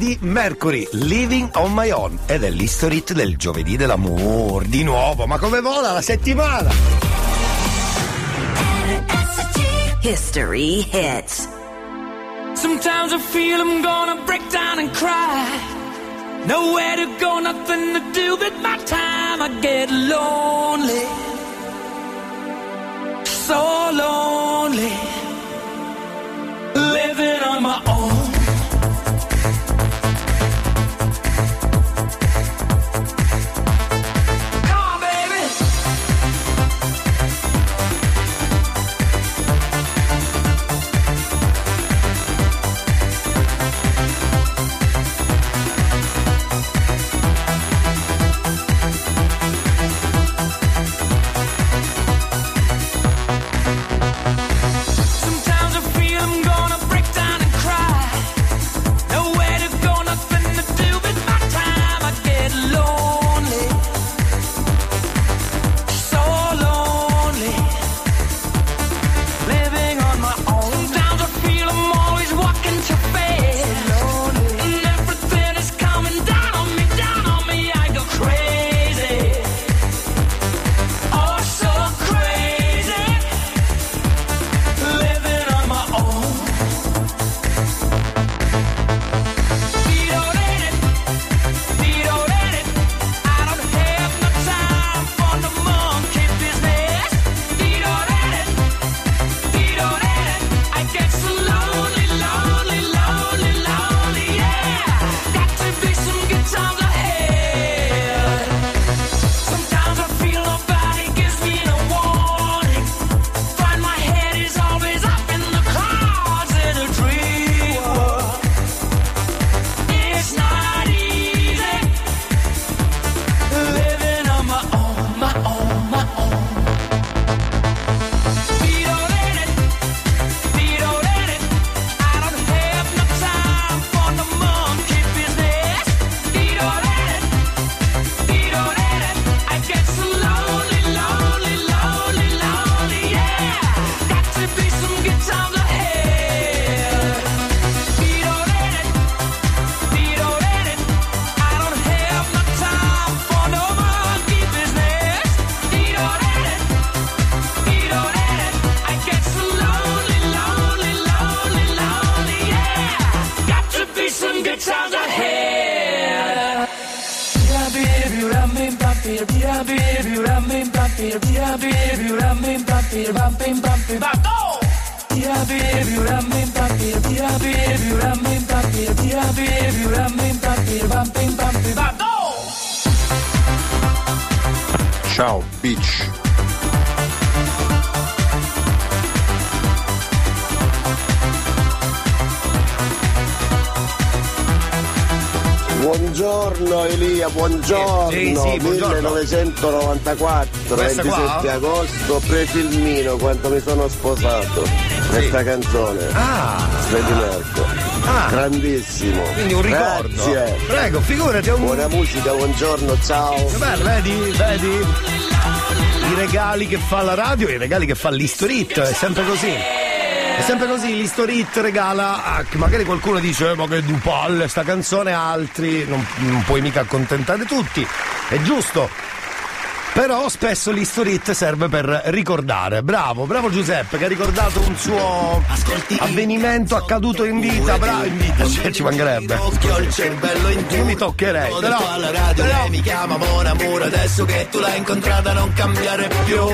Freddie Mercury, Living on My Own. Ed è l'history del giovedì dell'amore. Di nuovo, ma come vola la settimana? History hits. Sometimes I feel I'm gonna break down and cry. Nowhere to go, nothing to do but my time. I get lonely. So lonely. Living on my own. 1994, Questa qua? 27 agosto, pre-filmino quando mi sono sposato. Questa canzone. Ah, Freddie Mercury. Ah. Grandissimo. quindi un ricordo. Grazie. Prego, figurati, un Buona musica, buongiorno, ciao. Bello, vedi? Vedi? I regali che fa la radio e i regali che fa l'Historit, è sempre così. È sempre così, l'Historit regala, a, magari qualcuno dice "Eh, ma che du palle sta canzone, altri non, non puoi mica accontentare tutti, è giusto. Però spesso l'historit serve per ricordare. Bravo, bravo Giuseppe che ha ricordato un suo avvenimento accaduto in vita. Bravo, in vita, cioè, ci mancherebbe. Io mi toccherei, però. però... Mi chiama Mona Mura, adesso che tu l'hai incontrata non cambiare più.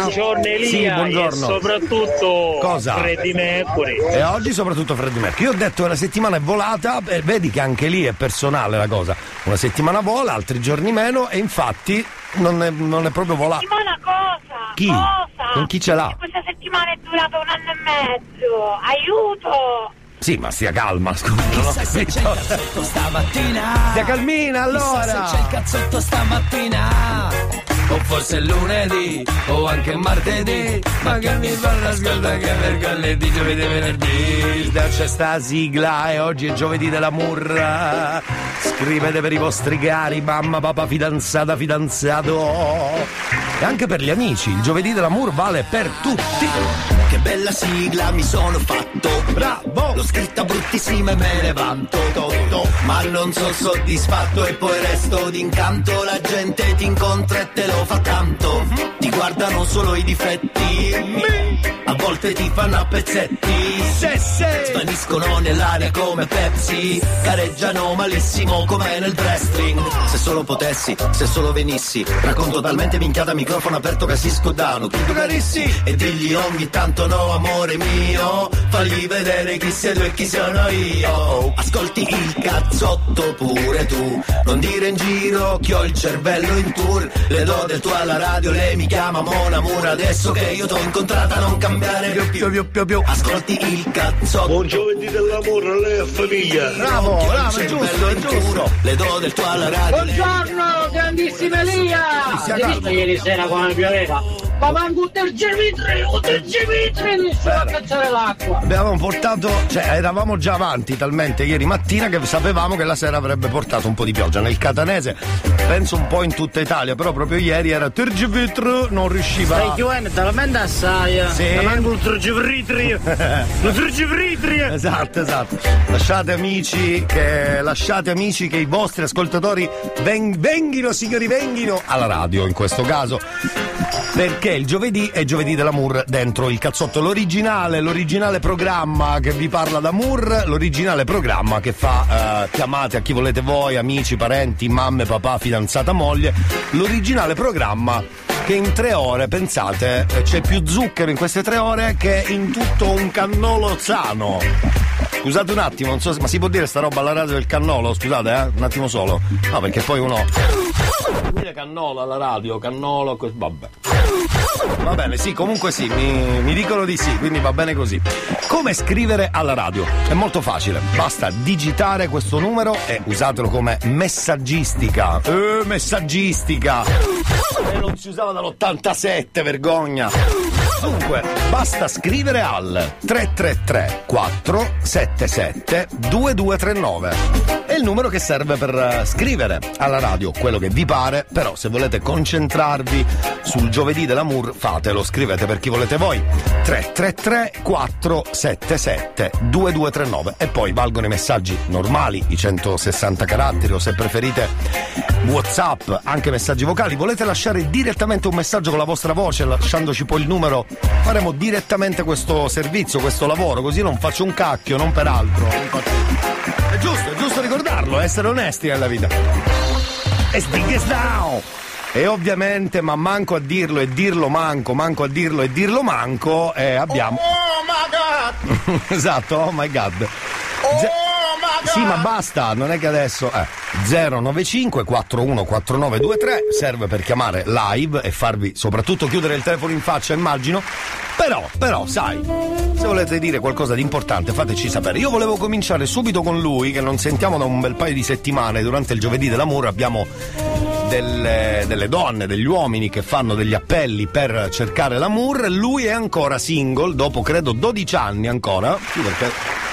Buongiorno Elia. Sì, buongiorno. soprattutto Cosa? Freddy Mercury. E oggi soprattutto Freddy Mercury. Io ho detto che la settimana è volata, e vedi che anche lì è personale la cosa. Una settimana vola, altri giorni meno, e infatti non è, non è proprio volata. settimana cosa? Chi? Cosa? Con chi ce l'ha? Questa settimana è durata un anno e mezzo. Aiuto! Sì, ma stia calma, scusa. non ho capito. stamattina Stia calmina allora. Chissà se c'è il cazzotto stamattina o forse è lunedì o anche martedì ma che mi fa l'ascolta che mercoledì giovedì venerdì C'è sta sigla e oggi è giovedì della murra. Scrivete per i vostri cari, mamma, papà, fidanzata, fidanzato. E anche per gli amici, il giovedì dell'amour vale per tutti. Bella sigla mi sono fatto. Bravo! L'ho scritta bruttissima e me ne vanto. Toto, ma non sono soddisfatto e poi resto d'incanto. La gente ti incontra e te lo fa tanto. Ti guardano solo i difetti. A volte ti fanno a pezzetti. Svaniscono nell'aria come Pepsi Gareggiano malissimo come nel wrestling Se solo potessi, se solo venissi Racconto talmente minchiata microfono aperto che si scudano Tutto carissi E digli ogni tanto no amore mio Fagli vedere chi sei tu e chi sono io Ascolti il cazzotto pure tu Non dire in giro che ho il cervello in tour Le do del tuo alla radio, lei mi chiama Mona Mur Adesso che io t'ho incontrata non cambiare più più più più più Ascolti il cazzotto Buon giovedì dell'amore a lei e famiglia. Bravo, bravo, è giusto, è giusto. Le do del tuo alla radio Buongiorno, grandissima Elia! Hai visto ieri sera quando pioveva? Ma manco un tergemitri, un tergemitri, nessuno a cacciare l'acqua! Abbiamo portato, cioè eravamo già avanti talmente ieri mattina che sapevamo che la sera avrebbe portato un po' di pioggia. Nel catanese, penso un po' in tutta Italia, però proprio ieri era Tergivitr, non riusciva. Stai chiudendo talmente assai, Sì. ma manco un tergemitri! Un tergemitri! Esatto, esatto. Lasciate amici che lasciate amici che i vostri ascoltatori ven- venghino, signori, venghino alla radio in questo caso. Perché il giovedì è giovedì dell'amour dentro il cazzotto, l'originale, l'originale programma che vi parla d'amor, l'originale programma che fa eh, chiamate a chi volete voi, amici, parenti, mamme, papà, fidanzata, moglie, l'originale programma che in tre ore, pensate, eh, c'è più zucchero in queste tre ore che in tutto un cannolo sano. Scusate un attimo, non so se, ma si può dire sta roba alla radio del cannolo? Scusate, eh? Un attimo solo. No, perché poi uno. Dire cannolo alla radio, cannolo, vabbè. Va bene, sì, comunque sì, mi, mi dicono di sì, quindi va bene così. Come scrivere alla radio? È molto facile, basta digitare questo numero e usatelo come messaggistica. Eh, messaggistica! E non si usava dall'87, vergogna! Dunque, basta scrivere al 333 477 2239. Il numero che serve per eh, scrivere alla radio quello che vi pare, però se volete concentrarvi sul giovedì dell'amour, fatelo, scrivete per chi volete voi. 333 477 2239 e poi valgono i messaggi normali, i 160 caratteri o se preferite WhatsApp, anche messaggi vocali. Volete lasciare direttamente un messaggio con la vostra voce, lasciandoci poi il numero? Faremo direttamente questo servizio, questo lavoro, così non faccio un cacchio, non per altro. È giusto, è giusto ricordarlo, essere onesti nella vita. E stinches down! E ovviamente, ma manco a dirlo e dirlo manco, manco a dirlo e dirlo manco, eh, abbiamo. Oh my god! esatto, oh my god. Ze- sì, ma basta, non è che adesso. Eh, 095 414923 serve per chiamare live e farvi soprattutto chiudere il telefono in faccia, immagino. Però, però, sai, se volete dire qualcosa di importante, fateci sapere. Io volevo cominciare subito con lui, che non sentiamo da un bel paio di settimane. Durante il giovedì dell'amore abbiamo delle, delle donne, degli uomini che fanno degli appelli per cercare l'amour. Lui è ancora single, dopo credo 12 anni ancora. Sì, perché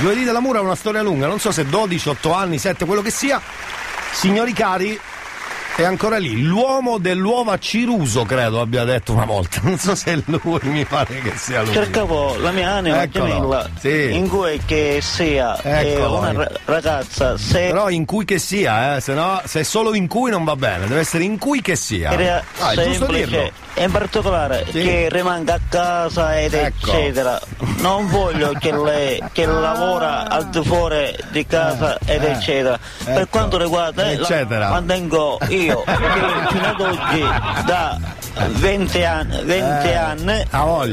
Giovedì dell'amore è una storia lunga, non so se 12, 8 anni, 7, quello che sia. Signori cari, è ancora lì. L'uomo dell'uovo a Ciruso, credo abbia detto una volta. Non so se è lui, mi pare che sia lui. Cercavo la mia anima Eccolo, gemella sì. in cui che sia eh, Eccolo. una ra- ragazza se Però in cui che sia, eh, se no, se è solo in cui non va bene, deve essere in cui che sia. era Ah, è giusto dirlo. in particolare Sì. che rimanga a casa ed Ecco. eccetera non voglio che lei che lavora al di fuori di casa ed eh, eccetera ecco. per quanto riguarda eh, la- Eccetera. mantengo io che fino ad oggi da 20 anni, 20 Eh, anni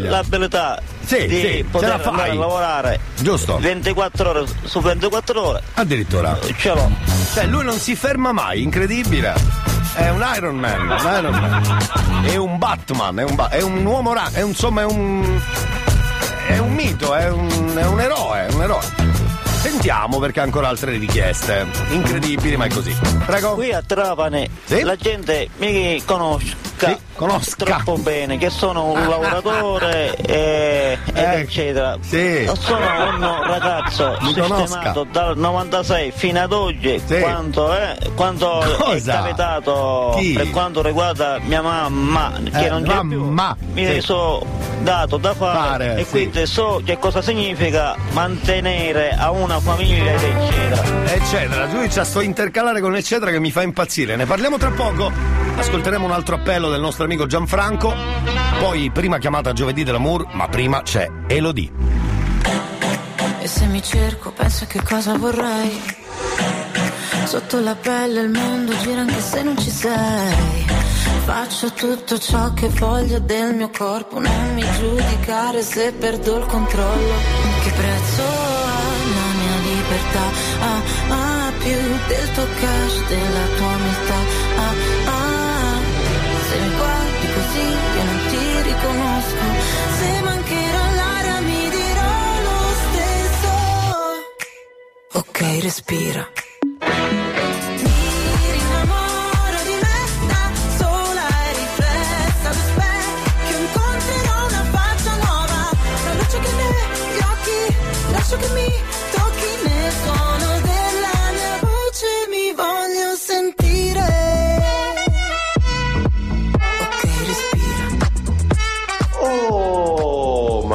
l'abilità Sì, di sì, poter andare a lavorare Giusto. 24 ore su 24 ore Addirittura. ce l'ho Cioè, lui non si ferma mai, incredibile. È un Iron Man, un Iron Man. È un Batman, è un, ba- è un uomo ra- è un- insomma è un. È un mito, è un, è un eroe, è un eroe. Sentiamo perché ha ancora altre richieste. Incredibili, ma è così. Prego. Qui a Trapani Sì? la gente mi conosce conosca, conosca. troppo bene, che sono un lavoratore e, ed Eh, eccetera. sì. Sono un ragazzo Mi conosca. sistemato dal 96 fino ad oggi, Sì. quanto, è, quanto è capitato Chi? per quanto riguarda mia mamma, che Eh, non c'è mamma, più, mi sì. so dato da fare, Fare, e sì. quindi so che cosa significa mantenere a una famiglia ed eccetera. eccetera. Lui c'ha sto intercalare con eccetera che mi fa impazzire. Ne parliamo tra poco. Ascolteremo un altro appello del nostro amico Gianfranco. Poi prima chiamata giovedì dell'amour, ma prima c'è Elodie. E se mi cerco, penso che cosa vorrei. Sotto la pelle il mondo gira anche se non ci sei. Faccio tutto ciò che voglio del mio corpo, non mi giudicare se perdo il controllo. Che prezzo libertà? Ah, ah, più del tuo cash, della tua umiltà. Ah, ah, se mi guardi così io non ti riconosco. Se mancherò l'aria mi dirò lo stesso. Ok, respira.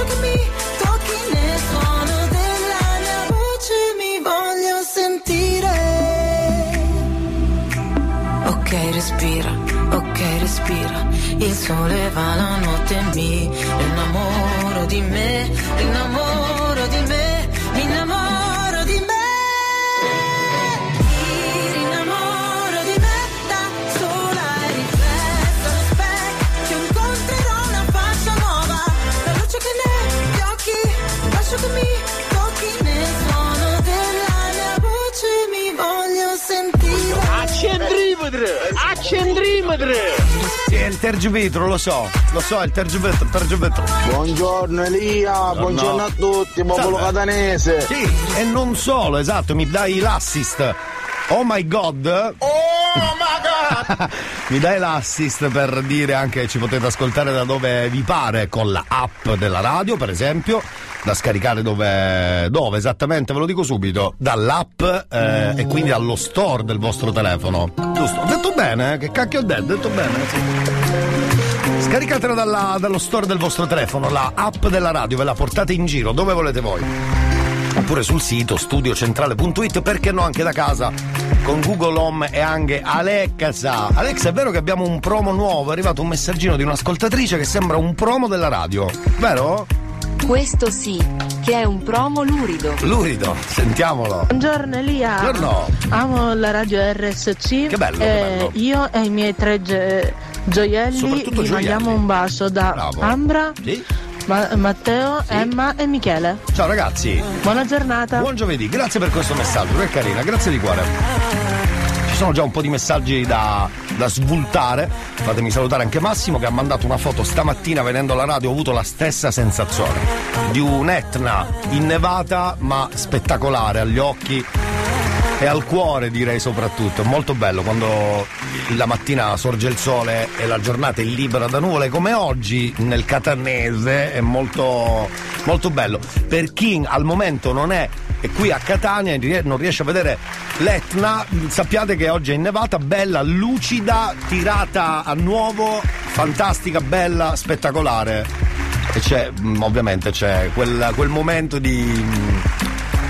Tocchi nel suono della mia voce Mi voglio sentire Ok, respira, ok, respira. Il sole va la notte mi innamoro di me, innamoro di me, Accendrimetre! Sì, è il tergivetro, lo so. Lo so, è il tergivetro, tergivetro. Buongiorno Elia, buongiorno a tutti, popolo Salve. catanese. Sì, e non solo, esatto, mi dai l'assist. Oh my god. Oh my god! mi dai l'assist per dire anche che ci potete ascoltare da dove vi pare con la app della radio, per esempio, da scaricare dove, dove esattamente, ve lo dico subito, dall'app eh, e quindi dallo store del vostro telefono. Giusto? Ho detto bene? Che cacchio ho detto? Ho detto bene? Scaricatela dalla- dallo store del vostro telefono, la app della radio, ve la portate in giro dove volete voi. Oppure sul sito studiocentrale.it, perché no anche da casa con Google Home e anche Alexa. Alexa, è vero che abbiamo un promo nuovo? È arrivato un messaggino di un'ascoltatrice che sembra un promo della radio, vero? Questo sì, che è un promo lurido. Lurido, sentiamolo. Buongiorno Elia. Buongiorno. Amo la radio RSC. Che bello, che Eh, bello. Io e i miei tre ge- gioielli Soprattutto vi gioielli. mandiamo un bacio da Bravo. Ambra, Sì. Ma- Matteo, Emma e Michele. Ciao ragazzi. Buona giornata. Buon giovedì, grazie per questo messaggio, che carina, grazie di cuore. Sono già un po' di messaggi da, da svoltare. Fatemi salutare anche Massimo che ha mandato una foto stamattina venendo alla radio, ho avuto la stessa sensazione. Di un'Etna innevata ma spettacolare agli occhi e al cuore direi soprattutto. Molto bello quando la mattina sorge il sole e la giornata è libera da nuvole come oggi nel Catanese è molto, molto bello. Per chi al momento non è e qui a Catania non riesce a vedere l'Etna, sappiate che oggi è innevata, bella, lucida, tirata a nuovo, fantastica, bella, spettacolare. E c'è, mm, ovviamente, c'è quel, quel momento di, mm,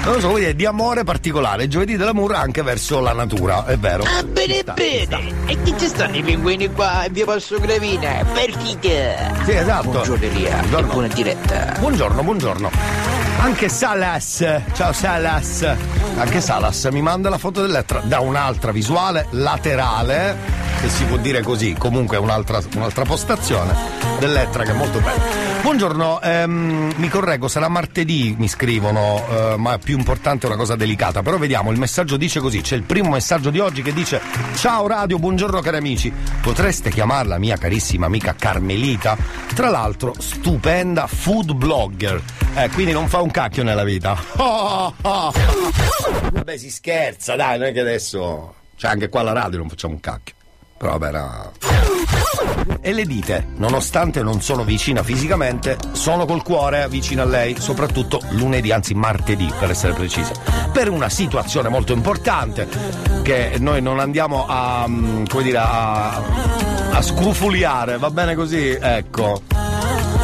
non lo so, vuol dire di amore particolare. Giovedì dell'amore anche verso la natura, è vero. Ah, bene, sta, bene. E chi ci stanno i pinguini qua via Passo Gravina? Partita. Sì, esatto. Buongiorno Elia, Buongiorno. buona diretta. Buongiorno, buongiorno. Anche Salas, ciao Salas. Anche Salas mi manda la foto dell'elettra da un'altra visuale laterale, se si può dire così, comunque un'altra, un'altra postazione dell'Ettra che è molto bella. Buongiorno, ehm, mi correggo, sarà martedì, mi scrivono, eh, ma più importante una cosa delicata. Però vediamo, il messaggio dice così: c'è il primo messaggio di oggi che dice: Ciao radio, buongiorno cari amici. Potreste chiamarla mia carissima amica Carmelita? Tra l'altro, stupenda food blogger. Eh, quindi non fa un cacchio nella vita. Oh, oh. Vabbè, si scherza, dai, non è che adesso. Cioè, anche qua alla radio non facciamo un cacchio. Però era. E le dite, nonostante non sono vicina fisicamente, sono col cuore vicino a lei, soprattutto lunedì, anzi martedì per essere precisi, per una situazione molto importante che noi non andiamo a, mm, come dire, a, a scrufuliare, va bene così? Ecco.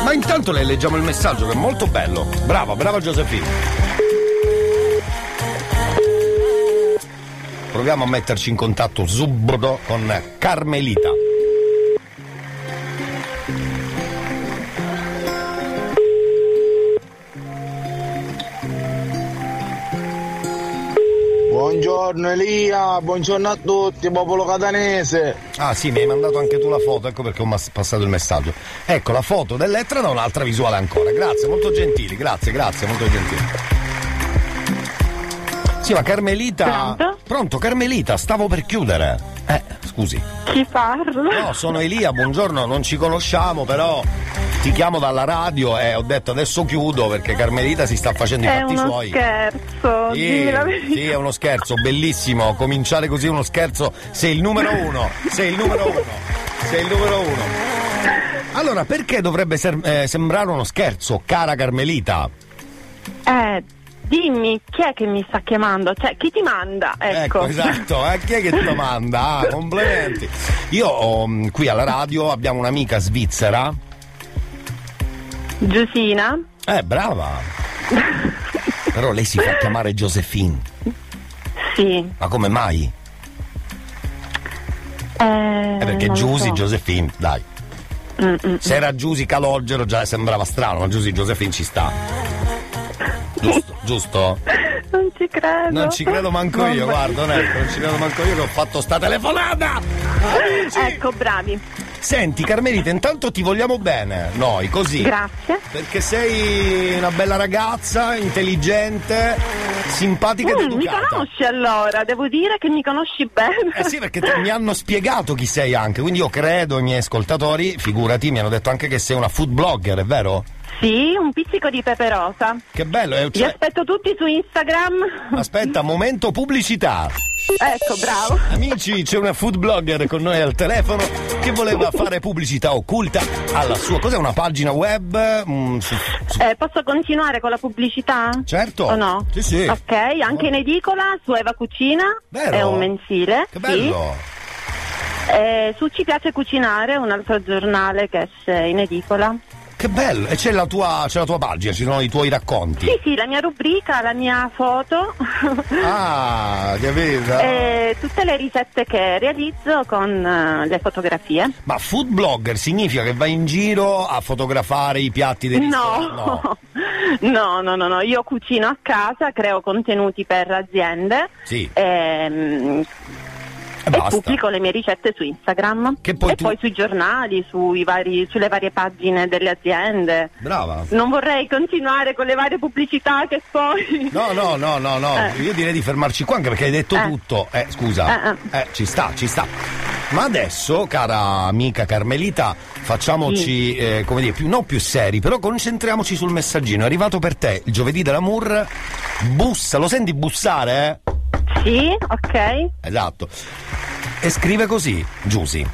Ma intanto le leggiamo il messaggio che è molto bello. Brava, brava Giuseppina. Proviamo a metterci in contatto subito con Carmelita. Buongiorno Elia, buongiorno a tutti, popolo catanese. Ah sì, mi hai mandato anche tu la foto, ecco perché ho passato il messaggio. Ecco la foto dell'Ettra da un'altra visuale ancora. Grazie, molto gentili, grazie, grazie, molto gentili. Sì, ma Carmelita. Pronto? Pronto, Carmelita, stavo per chiudere. Eh, scusi. Chi parla? No, sono Elia, buongiorno, non ci conosciamo, però ti chiamo dalla radio e ho detto adesso chiudo perché Carmelita si sta facendo i È fatti uno suoi. scherzo, Sì, dimmi la verità. sì, è uno scherzo, bellissimo. Cominciare così uno scherzo. Sei il numero uno. Sei il numero uno. Sei il numero uno. Allora, perché dovrebbe ser- eh, sembrare uno scherzo, cara Carmelita? Eh, dimmi chi è che mi sta chiamando? Cioè, chi ti manda? Ecco. esatto, eh, chi è che lo manda? Ah, complimenti. Io ho, mm, qui alla radio abbiamo un'amica svizzera. Giusina? Eh, brava. Però lei si fa chiamare Josephine. Sì. Ma come mai? Eh, Eh, perché Giusy, so. Josephine, dai. Mm, mm, Se era Giusy Calogero già sembrava strano, ma Giusy Josephine ci sta. Giusto, giusto? Non ci credo. Non ci credo manco Vabbè. io, guarda, Onesto, non ci credo manco io che ho fatto sta telefonata! Ecco, bravi. Senti, Carmelita, intanto ti vogliamo bene, noi, così. Grazie. Perché sei una bella ragazza, intelligente, simpatica ed Mm, mi educata. conosci allora, devo dire che mi conosci bene. Eh sì, perché te- mi hanno spiegato chi sei anche, quindi io credo i miei ascoltatori, figurati, mi hanno detto anche che sei una food blogger, è vero? Sì, un pizzico di peperosa. Che bello, eh, Vi cioè- aspetto tutti su Instagram. Aspetta, momento pubblicità. Ecco, bravo. Amici, c'è una food blogger con noi al telefono che voleva fare pubblicità occulta alla sua. Cos'è una pagina web? Mm, su- su- Eh, posso continuare con la pubblicità? Certo. O no? Sì, sì. Ok, anche in edicola su Eva Cucina. Vero? È un mensile. Che bello. Sì. Eh, su Ci piace cucinare, un altro giornale che esce in edicola. Che bello. E c'è la tua, c'è la tua pagina, ci sono i tuoi racconti. Sì, sì, la mia rubrica, la mia foto. Ah, capito? e tutte le ricette che realizzo con eh, le fotografie. Ma food blogger significa che vai in giro a fotografare i piatti dei ristoranti? No. no, no, no, no, io cucino a casa, creo contenuti per aziende. Sì. ehm, E e pubblico le mie ricette su Instagram e tu- poi sui giornali, sui vari- sulle varie pagine delle aziende. Brava. Non vorrei continuare con le varie pubblicità che poi. No, no, no, no, no. Eh. Io direi di fermarci qua anche perché hai detto Eh. tutto. Eh, scusa. Eh, Eh, ci sta, ci sta. Ma adesso, cara amica Carmelita, facciamoci, eh, come dire, più, non più seri, però concentriamoci sul messaggino. È arrivato per te il giovedì dell'amour. Bussa, lo senti bussare? Eh? Sì, ok. Esatto. E scrive così, Giusy.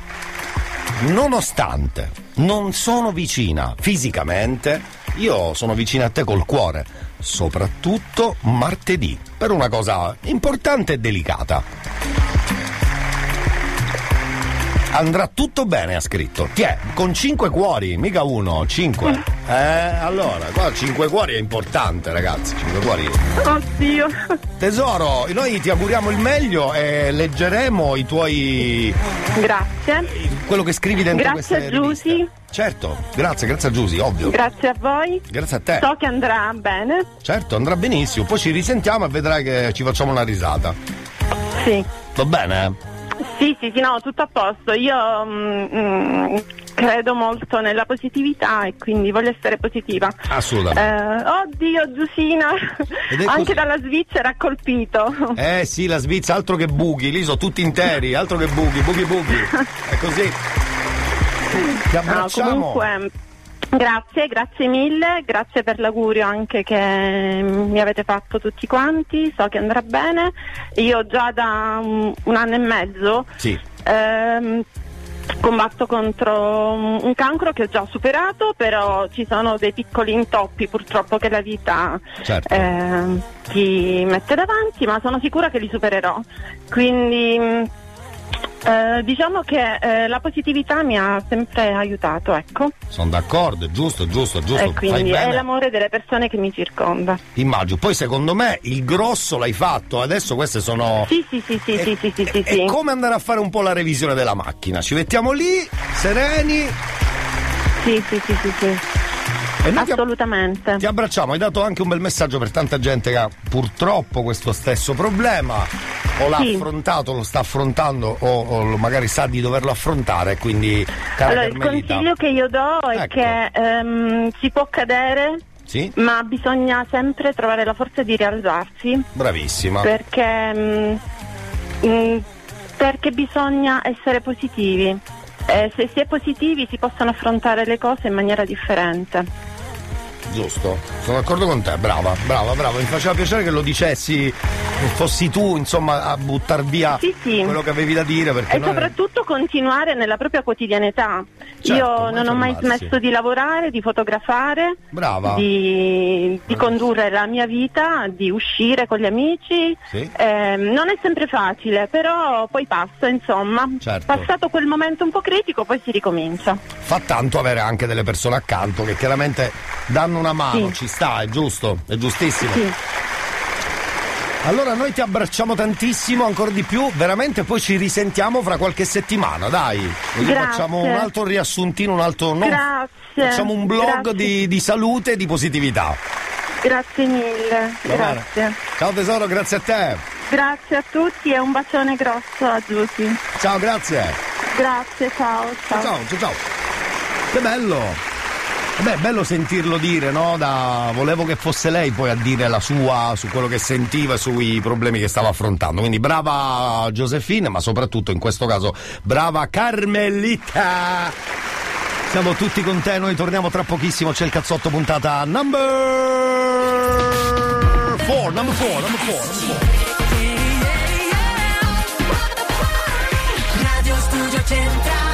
Nonostante non sono vicina fisicamente, io sono vicina a te col cuore, soprattutto martedì, per una cosa importante e delicata. Andrà tutto bene, ha scritto. Ti è, con cinque cuori, mica uno, cinque. Eh, allora, qua cinque cuori è importante, ragazzi. Cinque cuori. Oddio. Tesoro, noi ti auguriamo il meglio e leggeremo i tuoi. Grazie. quello che scrivi dentro Grazie queste a Giusy. Certo, grazie, grazie a Giusy, ovvio. Grazie a voi. Grazie a te. So che andrà bene. Certo, andrà benissimo. Poi ci risentiamo e vedrai che ci facciamo una risata. Sì. Va bene? Sì, sì, sì, no, tutto a posto. Io mm, mm, credo molto nella positività e quindi voglio essere positiva. Assolutamente. Eh, oddio, Giusina, anche dalla Svizzera ha colpito. Eh sì, la Svizzera, altro che buchi, lì sono tutti interi, altro che buchi, buchi buchi. È così. Ti No, abbracciamo. comunque, grazie, grazie mille, grazie per l'augurio anche che mi avete fatto tutti quanti, so che andrà bene. Io già da un, un anno e mezzo Sì. ehm, combatto contro un cancro che ho già superato, però ci sono dei piccoli intoppi purtroppo che la vita Certo. ehm, ti mette davanti, ma sono sicura che li supererò. Quindi eh, diciamo che eh, la positività mi ha sempre aiutato, ecco. Sono d'accordo, è giusto, giusto, giusto. E quindi è l'amore delle persone che mi circonda. Immagino. Poi secondo me il grosso l'hai fatto, adesso queste sono. Sì, sì, sì, sì, sì, sì, sì, sì, È come andare a fare un po' la revisione della macchina. Ci mettiamo lì, sereni. Sì, sì, sì, sì, sì. Ti Assolutamente. Ti abbracciamo, hai dato anche un bel messaggio per tanta gente che ha purtroppo questo stesso problema, o l'ha Sì. affrontato, lo sta affrontando, o, o magari sa di doverlo affrontare, quindi Allora, il Carmelita. consiglio che io do è Ecco. che ehm, si può cadere, Sì, ma bisogna sempre trovare la forza di rialzarsi. bravissima. Perché, mm, mm, perché bisogna essere positivi. E se si è positivi si possono affrontare le cose in maniera differente. Giusto, sono d'accordo con te, brava, brava, brava. Mi faceva piacere che lo dicessi, fossi tu, insomma, a buttar via Sì, sì. quello che avevi da dire. E noi- soprattutto continuare nella propria quotidianità. Certo, Io non ho mai smesso di lavorare, di fotografare, Brava. di, di condurre la mia vita, di uscire con gli amici. Sì. Ehm, non è sempre facile, però poi passa, insomma. Certo. Passato quel momento un po' critico, poi si ricomincia. Fa tanto avere anche delle persone accanto che chiaramente danno una mano, Sì. ci sta, è giusto, è giustissimo. Sì. Allora noi ti abbracciamo tantissimo, ancora di più, veramente poi ci risentiamo fra qualche settimana, dai. Così facciamo un altro riassuntino, un altro no, Grazie. Facciamo un blog di, di salute e di positività. Grazie mille. Grazie. Ciao tesoro, grazie a te. Grazie a tutti e un bacione grosso a Giusy. Ciao, grazie. Grazie, ciao. Ciao, ciao, ciao. ciao. Che bello. Beh, è bello sentirlo dire, no? Da... Volevo che fosse lei poi a dire la sua su quello che sentiva, sui problemi che stava affrontando. Quindi brava Giuseppina, ma soprattutto in questo caso brava Carmelita. Siamo tutti con te, noi torniamo tra pochissimo, c'è il cazzotto puntata number 4, number 4, number 4, number 4. Radio Studio Centrale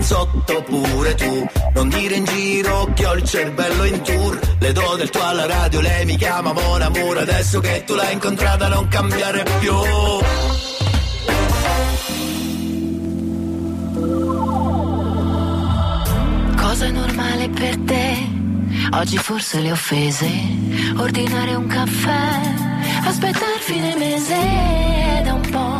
cazzotto pure tu, non dire in giro che ho il cervello in tour. Le do del tuo alla radio, lei mi chiama Mon Amour, adesso che tu l'hai incontrata non cambiare più. Cosa è normale per te? Oggi forse le offese, ordinare un caffè, aspettare fine mese da un po'.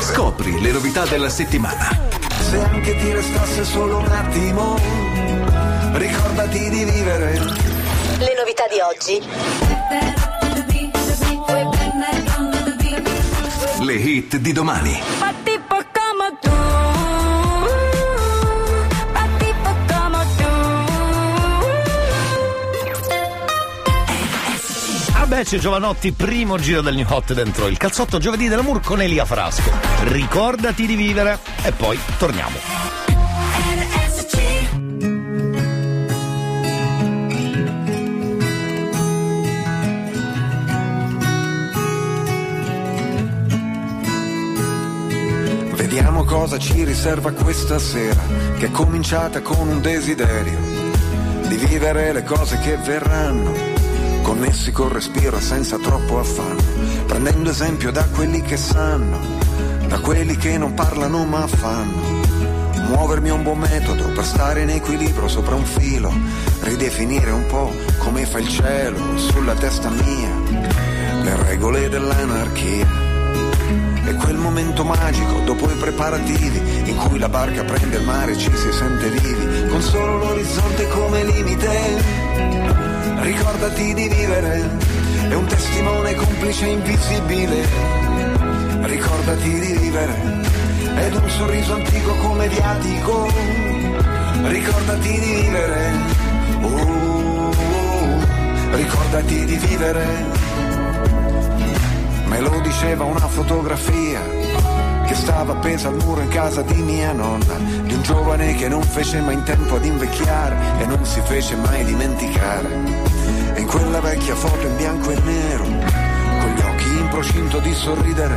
Scopri le novità della settimana. Se anche ti restasse solo un attimo, ricordati di vivere. Le novità di oggi. Le hit di domani. C'è Giovanotti, primo giro del New Hot dentro il calzotto giovedì dell'amour con Elia Frasco. Ricordati di vivere e poi torniamo. Vediamo cosa ci riserva questa sera, che è cominciata con un desiderio di vivere le cose che verranno, connessi col respiro e senza troppo affanno, prendendo esempio da quelli che sanno, da quelli che non parlano ma fanno. Muovermi è un buon metodo per stare in equilibrio sopra un filo, ridefinire un po' come fa il cielo sulla testa mia, le regole dell'anarchia. È quel momento magico dopo i preparativi in cui la barca prende il mare e ci si sente vivi, con solo l'orizzonte come limite. Ricordati di vivere, è un testimone complice invisibile. Ricordati di vivere, ed un sorriso antico come viatico. Ricordati di vivere, oh, ricordati di vivere. Me lo diceva una fotografia stava appesa al muro in casa di mia nonna, di un giovane che non fece mai in tempo ad invecchiare e non si fece mai dimenticare. E in quella vecchia foto in bianco e nero, con gli occhi in procinto di sorridere,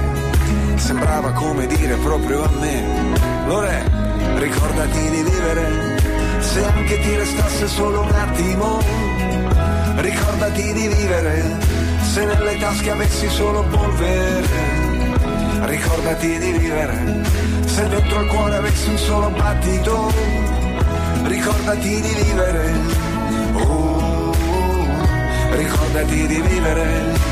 sembrava come dire proprio a me, Lore, ricordati di vivere, se anche ti restasse solo un attimo, ricordati di vivere se nelle tasche avessi solo polvere, ricordati di vivere, se dentro al cuore avessi un solo battito, ricordati di vivere, oh, ricordati di vivere.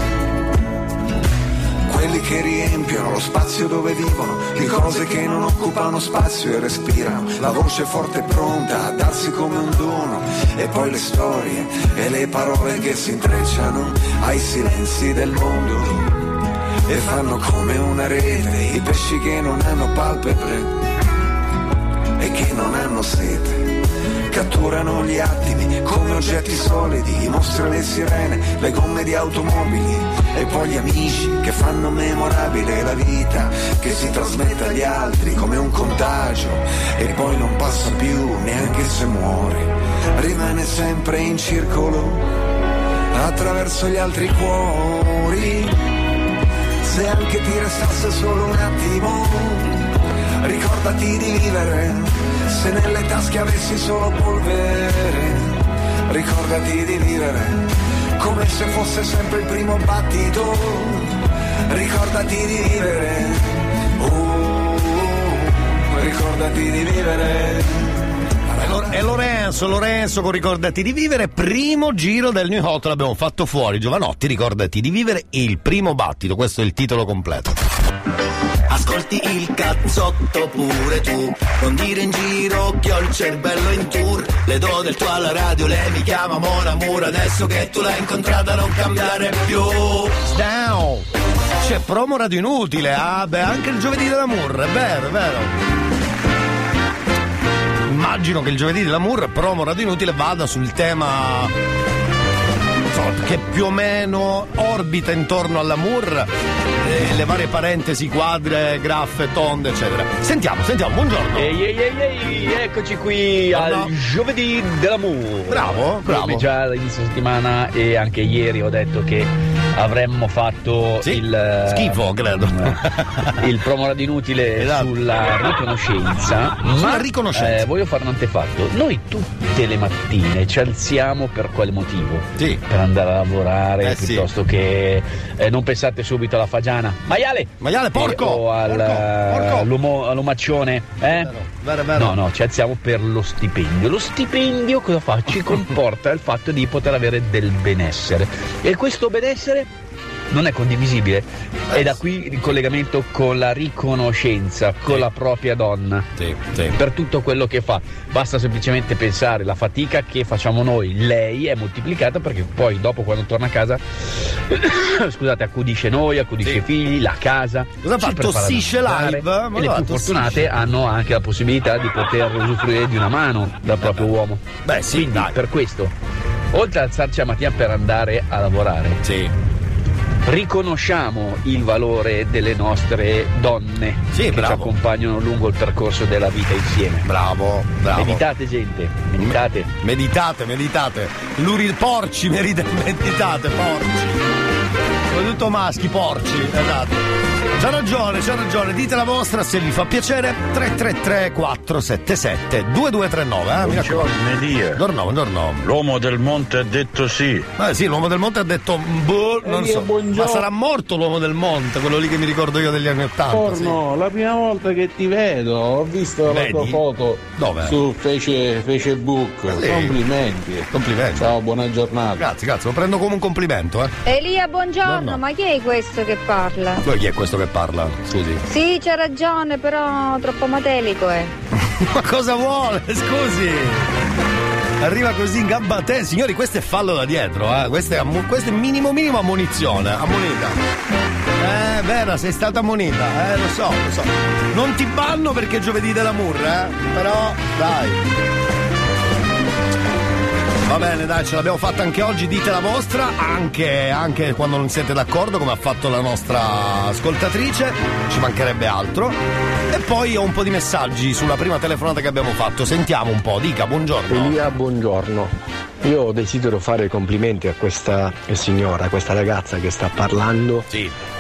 Quelli che riempiono lo spazio dove vivono, di cose che non occupano spazio e respirano, la voce forte e pronta a darsi come un dono, e poi le storie e le parole che si intrecciano ai silenzi del mondo e fanno come una rete i pesci che non hanno palpebre e che non hanno sete. Catturano gli attimi come oggetti solidi, i le sirene, le gomme di automobili e poi gli amici che fanno memorabile la vita che si trasmette agli altri come un contagio e poi non passa più neanche se muore, rimane sempre in circolo attraverso gli altri cuori. Se anche ti restasse solo un attimo, ricordati di vivere. Se nelle tasche avessi solo polvere, ricordati di vivere. Come se fosse sempre il primo battito, ricordati di vivere. Oh, ricordati di vivere. E E Lorenzo, Lorenzo con Ricordati di vivere, primo giro del New Hot l'abbiamo fatto fuori. Giovanotti, ricordati di vivere il primo battito, questo è il titolo completo. Ascolti il cazzotto pure tu Non dire in giro che ho il cervello in tour Le do del tuo alla radio, lei mi chiama Mona Mura Adesso che tu l'hai incontrata non cambiare più Down! C'è promo radio inutile, ah beh, anche il giovedì dell'amour, è vero, è vero. Immagino che il giovedì dell'amour, promo radio inutile, vada sul tema che più o meno orbita intorno all'amour, eh, le varie parentesi, quadre, graffe, tonde, eccetera. Sentiamo, sentiamo, buongiorno. Ehi ehi ehi ehi, eccoci qui Buongiorno. al giovedì dell'amore. Bravo, bravo. Come già all'inizio settimana e anche ieri ho detto che avremmo fatto il eh, schifo, credo. il promo radio inutile sulla riconoscenza. Esatto. Sulla ma riconoscenza. eh, voglio fare un antefatto. Noi tutte le mattine ci alziamo per quale motivo? Per andare a lavorare Eh, sì. piuttosto che eh, non pensate subito alla fagiana. Maiale! Maiale, porco! o al, Porco, porco! all'omaccione, eh? Vero, vero. No, no, ci alziamo per lo stipendio. Lo stipendio cosa fa? Ci comporta il fatto di poter avere del benessere. E questo benessere non è condivisibile. E da qui il collegamento con la riconoscenza, con la propria donna. Per tutto quello che fa. Basta semplicemente pensare la fatica che facciamo noi. Lei è moltiplicata perché poi dopo quando torna a casa scusate, accudisce noi, accudisce i figli, la casa. Cosa fa? Tossisce live? Ma E le più fortunate hanno anche la possibilità di poter usufruire di una mano dal proprio uomo. Beh, sì, Quindi, per questo, oltre ad alzarci la mattina per andare a lavorare, riconosciamo il valore delle nostre donne che ci bravo. accompagnano lungo il percorso della vita insieme. Bravo, bravo. Meditate, gente, meditate. Meditate, meditate. Luri porci, merita- meditate, porci. Soprattutto maschi, porci, esatto. C'ha ragione, c'ha ragione, dite la vostra se vi fa piacere. 333 477 2239, eh? mi raccomando. Buongiorno, buongiorno. L'uomo del monte ha detto sì. Eh sì, l'uomo del monte ha detto boh, non so. buongiorno. Ma sarà morto l'uomo del monte, quello lì che mi ricordo io degli anni Ottanta. sì. Porno, la prima volta che ti vedo, ho visto Vedi? la tua foto Dove? su Face- Facebook. Sì. Complimenti. Complimenti. Ciao, buona giornata. Grazie, grazie, lo prendo come un complimento, eh. Elia, buongiorno, Buongiorno. ma chi è questo che parla? Poi chi è questo che parla? Scusi. Sì, c'ha ragione, però troppo matelico è. Ma cosa vuole? Scusi. Arriva così in gamba a te. Signori, questo è fallo da dietro, eh. Questo è, ammo- questo è minimo minimo ammonizione. Ammonita. Eh, Vera, sei stata ammonita, eh, lo so, lo so. Non ti banno perché è giovedì dell'amour, eh. Però, dai. Va bene, dai, ce l'abbiamo fatta anche oggi, dite la vostra, anche, anche quando non siete d'accordo, come ha fatto la nostra ascoltatrice, ci mancherebbe altro. E poi ho un po' di messaggi sulla prima telefonata che abbiamo fatto, sentiamo un po', dica, buongiorno. Elia, buongiorno. Io desidero fare complimenti a questa signora, a questa ragazza che sta parlando,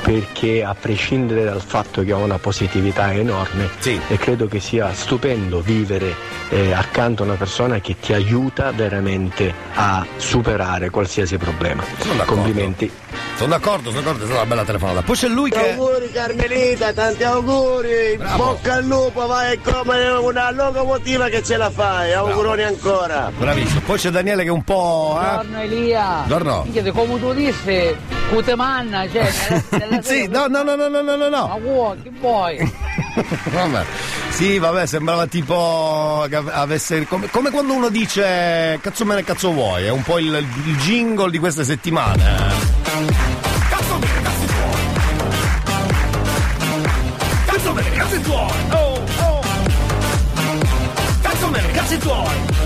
perché a prescindere dal fatto che ha una positività enorme, e credo che sia stupendo vivere eh, accanto a una persona che ti aiuta veramente a superare qualsiasi problema. Complimenti. Sono d'accordo, sono d'accordo, è stata una bella telefonata. Poi c'è lui che... Auguri Carmelita, tanti auguri! Bocca al lupo, vai come una locomotiva che ce la fai, auguroni ancora! Bravissimo. Poi c'è Daniele che è un po'... Eh? Buongiorno Elia. Buongiorno. Minchia, come tu disse, cute manna, cioè. Sì, no, no, no, no, no, no, no. Ma vuoi, che vuoi? Vabbè. Sì, vabbè, sembrava tipo avesse. Come, come quando uno dice cazzo me ne cazzo vuoi, è un po' il, il jingle di queste settimane. eh. Cazzo me ne cazzo tuoi! Cazzo me ne cazzo tuoi! Oh, oh! Cazzo me ne cazzo tuoi!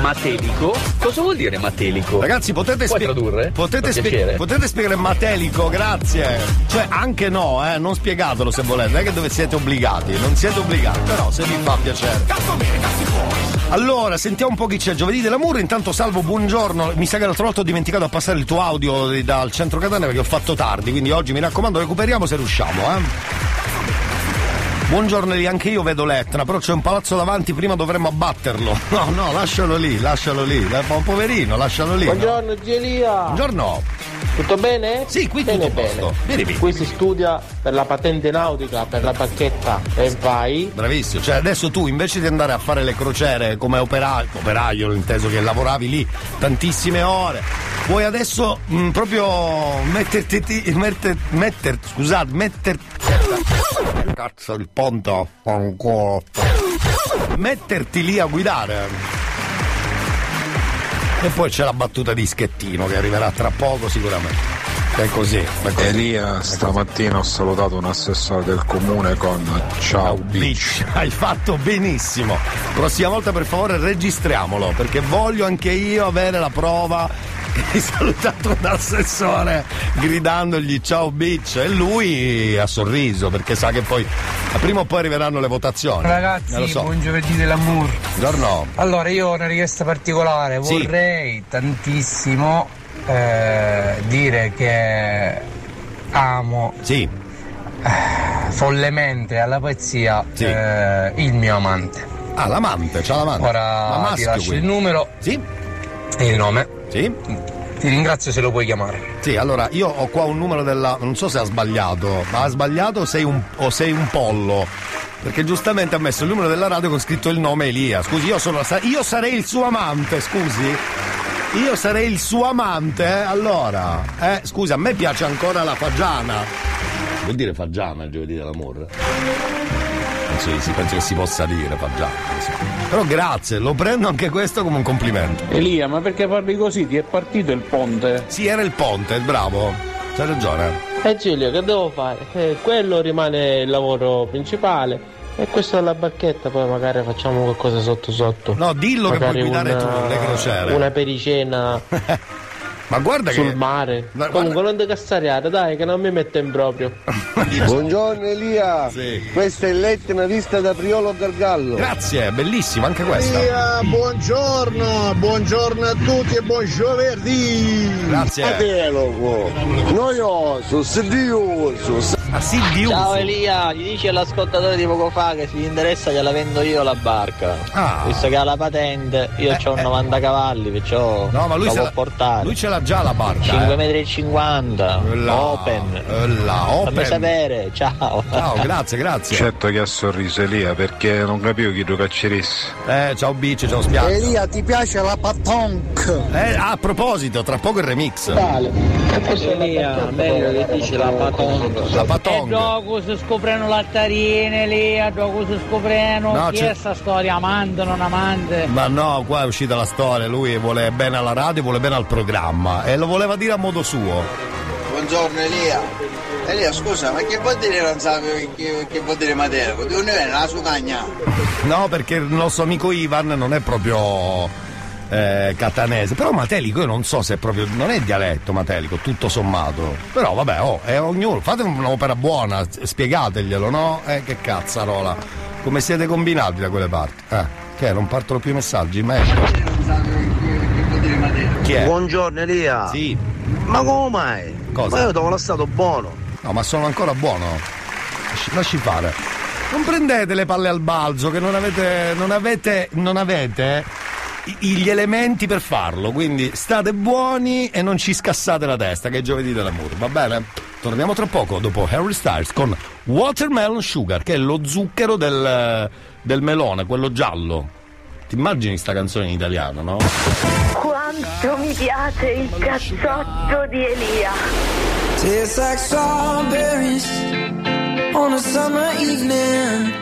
Bene, matelico. Cosa vuol dire matelico? Ragazzi, potete, Puoi spie- tradurre? potete, spie- potete spiegare matelico, grazie. Cioè, anche no, eh, non spiegatelo se volete, non è che dove siete obbligati, non siete obbligati, però se vi fa piacere. Allora, sentiamo un po' chi c'è. Giovedì dell'amore, intanto salvo, buongiorno. Mi sa che l'altra volta ho dimenticato a passare il tuo audio di- dal centro Catania perché ho fatto tardi, quindi oggi mi raccomando recuperiamo se riusciamo, eh. Buongiorno lì, anche io vedo l'Etna, però c'è un palazzo davanti, prima dovremmo abbatterlo. No, no, lascialo lì, lascialo lì. Eh, po- Poverino, lascialo lì. no? Buongiorno Gelia. Buongiorno. Tutto bene? Sì, qui bene, tutto a posto. bene. Vieni, vieni. Qui si studia per la patente nautica, per la bacchetta e vai. Bravissimo, cioè adesso tu invece di andare a fare le crociere come operaio, operaio inteso che lavoravi lì tantissime ore, puoi adesso mh, proprio metterti, ti- metter, metter, scusate, metterti... Cazzo il ponte ancora. Metterti lì a guidare. E poi c'è la battuta di Schettino che arriverà tra poco sicuramente. È così. È così. Elia, stamattina ho salutato un assessore del comune con ciao bitch. Hai fatto benissimo. Prossima volta per favore registriamolo perché voglio anche io avere la prova che hai salutato un assessore gridandogli ciao bitch e lui ha sorriso perché sa che poi prima o poi arriveranno le votazioni. Ragazzi, Eh, so. buon giovedì dell'amour. Buongiorno. Allora, io ho una richiesta particolare, Sì. vorrei tantissimo eh, dire che amo sì. follemente alla pazzia eh, il mio amante. Ah, l'amante, c'ha l'amante. Ma Ora maschio, ti lascio quindi. il numero Sì. e il nome. Sì. Ti ringrazio se lo puoi chiamare. Sì, allora io ho qua un numero della. non so se ha sbagliato, ma ha sbagliato o sei un, o sei un pollo. Perché giustamente ha messo il numero della radio con scritto il nome Elia. Scusi, io sono. Io sarei il suo amante, scusi. Io sarei il suo amante, eh? Allora. Eh, scusa, a me piace ancora la fagiana. Vuol dire fagiana il giovedì dell'amore? Penso, sì, penso che si possa dire fagiana. sì. Però grazie, lo prendo anche questo come un complimento. Elia, ma perché parli così? Ti è partito il ponte? Sì, era il ponte, bravo. C'hai ragione. E Giulio, che devo fare? Eh, quello rimane il lavoro principale. E questa è la bacchetta, poi magari facciamo qualcosa sotto sotto. No, dillo che Magari puoi guidare una- tu le crociere. Una pericena. Ma guarda sul che- mare. Comunque non ti cazzariare, dai, che non mi mette in proprio. Buongiorno Elia, questa è l'Etna vista da Priolo Gargallo. Grazie, bellissima anche questa. Elia, buongiorno, buongiorno a tutti e buon giovedì. Grazie. Adelo, noioso, sedioso. Ciao Elia, gli dici all'ascoltatore di poco fa che se gli interessa gliela vendo io la barca. Ah. Visto che ha la patente, io ho 90 cavalli, perciò No, ma lui, la può la, portare. lui ce l'ha già la barca. 5 eh. metri e 50 Là, open là, open. fammi sapere ciao Ciao, grazie, grazie. Certo che ha sorriso Elia perché non capivo chi tu cacceresti. Eh, ciao Bici, ciao Spiaggia. Elia, ti piace la patonk? Eh, a proposito, tra poco il remix. Elia meglio che dici la patonga La E patong. dopo si scoprono lattarine lì, e dopo si scoprono No, chi c'è- è sta storia, amante, non amante. Ma no, qua è uscita la storia, lui vuole bene alla radio, vuole bene al programma e lo voleva dire a modo suo. Buongiorno Elia. Elia scusa, ma che vuol dire sapevi che, che vuol dire Mateo? Di un'è la sugagna. No, perché il nostro amico Ivan non è proprio eh, catanese. Però Matelico io non so se è proprio. non è dialetto Matelico, tutto sommato. Però vabbè, oh, è ognuno. Fate un'opera buona, spiegateglielo, no? Eh, che cazzarola. Come siete combinati da quelle parti? Eh, che non partono più i messaggi, ma ecco. Chi è? Buongiorno Elia. Sì. Ma come mai? Cosa? Ma io t'ho stato buono. No, ma sono ancora buono. Lasci, lasci fare. Non prendete le palle al balzo, che non avete. non avete. non avete i- gli elementi per farlo. Quindi state buoni e non ci scassate la testa, che è giovedì dell'amore, va bene? Torniamo tra poco dopo Harry Styles con Watermelon Sugar, che è lo zucchero del, del melone, quello giallo. Ti immagini sta canzone in italiano, no? Quanto mi piace il cazzotto di Elia. Tastes like strawberries on a summer evening,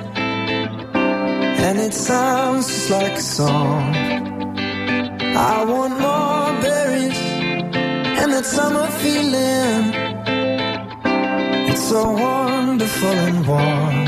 and it sounds just like a song. I want more berries and that summer feeling. It's so wonderful and warm.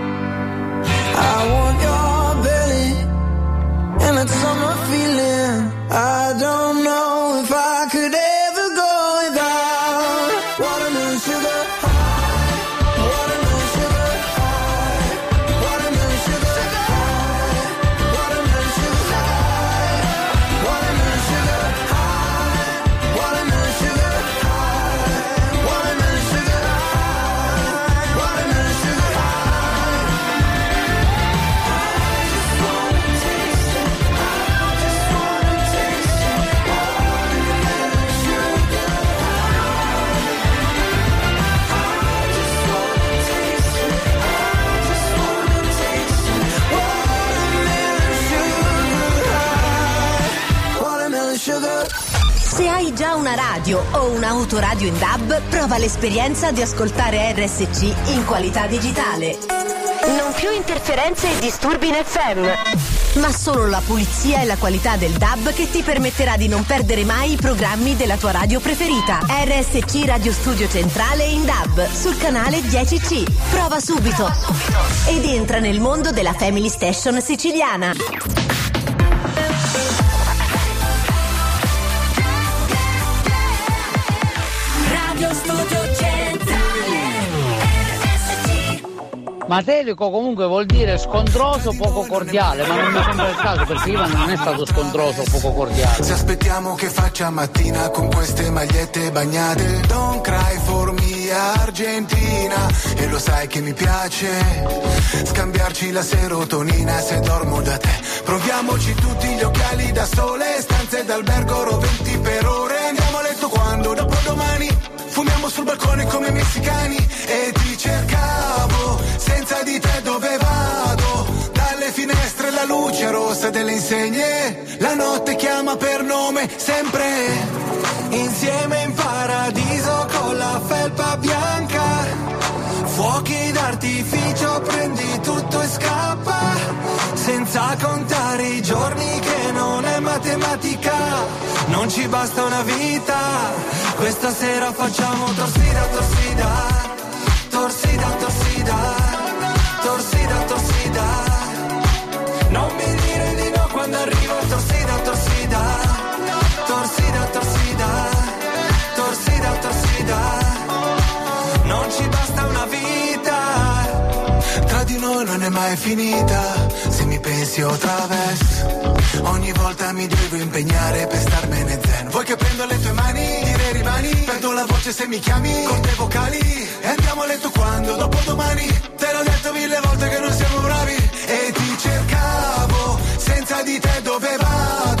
Radio o un'autoradio in DAB, prova l'esperienza di ascoltare RSC in qualità digitale. Non più interferenze e disturbi in FM, ma solo la pulizia e la qualità del DAB che ti permetterà di non perdere mai i programmi della tua radio preferita. RSC Radio Studio Centrale in DAB sul canale 10C. Prova subito ed entra nel mondo della Family Station siciliana. Matelico comunque vuol dire scontroso, poco cordiale, ma non mi sembra il caso perché Ivan non è stato scontroso, poco cordiale. Se aspettiamo che faccia mattina con queste magliette bagnate Don't cry for me Argentina E lo sai che mi piace Scambiarci la serotonina se dormo da te Proviamoci tutti gli occhiali da sole Stanze d'albergo roventi per ore Andiamo a letto quando? Dopodomani Fumiamo sul balcone come messicani E ti cercavo rossa delle insegne La notte chiama per nome sempre. Insieme in paradiso con la felpa bianca. Fuochi d'artificio prendi tutto e scappa. Senza contare i giorni che non è matematica. Non ci basta una vita Questa sera facciamo torsida Torsida, non è mai finita Se mi pensi o traverso Ogni volta mi devo impegnare per starmene zen. Vuoi che prendo le tue mani, dire rimani? Perdo la voce se mi chiami, con te vocali. E andiamo a letto quando, dopo domani. Te l'ho detto mille volte che non siamo bravi. E ti cercavo, senza di te dove vado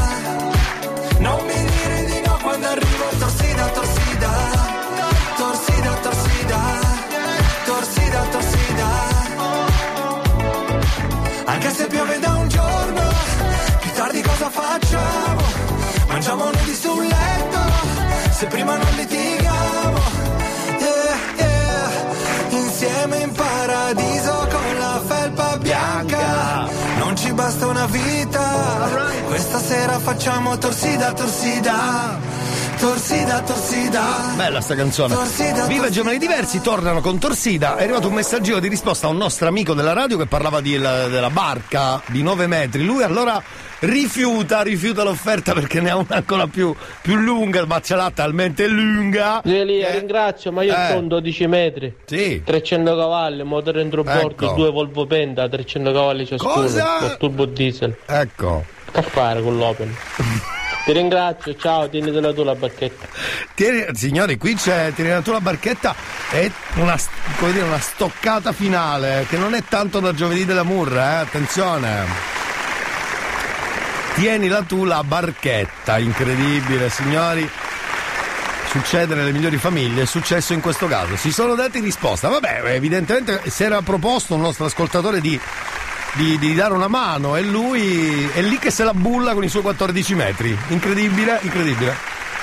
Anche se piove da un giorno, più tardi cosa facciamo? Mangiamo nudi sul letto, se prima non litighiamo. Yeah, yeah. Insieme in paradiso con la felpa bianca. Non ci basta una vita, questa sera facciamo torsida, torsida. Torsida, torsida. Bella sta canzone. Torsida, Viva i giornali diversi, tornano con Torsida. È arrivato un messaggio di risposta a un nostro amico della radio che parlava di- la- della barca di 9 metri. Lui allora rifiuta, rifiuta l'offerta perché ne ha una ancora più, più lunga, ma ce l'ha talmente lunga. Elia, ringrazio, ma io Eh. sono 12 metri. Sì. 300 cavalli, motore entrobordo, Ecco. due Volvo Penta, 300 cavalli ciascuno. Cosa? Con turbo diesel. Ecco. Che a fare con l'Open? Ti ringrazio, ciao, tienitela tu la bacchetta. Tieni- signori, qui c'è, tieni tu la barchetta, è una, dire, una stoccata finale, che non è tanto da giovedì della murra, eh, attenzione. Tienila tu la barchetta, incredibile, signori. succede nelle migliori famiglie, è successo in questo caso. Si sono dati risposta. Vabbè, evidentemente si era proposto un nostro ascoltatore di, di- di dare una mano e lui è lì che se la bulla con i suoi 14 metri. Incredibile, incredibile.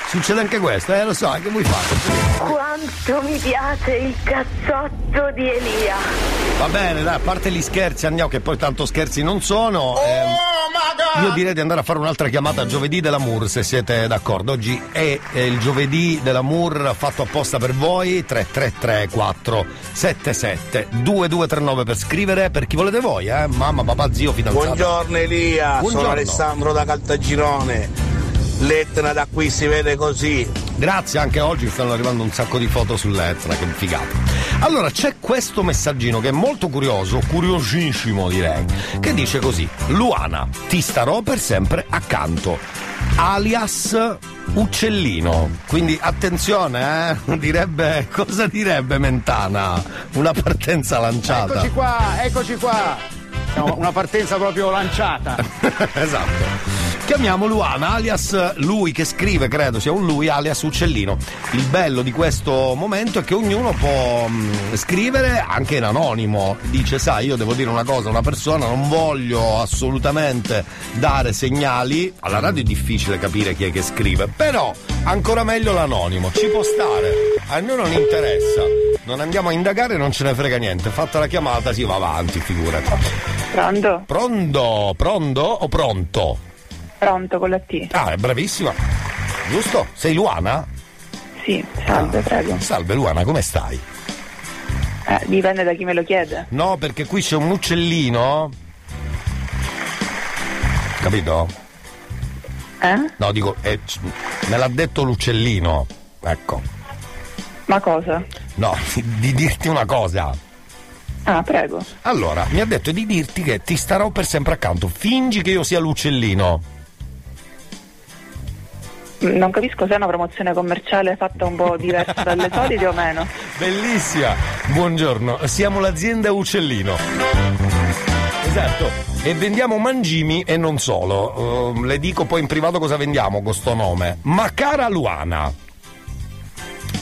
Succede anche questo, eh, lo so, che vuoi fare? Quanto mi piace il cazzotto di Elia. Va bene, dai, a parte gli scherzi, andiamo, che poi tanto scherzi non sono. ehm, io direi di andare a fare un'altra chiamata giovedì dell'Amour, se siete d'accordo. Oggi è, è il giovedì dell'Amour fatto apposta per voi. 333 477 2239 per scrivere per chi volete voi, eh? Mamma, papà, zio, fidanzato. Buongiorno Elia, sono Buongiorno. Alessandro da Caltagirone. L'Etna da qui si vede così. Grazie, anche oggi stanno arrivando un sacco di foto sull'Etna, che figata. Allora, c'è questo messaggino che è molto curioso, curiosissimo direi, che dice così: Luana, ti starò per sempre accanto. Alias uccellino. Quindi attenzione, eh? Direbbe, cosa direbbe Mentana? Una partenza lanciata. Eccoci qua, eccoci qua. No, una partenza proprio lanciata. esatto. Chiamiamo Luana, alias lui che scrive, credo sia un lui, alias Uccellino. Il bello di questo momento è che ognuno può mh, scrivere anche in anonimo. Dice, sai, io devo dire una cosa a una persona, non voglio assolutamente dare segnali. Alla radio è difficile capire chi è che scrive, però ancora meglio l'anonimo, ci può stare. A noi non interessa. Non andiamo a indagare, non ce ne frega niente. Fatta la chiamata si va avanti, figurati. Pronto? Pronto? Pronto o pronto? Pronto con la T. Ah, è bravissima. Giusto? Sei Luana? Sì, salve, Ah, prego. Salve Luana, come stai? Eh, dipende da chi me lo chiede. No, perché qui c'è un uccellino. Capito? Eh? No, dico, eh, me l'ha detto l'uccellino. Ecco. Ma cosa? No, di dirti una cosa. Ah, prego. Allora, mi ha detto di dirti che ti starò per sempre accanto. Fingi che io sia l'uccellino. Non capisco se è una promozione commerciale fatta un po' diversa dalle solite o meno. Bellissima! Buongiorno, siamo l'azienda Uccellino. Esatto, e vendiamo mangimi e non solo. Uh, le dico poi in privato cosa vendiamo con sto nome. Ma cara Luana,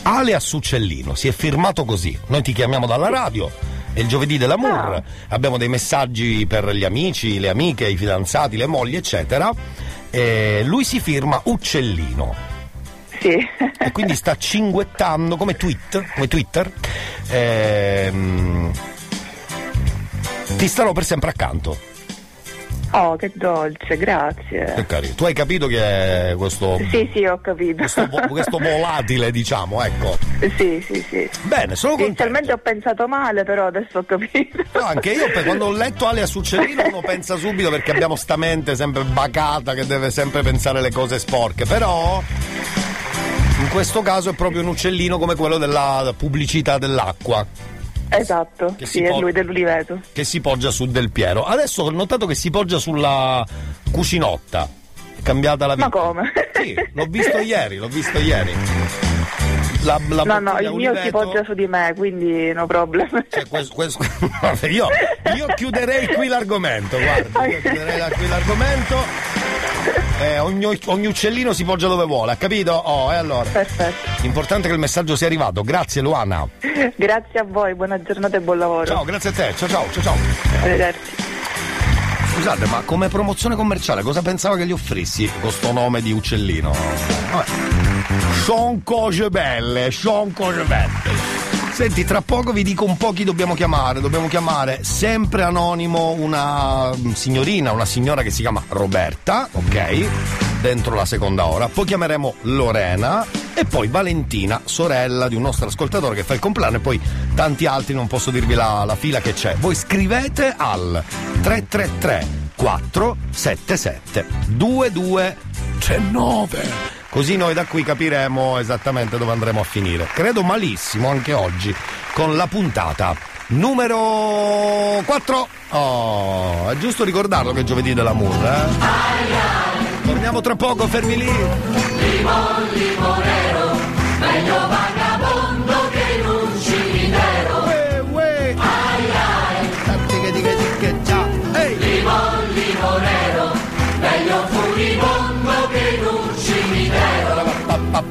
alias Uccellino, si è firmato così. Noi ti chiamiamo dalla radio. È il giovedì dell'amour, abbiamo dei messaggi per gli amici, le amiche, i fidanzati, le mogli, eccetera. E lui si firma Uccellino. Sì. E quindi sta cinguettando come tweet, come Twitter. Ehm, ti starò per sempre accanto. Oh, che dolce, grazie. Che carino. Tu hai capito che è questo, Sì, sì, ho capito. questo, questo volatile, diciamo, ecco. Sì, sì, sì. Bene, sono contento. Inizialmente ho pensato male, però adesso ho capito. No, anche io quando ho letto alias Uccellino uno pensa subito perché abbiamo sta mente sempre bacata che deve sempre pensare le cose sporche, però in questo caso è proprio un uccellino come quello della pubblicità dell'acqua. Esatto, Che sì, si è lui dell'Uliveto. che si poggia su Del Piero. Adesso ho notato che si poggia sulla cucinotta. È cambiata la vita. Ma come? Sì, l'ho visto ieri, l'ho visto ieri. La, la no, no, il mio si Uliveto- poggia su di me, quindi no problem. Cioè, questo- questo- io, io chiuderei qui l'argomento, guarda, io chiuderei qui l'argomento. Eh, ogni, ogni uccellino si poggia dove vuole, ha capito? Oh, e allora. Perfetto. L'importante è che il messaggio sia arrivato. Grazie Luana. Grazie a voi, buona giornata e buon lavoro. Ciao, grazie a te. Ciao ciao, ciao ciao. Arrivederci. Scusate, ma come promozione commerciale cosa pensava che gli offrissi con sto nome di uccellino? Vabbè. Son cose belle, son cose belle. Senti, tra poco vi dico un po' chi dobbiamo chiamare. Dobbiamo chiamare sempre anonimo una signorina, una signora che si chiama Roberta, ok? Dentro la seconda ora. Poi chiameremo Lorena e poi Valentina, sorella di un nostro ascoltatore che fa il compleanno e poi tanti altri, non posso dirvi la, la fila che c'è. Voi scrivete al 333 477 2239 Così noi da qui capiremo esattamente dove andremo a finire. Credo malissimo anche oggi con la puntata numero 4. Oh, è giusto ricordarlo che è giovedì dell'amour, eh? Torniamo tra poco, fermi lì. Limon, limonero, meglio vagabondo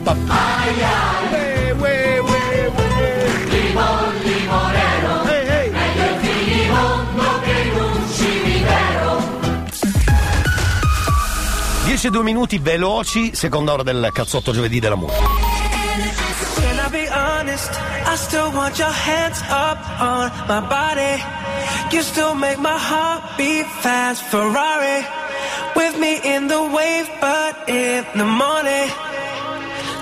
pop. Ai, ai. Uè, e 2 minuti veloci, seconda ora del cazzotto giovedì della musica. I be honest? Your hands up on my body. You still make my heart beat fast. Ferrari with me in the wave, but in the morning.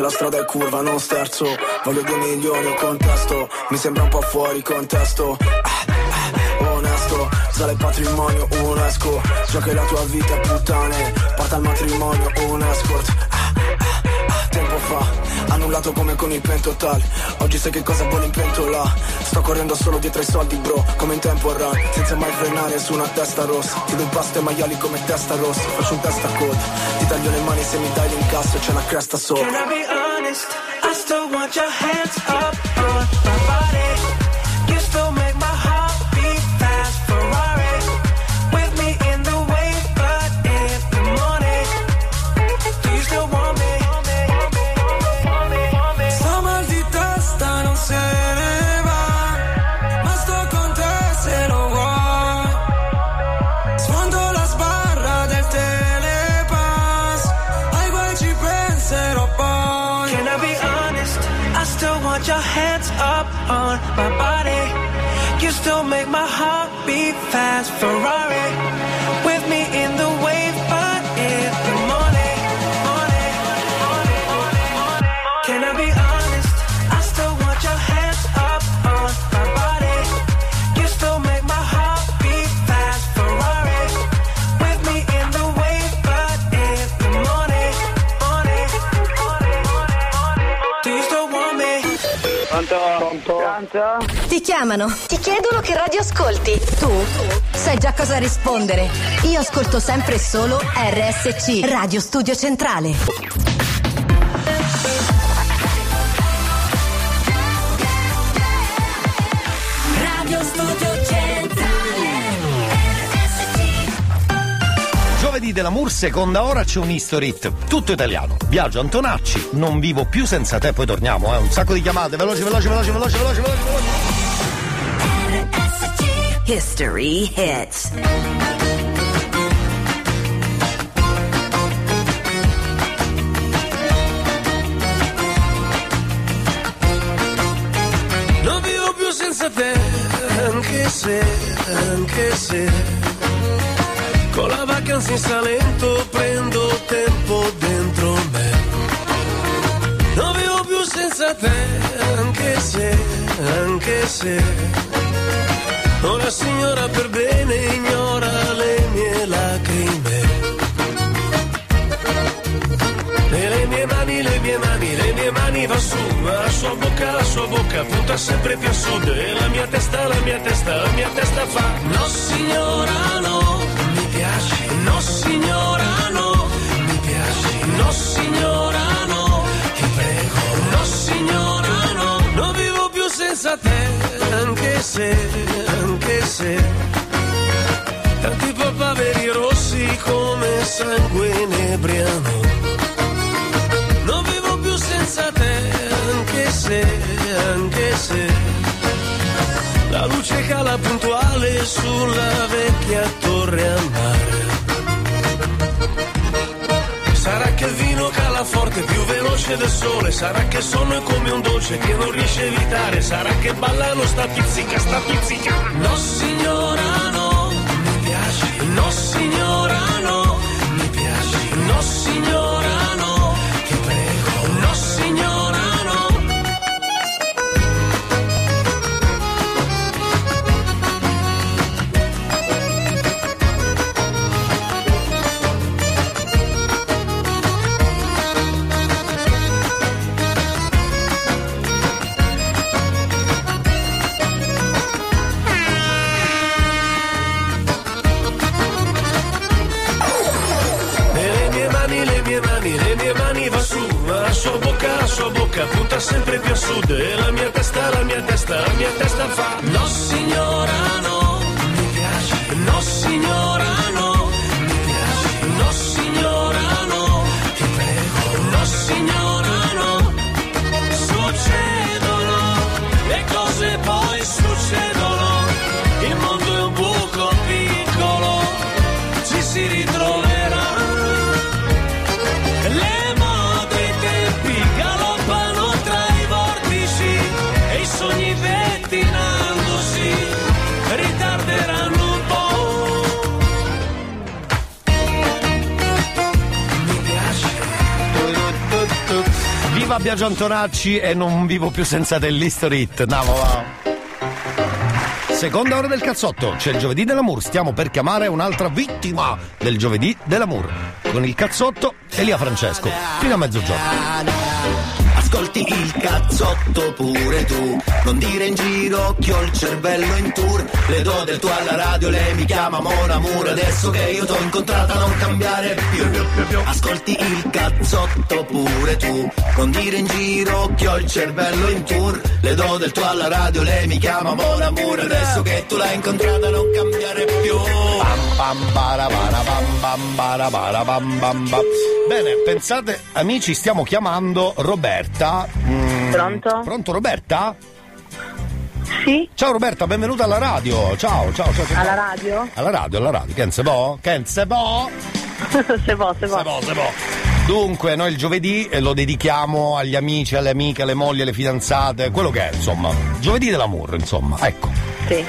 se la strada è curva non sterzo. Voglio due milioni o contesto. Mi sembra un po' fuori contesto. Ah, ah, Onesto, sale patrimonio UNESCO. So che la tua vita puttane. Porta al matrimonio un escort fa, annullato come con il pentotal Oggi sai che cosa vuole in pentola Sto correndo solo dietro ai soldi bro Come in tempo run, senza mai frenare su una testa rossa. Ti do impasto ai maiali come testa rossa. Faccio un testa code Ti taglio le mani se mi dai l'incasso e c'è la cresta sopra. Can I be honest? I still want your hands up on Ti chiamano, ti chiedono che radio ascolti. Tu sai già cosa rispondere. Io ascolto sempre solo RSC, Radio Studio Centrale. Della Mur, seconda ora c'è un history hit, tutto italiano. Viaggio Antonacci, non vivo più senza te, poi torniamo, eh. Un sacco di chiamate, veloci, veloci, veloci, veloci, veloci, veloci. veloci. History Hits. Non vivo più senza te, anche se, anche se Con la vacanza in Salento prendo tempo dentro me. Non vivo più senza te, anche se, anche se. Una signora per bene ignora le mie lacrime. E le mie mani, le mie mani, le mie mani va su, ma la sua bocca, la sua bocca punta sempre più a sud. E la mia testa, la mia testa, la mia testa fa No signora no, piaci, no signora no, mi piaci, no signora no, ti prego, no signora no, non vivo più senza te, anche se, anche se tanti papaveri rossi come sangue inebriano. Non vivo più senza te, anche se, anche se la luce cala puntuale sulla vecchia torre a mare. Sarà che il vino cala forte, più veloce del sole, sarà che il sonno è come un dolce che non riesce a evitare, sarà che ballano sta pizzica, sta pizzica. No signora no, No signora no, mi piaci. No signora sempre più a sud. E la mia testa, la mia testa, la mia testa fa No signora Viva Biagio Antonacci e non vivo più senza dell'History Hit. Andiamo, va. Seconda ora del cazzotto, c'è il giovedì dell'amour, stiamo per chiamare un'altra vittima del giovedì dell'amour. Con il cazzotto Elia Francesco, fino a mezzogiorno. Ascolti il cazzotto pure tu, non dire in giro che ho il cervello in tour. Le do del tuo alla radio, lei mi chiama Mon Amour. Adesso che io t'ho incontrata non cambiare più. Ascolti il cazzotto pure tu, non dire in giro che ho il cervello in tour. Le do del tuo alla radio, lei mi chiama Mon Amour. Adesso che tu l'hai incontrata non cambiare più. Bene, pensate, amici, stiamo chiamando Roberta. Mm, Pronto? Pronto Roberta? Sì. Ciao Roberta, benvenuta alla radio. Ciao, ciao, ciao. ciao. Alla radio? Alla radio, alla radio. Che se può? Che se può? se può, se può. Se può, se può. Dunque, noi il giovedì eh, lo dedichiamo agli amici, alle amiche, alle mogli, alle fidanzate, quello che è, insomma. Giovedì dell'amore, insomma, ecco. Sì.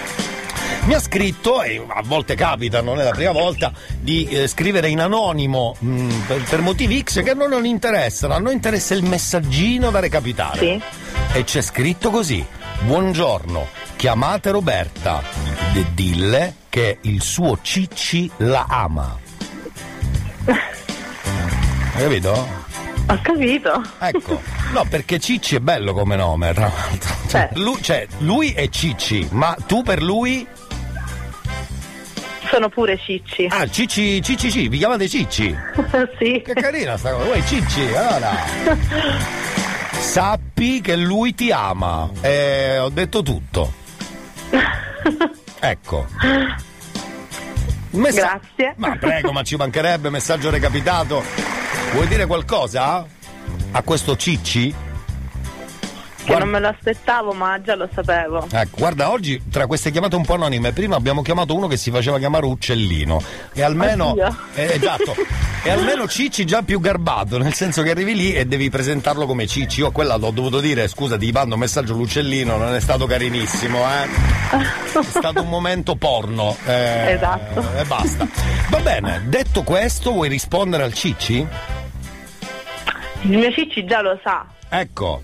Mi ha scritto, e a volte capita, non è la prima volta, di eh, scrivere in anonimo mh, per, per motivi X che a noi non interessano, a noi interessa il messaggino da recapitare. Sì. E c'è scritto così: Buongiorno, chiamate Roberta e dille che il suo Cicci la ama. Hai capito? Ho capito. Ecco, no, perché Cicci è bello come nome, tra l'altro. Cioè, lui, cioè, lui è Cicci, ma tu per lui? Sono pure Cicci. Ah, Cicci, Cicci, Cicci, vi chiamate Cicci? sì. Che carina sta cosa, uè, Cicci, allora. Sappi che lui ti ama, eh, ho detto tutto. Ecco. Messa- Grazie. Ma prego, ma ci mancherebbe, messaggio recapitato. Vuoi dire qualcosa a questo Cicci? Che non me lo aspettavo, ma già lo sapevo. Ecco, guarda, oggi tra queste chiamate un po' anonime, prima abbiamo chiamato uno che si faceva chiamare Uccellino. E almeno. Eh, esatto. E almeno Cicci già più garbato, nel senso che arrivi lì e devi presentarlo come Cicci. Io a quella l'ho dovuto dire, scusa, ti mando un messaggio l'Uccellino, non è stato carinissimo, eh. È stato un momento porno. eh, Esatto. E basta. Va bene, detto questo, vuoi rispondere al Cicci? Il mio Cicci già lo sa. Ecco,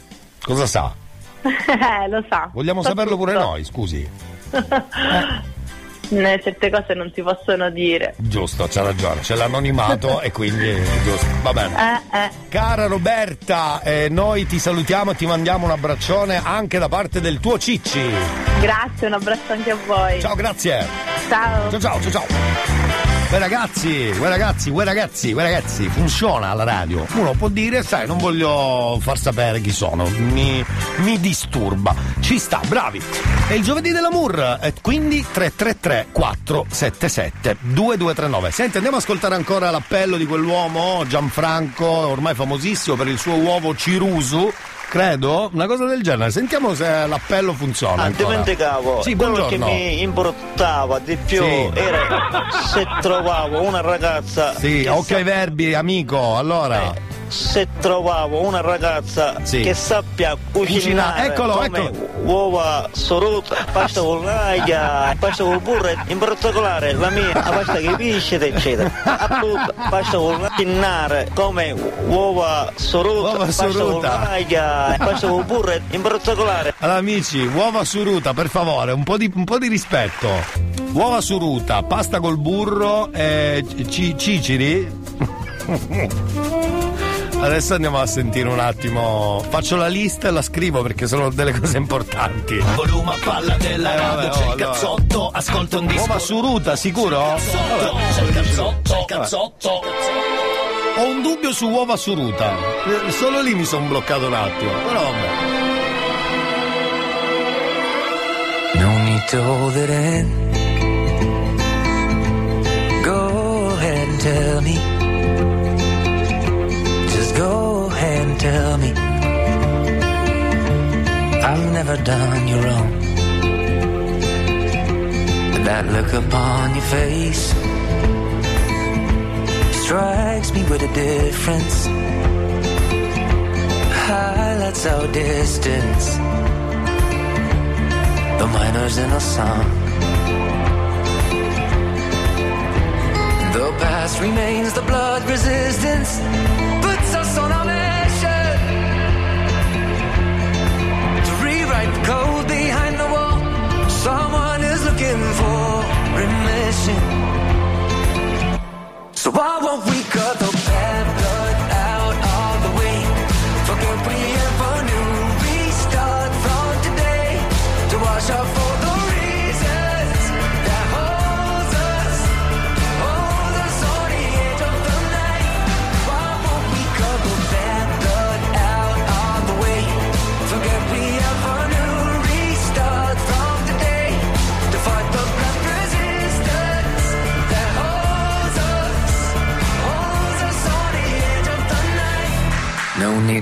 cosa sa? Eh, lo sa. Vogliamo Sa saperlo pure tutto. noi, scusi. Eh, certe cose non si possono dire. Giusto, c'ha ragione, c'è l'anonimato e quindi giusto, va bene. Eh, eh. Cara Roberta, eh, noi ti salutiamo e ti mandiamo un abbraccione anche da parte del tuo Cicci. Grazie, un abbraccio anche a voi. Ciao, grazie. Ciao. Ciao ciao ciao ciao. Beh ragazzi, voi ragazzi, voi ragazzi, voi ragazzi, funziona alla radio. Uno può dire, sai, non voglio far sapere chi sono, mi, mi disturba. Ci sta, bravi. È il giovedì dell'amour, e quindi 333 477 2239. Senti, andiamo ad ascoltare ancora l'appello di quell'uomo, Gianfranco, ormai famosissimo per il suo uovo Cirusu. Credo, una cosa del genere. Sentiamo se l'appello funziona. Ah, dimenticavo, Sì, quello che mi importava di più Sì. era se trovavo una ragazza Sì, che occhio ai verbi, amico. Allora, se trovavo una ragazza Sì. che sappia Cucina- cucinare eccolo, come eccolo. uova soruta, pasta con l'aia, pasta con burro, in particolare la mia la pasta che pisce eccetera. Appunto, pasta con la cucinare come uova soruta, Uova pasta con soruta. l'aia, pasta con burro, in particolare Allora amici, uova suruta, per favore, un po' di, un po' di rispetto. Uova suruta, pasta col burro, eh, ci- ciciri. Adesso andiamo a sentire un attimo. Faccio la lista e la scrivo perché sono delle cose importanti. Volume a palla della Eh, radio, c'è oh, il allora. cazzotto, ascolta un disco. Uova suruta, sicuro? Cazzotto, c'è il cazzotto, c'è il cazzotto. Ho un dubbio su uova suruta. Eh, Solo lì mi sono bloccato un attimo. Però vabbè. No need to hold it in. Go ahead and tell me. Go ahead and tell me. I've never done you wrong. But that look upon your face strikes me with a difference. Highlights our distance the miners in a song. The past remains, the blood resistance on mission to rewrite the code behind the wall. Someone is looking for. So why won't we cut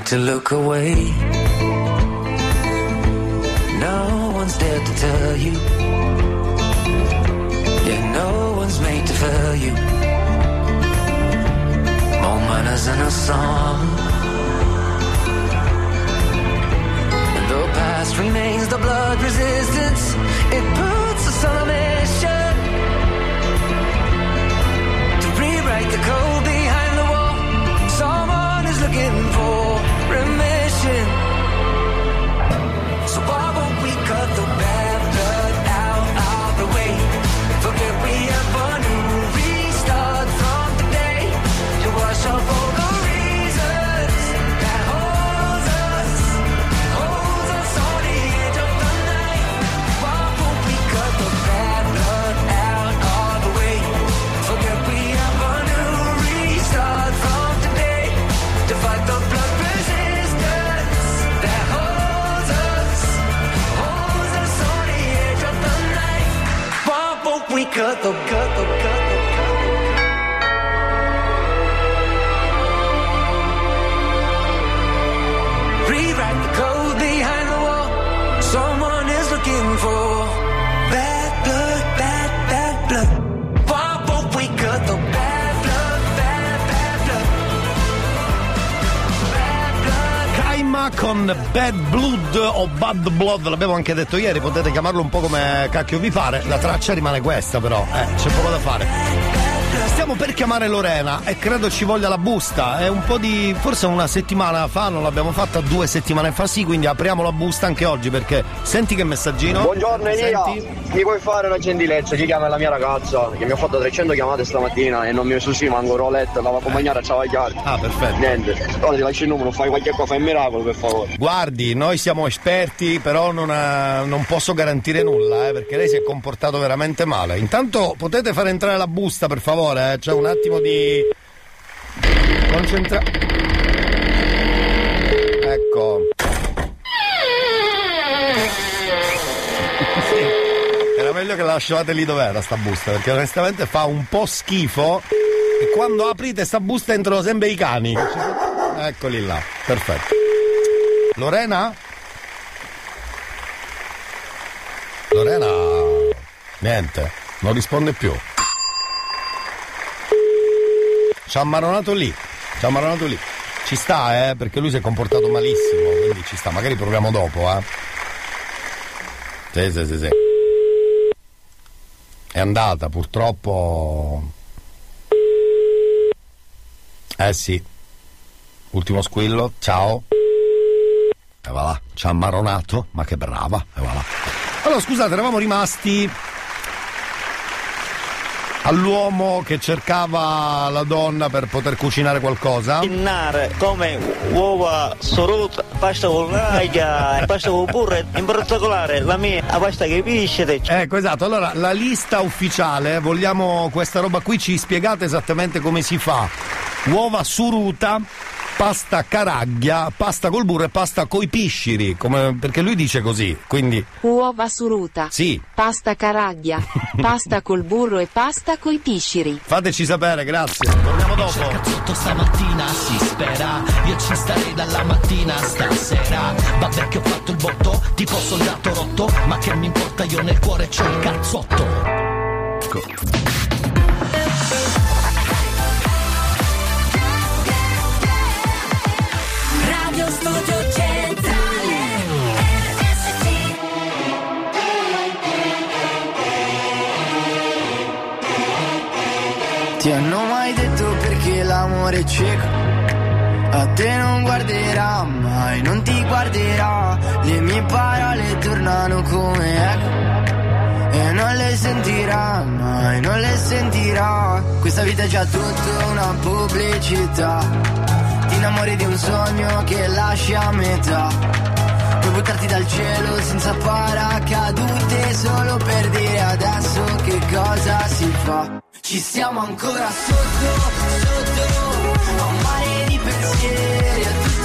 To look away. No one's there to tell you. Yeah, no one's made to fail you. More miners in a song. The past remains the blood resistance. The the the Rewrite the code behind the wall. Someone is looking for bad blood, bad, bad blood. Why won't we cut the bad blood, bad, bad blood? Kaima con Bad Blood o Bad Blood, l'abbiamo anche detto ieri, potete chiamarlo un po' come cacchio vi pare, la traccia rimane questa però, eh, c'è poco da fare. Stiamo per chiamare Lorena e credo ci voglia la busta, è un po' di, forse una settimana fa, non l'abbiamo fatta due settimane fa, sì, quindi apriamo la busta anche oggi perché senti che messaggino. Buongiorno Elia, Senti? Mi puoi fare una gentilezza? Chi chiama la mia ragazza che mi ha fatto 300 chiamate stamattina e non mi ha messo sì manco roletto, la accompagnare a travagliare. Ah, perfetto. Niente, ora ti lascio il numero, fai qualche cosa, fai un miracolo per favore. Guardi, noi siamo esperti, però non, eh, non posso garantire nulla, eh, perché lei si è comportato veramente male. Intanto potete far entrare la busta, per favore, eh? c'è un attimo di. Concentra. Ecco. Sì, Era meglio che la lasciavate lì dov'era sta busta, perché onestamente fa un po' schifo. E quando aprite sta busta entrano sempre i cani. Eccoli là, perfetto. Lorena? Lorena? Niente, non risponde più. Ci ha marronato lì, ci ha marronato lì. Ci sta, eh, perché lui si è comportato malissimo, quindi ci sta, magari proviamo dopo, eh. Sì, sì, sì, sì. È andata, purtroppo. Eh sì. Ultimo squillo, ciao. E va là, ci ha marronato, ma che brava, e va. Allora, scusate, eravamo rimasti all'uomo che cercava la donna per poter cucinare qualcosa. Cucinare come uova sorute, pasta con l'aglio, pasta con burro, in particolare la mia la pasta che pisce. Ecco, esatto. Allora, la lista ufficiale, vogliamo questa roba qui, ci spiegate esattamente come si fa. Uova suruta, pasta caraglia, pasta col burro e pasta coi pisciri, come- perché lui dice così, quindi Uova suruta. sì, Pasta caraglia. pasta col burro e pasta coi pisciri. fateci sapere, grazie. Torniamo dopo. cazzotto stamattina si spera Io ci starei dalla mattina stasera Vabbè che ho fatto il botto Tipo soldato rotto Ma che mi importa io nel cuore c'ho il cazzotto Radio Studio Centrale Ti hanno mai detto perché l'amore è cieco? A te non guarderà mai, non ti guarderà. Le mie parole tornano come eco. E non le sentirà mai, non le sentirà. Questa vita è già tutta una pubblicità. Innamori di un sogno che lasci a metà. Puoi buttarti dal cielo senza paracadute solo per dire adesso che cosa si fa. Ci siamo ancora sotto, sotto, a un mare di pensieri, a tutti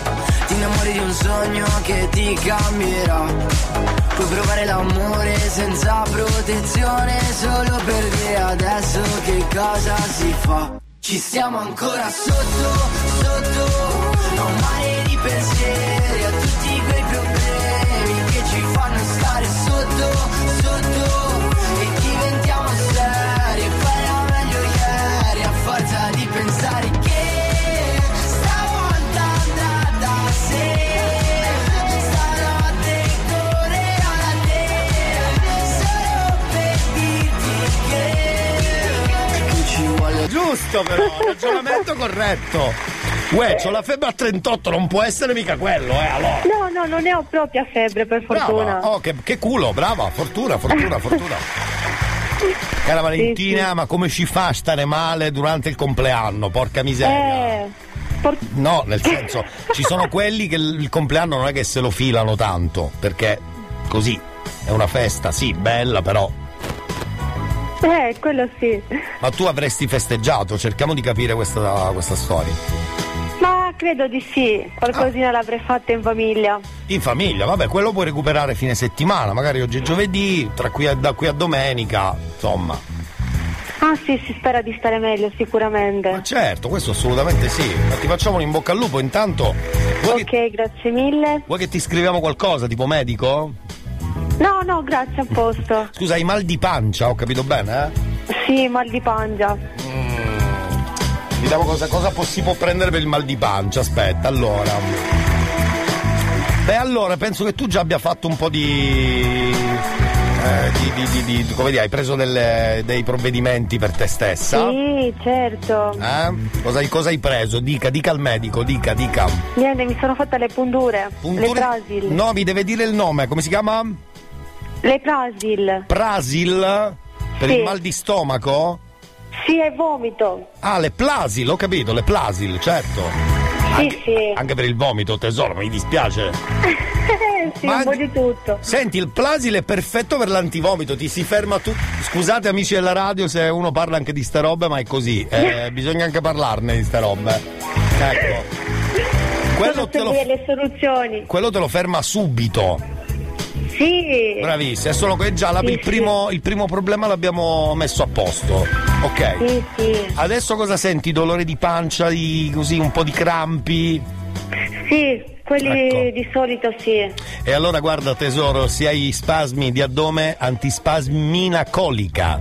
Ti innamori di un sogno che ti cambierà. Puoi provare l'amore senza protezione solo per dire adesso che cosa si fa. Ci stiamo ancora sotto, sotto, a un mare di pensieri, a tutti quei Giusto però, ragionamento corretto. Uè, c'ho la febbre a 38, non può essere mica quello, eh, allora. No, no, non ne ho propria febbre, per fortuna. Brava, oh, che, che culo, brava, fortuna, fortuna, fortuna. Cara Valentina, ma come ci fa a stare male durante il compleanno? Porca miseria. Eh, No, nel senso, ci sono quelli che il compleanno non è che se lo filano tanto, perché così è una festa, sì, bella, però. Eh, quello sì. Ma tu avresti festeggiato, cerchiamo di capire questa, questa storia. Ma credo di sì, qualcosina l'avrei fatta in famiglia. In famiglia, vabbè, quello puoi recuperare fine settimana, magari oggi è giovedì, tra qui a, da qui a domenica, insomma. Ah sì, si spera di stare meglio, sicuramente. Certo, questo assolutamente sì. Ma ti facciamo un in bocca al lupo, intanto. Vuoi, che, Ok, grazie mille. vuoi che ti scriviamo qualcosa, tipo medico? No, no, grazie, a posto. Scusa, hai mal di pancia, ho capito bene, eh? Sì, mal di pangia. Vediamo cosa, cosa si può prendere per il mal di pancia. Aspetta, allora. Beh, allora, penso che tu già abbia fatto un po' di. eh, di, di- di- di- come dire, hai preso delle- dei provvedimenti per te stessa? Sì, certo. Eh? Cosa, hai- cosa hai preso? Dica, dica al medico, dica, dica. Niente, mi sono fatta le punture. Le Punture- Prasil. No, mi deve dire il nome, come si chiama? Le Prasil. Prasil? Per Sì. il mal di stomaco? Sì, è vomito. Ah, le Plasil, ho capito, le Plasil, certo. Sì, sì. Anche per il vomito, tesoro, mi dispiace. sì, un po' di tutto. Senti, il Plasil è perfetto per l'antivomito, ti si ferma tu. Scusate amici della radio se uno parla anche di ste robe, ma è così. Eh, bisogna anche parlarne di ste robe. Ecco. Quello te, lo, quello te lo ferma subito. Sì. Bravissimo, è solo che già la- Sì, il, primo, il primo problema l'abbiamo messo a posto. Ok. Sì, sì. Adesso cosa senti? Dolore di pancia, di, così un po' di crampi? Sì, quelli Ecco. di solito sì. E allora guarda tesoro, se hai spasmi di addome, antispasmina colica.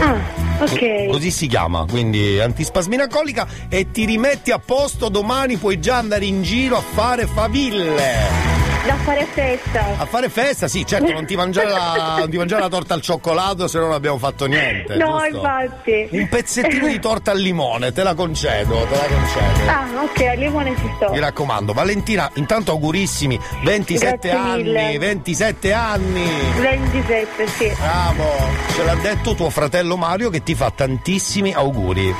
Ah, ok. Così si chiama, quindi antispasmina colica e ti rimetti a posto, domani puoi già andare in giro a fare faville. Da fare festa. A fare festa, sì, certo, non ti mangiare la, non ti mangiare la torta al cioccolato se non abbiamo fatto niente. No, giusto? infatti. Un pezzettino di torta al limone, te la concedo, te la concedo. Ah, ok, al limone ci sto. Mi raccomando, Valentina, intanto augurissimi, 27 Grazie anni, mille. 27 anni. 27, sì. Bravo, ce l'ha detto tuo fratello Mario che ti fa tantissimi auguri.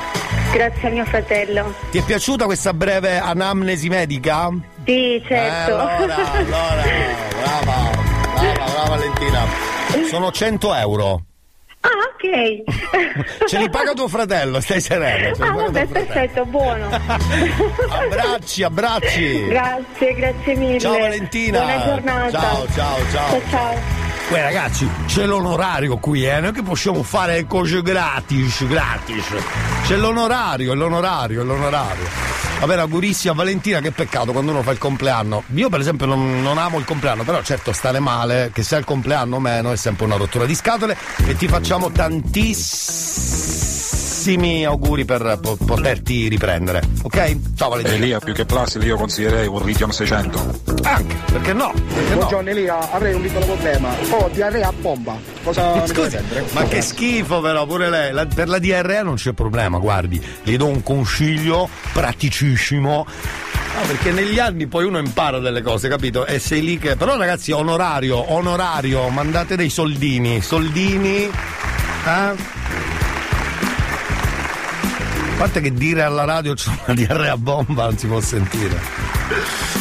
Grazie a mio fratello. Ti è piaciuta questa breve anamnesi medica? Sì, certo. Eh, allora, allora, brava, brava, brava Valentina. Sono 100 euro. Ah, ok. Ce li paga tuo fratello, stai sereno. Ah, vabbè, perfetto, buono. Abbracci, abbracci. Grazie, grazie mille. Ciao Valentina. Buona giornata. Ciao, ciao, ciao. Ciao, ciao. Beh ragazzi, c'è l'onorario qui, eh, non è che possiamo fare cose gratis, gratis. C'è l'onorario, l'onorario, l'onorario. Vabbè, augurissimi a Valentina, che peccato quando uno fa il compleanno. Io per esempio non, non amo il compleanno, però certo stare male, che sia il compleanno o meno, è sempre una rottura di scatole e ti facciamo tantissimi auguri per po- poterti riprendere, ok? Ciao Valentina. Elia, più che Plasil, io consiglierei un Rivian 600. Anche, perché no? Perché no? Buongiorno Elia, avrei un piccolo problema. Ho diarrea a bomba. Cosa mi Scusi, deve prendere? ma che schifo però, pure lei. La- per la diarrea non c'è problema, guardi, le do un consiglio praticissimo. Ah, perché negli anni poi uno impara delle cose, capito? E sei lì che. Però ragazzi, onorario, onorario, mandate dei soldini, soldini. Eh? Parte che dire alla radio c'è una diarrea bomba non si può sentire.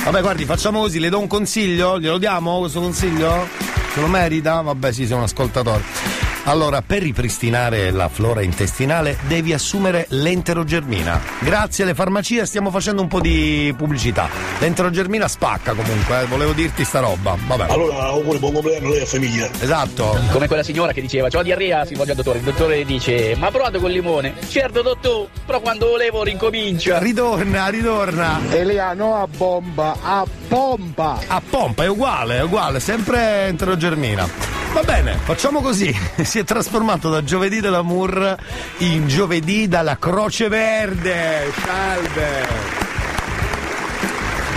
Vabbè, guardi, facciamo così, le do un consiglio? Glielo diamo questo consiglio? Se lo merita? Vabbè, sì, un ascoltatore. Allora, per ripristinare la flora intestinale devi assumere l'enterogermina. Grazie alle farmacie stiamo facendo un po' di pubblicità. L'enterogermina spacca comunque, eh, volevo dirti sta roba. Vabbè. Allora, auguri, buon compleanno lei a famiglia. Esatto. Come quella signora che diceva, c'ho diarrea, si rivolge al dottore, il dottore dice, ma provate col limone. Certo dottore, però quando volevo rincomincia. Ritorna, ritorna. Elia, no a bomba, a pompa. A pompa, è uguale, è uguale, sempre enterogermina. Va bene, facciamo così. Si è trasformato da giovedì dell'amour in giovedì dalla Croce Verde. Salve.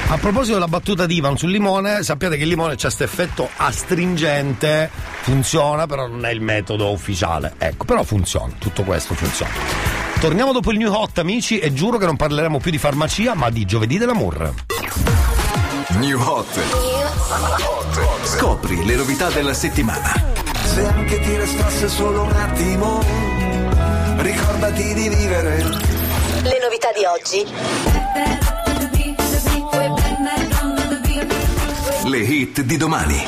A proposito della battuta di Ivan sul limone, sappiate che il limone c'ha questo effetto astringente, funziona, però non è il metodo ufficiale. Ecco, però funziona, tutto questo funziona. Torniamo dopo il new hot, amici, e giuro che non parleremo più di farmacia, ma di giovedì dell'amour. New Hot. Scopri le novità della settimana. Se anche ti restasse solo un attimo, ricordati di vivere. Le novità di oggi. Le hit di domani.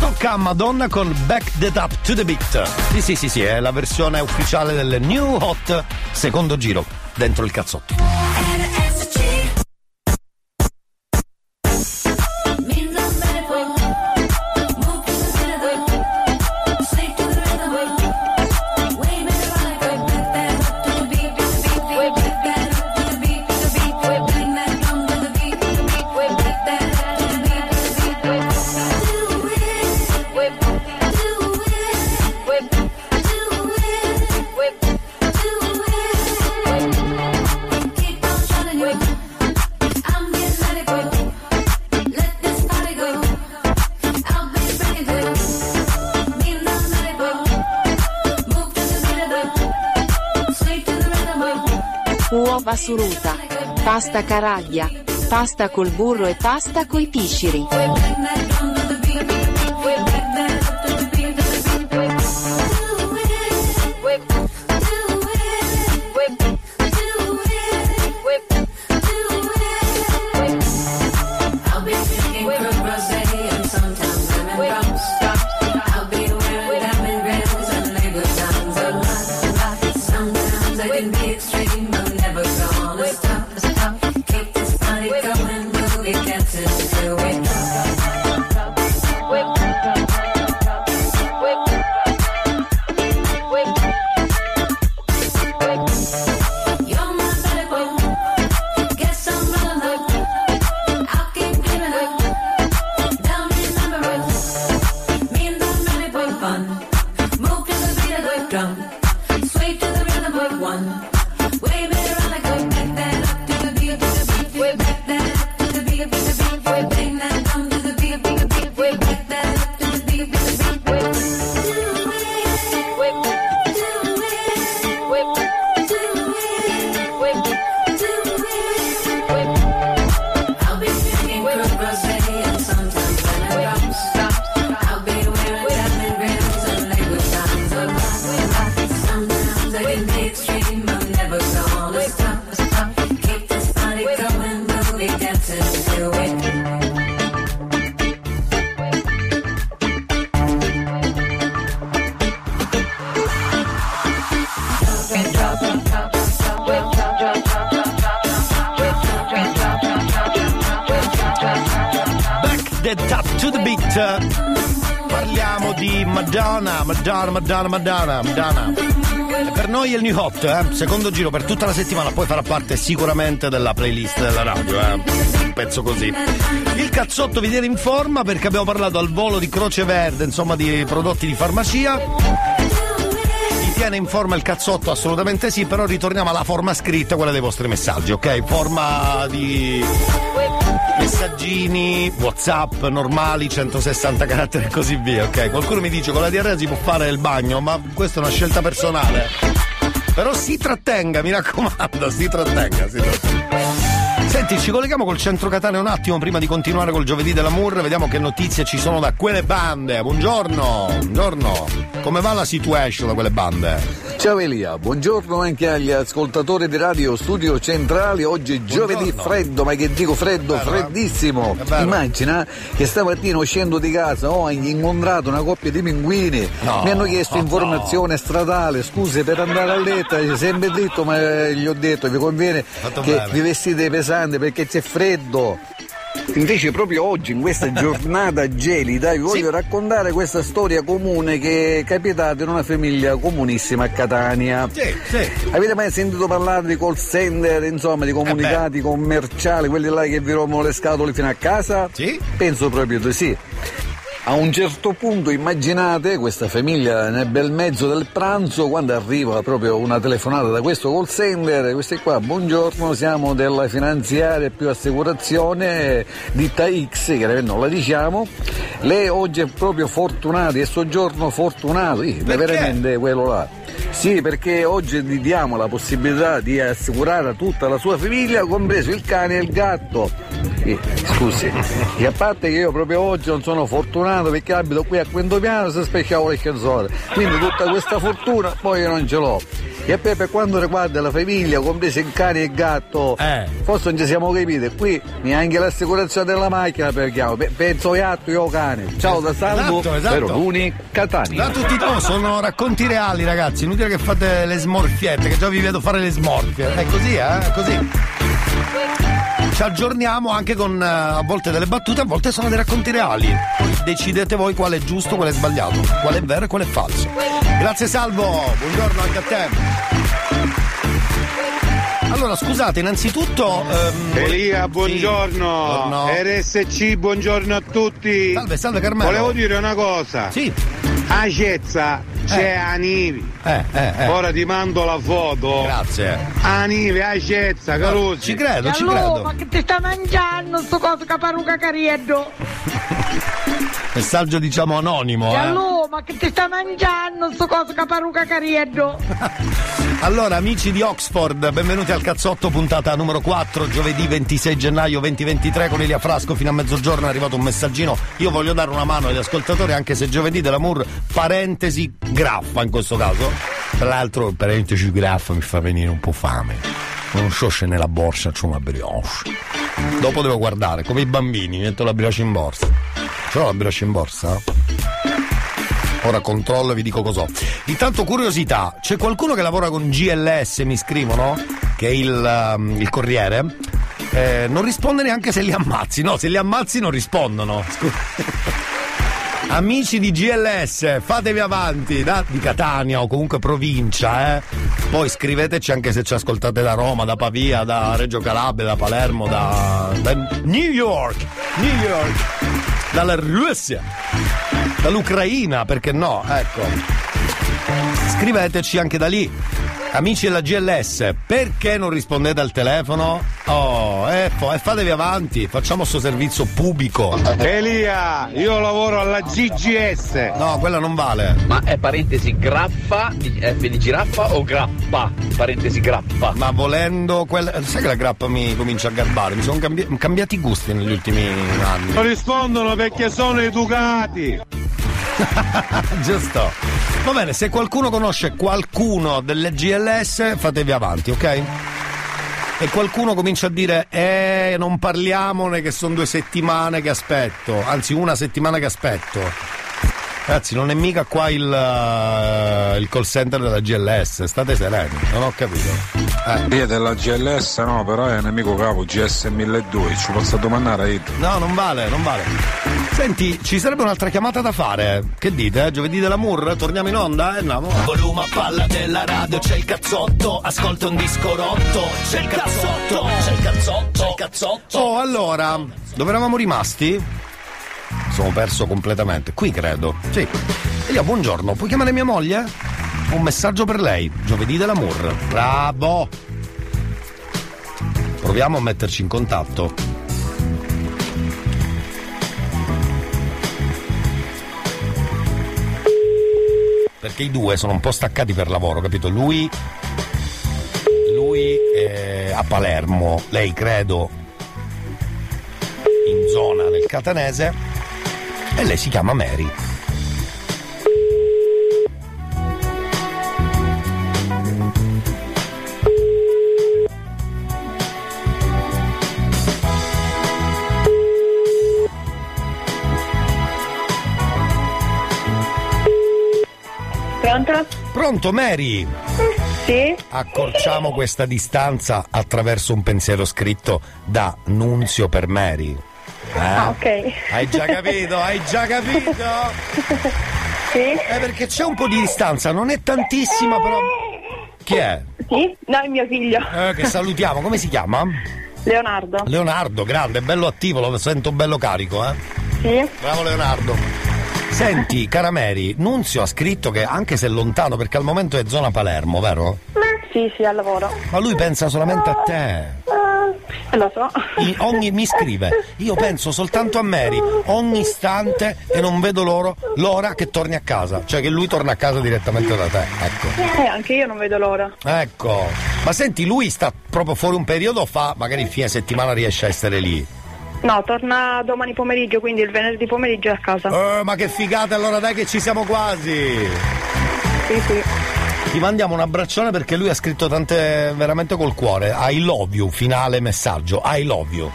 Tocca a Madonna con Back That Up to the Beat. Sì, sì, sì, sì, è la versione ufficiale del New Hot secondo giro dentro il cazzotto. Pasta caraglia. Pasta col burro e pasta coi pisciri. To till we hot, eh? secondo giro per tutta la settimana, poi farà parte sicuramente della playlist della radio, eh? un pezzo così. Il cazzotto vi tiene in forma perché abbiamo parlato al volo di Croce Verde, insomma di prodotti di farmacia. Vi tiene in forma il cazzotto? Assolutamente sì, però ritorniamo alla forma scritta, quella dei vostri messaggi, ok? Forma di messaggini, whatsapp normali, 160 caratteri e così via, ok? Qualcuno mi dice con la diarrea si può fare il bagno, ma questa è una scelta personale. Però si trattenga, mi raccomando, si trattenga, si trattenga. Senti, ci colleghiamo col centro Catania un attimo prima di continuare col giovedì dell'amour, vediamo che notizie ci sono da quelle bande. Buongiorno, buongiorno. Come va la situation da quelle bande? Ciao Elia, buongiorno anche agli ascoltatori di Radio Studio Centrali. Oggi è giovedì freddo, ma che dico freddo, eh? freddissimo. Immagina che stamattina uscendo di casa ho incontrato una coppia di pinguini. No, Mi hanno chiesto no, informazione stradale, scuse per andare a letto, è sempre dritto, ma gli ho detto vi conviene Fatto che bene. vi vestite pesante perché c'è freddo. Invece proprio oggi, in questa giornata gelida, vi voglio raccontare questa storia comune che è capitata in una famiglia comunissima a Catania. Sì, sì. Avete mai sentito parlare di call center, insomma, di comunicati commerciali, quelli là che vi rompono le scatole fino a casa? Sì. Penso proprio di sì. A un certo punto immaginate questa famiglia nel bel mezzo del pranzo quando arriva proprio una telefonata da questo call center, questi qua, buongiorno, siamo della finanziaria più assicurazione ditta X, chiaramente non la diciamo, lei oggi è proprio fortunata, è soggiorno fortunato, è veramente quello là. Sì, perché oggi gli diamo la possibilità di assicurare a tutta la sua famiglia, compreso il cane e il gatto. Eh, scusi, e a parte che io proprio oggi non sono fortunato perché abito qui a quinto piano se specchiavo le canzoni, quindi tutta questa fortuna poi io non ce l'ho. E poi per quanto riguarda la famiglia, compreso il cane e il gatto, forse non ci siamo capiti, qui neanche l'assicurazione della macchina perchiamo, Pe- penso gatto io cane. Ciao da Salvo, Esatto, esatto. per Luni, Catania. Da tutti no, sono racconti reali, ragazzi. Inutile che fate le smorfiette, che già vi vedo fare le smorfie. È così, eh? È così. Ci aggiorniamo anche con eh, a volte delle battute, a volte sono dei racconti reali. Decidete voi quale è giusto, quale è sbagliato, quale è vero e quale è falso. Grazie Salvo, buongiorno anche a te. Allora, scusate, innanzitutto. ehm, Elia, sì, buongiorno. buongiorno. RSC, buongiorno a tutti. Salve, salve Carmelo. Volevo dire una cosa. Sì. A Cezza c'è Eh. a Nivi. Eh, eh, eh. Ora ti mando la foto. Grazie. A Nivi, a Cezza, Carusi. Ci credo, ci Allora, credo. ma che ti sta mangiando sto coso caparuca carieddo? Messaggio diciamo anonimo, eh. Allora, ma che ti sta mangiando sto coso caparuca carieddo? Allora, amici di Oxford, benvenuti al cazzotto puntata numero 4, giovedì 26 gennaio 2023 con Elia Frasco. Fino a mezzogiorno è arrivato un messaggino. Io voglio dare una mano agli ascoltatori, anche se giovedì dell'amour, parentesi, graffa in questo caso. Tra l'altro, parentesi, graffa mi fa venire un po' fame. Non so se nella borsa c'è una brioche. Dopo devo guardare, come i bambini, metto la brioche in borsa. Ce l'ho la brioche in borsa? Ora controllo e vi dico cos'ho. Intanto curiosità, c'è qualcuno che lavora con GLS, mi scrivono, che è il, um, il corriere. Eh, non risponde neanche se li ammazzi. No, se li ammazzi non rispondono. Scusa. Amici di GLS, fatevi avanti, da, di Catania o comunque provincia, eh. Poi scriveteci anche se ci ascoltate da Roma, da Pavia, da Reggio Calabria, da Palermo, da, da New York, New York, dalla Russia. Dall'Ucraina, perché no? Ecco. Scriveteci anche da lì. Amici della GLS, perché non rispondete al telefono? Oh, e poi fatevi avanti, facciamo sto servizio pubblico. Elia, io lavoro alla GGS. No, quella non vale. Ma è parentesi graffa, di- F di giraffa o grappa? Parentesi grappa. Ma volendo quella. Sai che la grappa mi comincia a garbare? Mi sono cambi- cambiati i gusti negli ultimi anni. Non rispondono perché sono educati. Giusto. Va bene, se qualcuno conosce qualcuno delle GLS, fatevi avanti, ok? E qualcuno comincia a dire, eh, non parliamone che sono due settimane che aspetto, anzi una settimana che aspetto. Ragazzi, non è mica qua il, eh, il call center della GLS, state sereni, non ho capito. Eh. Io della GLS no, però è nemico capo GS 1200, ci posso domandare io. No, non vale, non vale. Senti, ci sarebbe un'altra chiamata da fare. Che dite? eh? Giovedì dell'amour? Torniamo in onda? Eh, andiamo. Volume a palla della radio, c'è il cazzotto, ascolta un disco rotto, c'è il cazzotto, c'è il cazzotto, c'è il cazzotto. Oh, allora, dove eravamo rimasti? Sono perso completamente. Qui credo. Sì. Elia, buongiorno. Puoi chiamare mia moglie? Un messaggio per lei. Giovedì dell'amour. Bravo. Proviamo a metterci in contatto. Perché i due sono un po' staccati per lavoro, capito? Lui. Lui è a Palermo, lei credo in zona del Catanese e lei si chiama Mary. Pronto? Pronto Mary? Sì? Accorciamo questa distanza attraverso un pensiero scritto da Nunzio per Mary. Eh? Ah, ok. Hai già capito? Hai già capito? Sì? Eh, perché c'è un po' di distanza, non è tantissima, però. Chi è? Sì? No, è mio figlio. Eh, che salutiamo, come si chiama? Leonardo. Leonardo, grande, bello attivo, lo sento bello carico, eh? Sì? Bravo Leonardo. Senti, cara Mary, Nunzio ha scritto che anche se è lontano, perché al momento è zona Palermo, vero? Sì, sì, al lavoro. Ma lui pensa solamente a te. Lo so. I- ogni, mi scrive, io penso soltanto a Mary ogni istante e non vedo loro, l'ora che torni a casa, cioè che lui torna a casa direttamente da te. Ecco. Eh, anche io non vedo l'ora. Ecco. Ma senti, lui sta proprio fuori un periodo o fa magari il fine settimana riesce a essere lì? No, torna domani pomeriggio, quindi il venerdì pomeriggio è a casa. Eh, ma che figata, allora dai che ci siamo quasi. Sì, sì. Ti mandiamo un abbraccione perché lui ha scritto tante veramente col cuore. I love you, finale messaggio. I love you.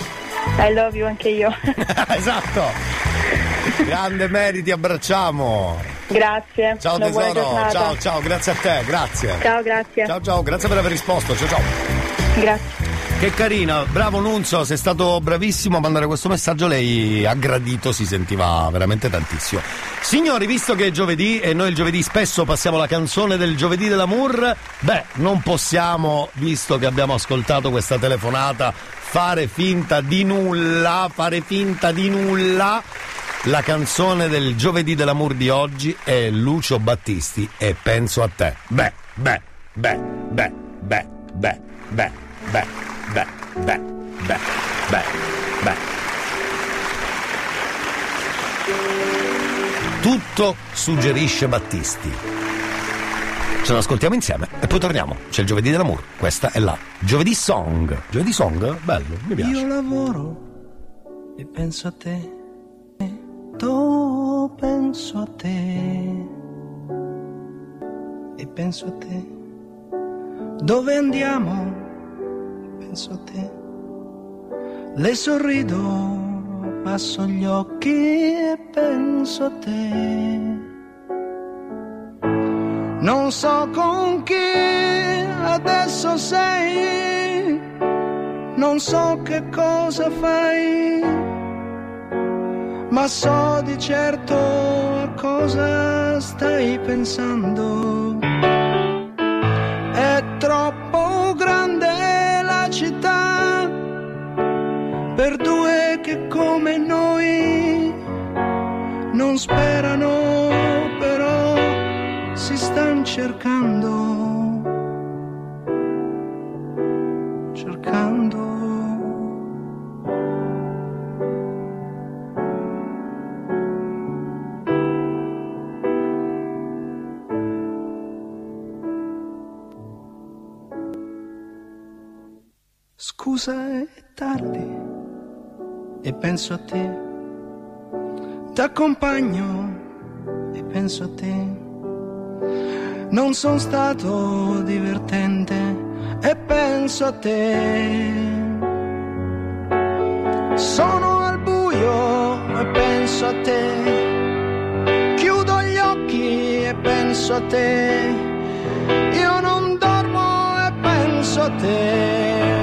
I love you anche io. esatto. Grande Mary, ti abbracciamo. Grazie. Ciao tesoro, ciao ciao, grazie a te, grazie. Ciao, grazie. Ciao ciao, grazie per aver risposto, ciao ciao. Grazie. Che carina, bravo Nunzio, sei stato bravissimo a mandare questo messaggio, lei ha gradito, si sentiva veramente tantissimo. Signori, visto che è giovedì e noi il giovedì spesso passiamo la canzone del giovedì dell'amour, beh, non possiamo, visto che abbiamo ascoltato questa telefonata, fare finta di nulla, fare finta di nulla. La canzone del giovedì dell'amour di oggi è Lucio Battisti e penso a te. Beh, beh, beh, beh, beh, beh, beh, beh, beh, beh, beh, beh, beh. Tutto suggerisce Battisti. Ce l'ascoltiamo insieme e poi torniamo. C'è il giovedì dell'amour. Questa è la giovedì song. Giovedì song? Bello, mi piace. Io lavoro e penso a te, tu penso a te e penso a te. Dove andiamo? Penso a te. Le sorrido, passo gli occhi e penso a te. Non so con chi adesso sei, non so che cosa fai, ma so di certo a cosa stai pensando. È troppo per due che come noi non sperano cercando, cercando. Scusa è tardi e penso a te, t'accompagno e penso a te. Non sono stato divertente e penso a te. Sono al buio e penso a te. Chiudo gli occhi e penso a te. Io non dormo e penso a te.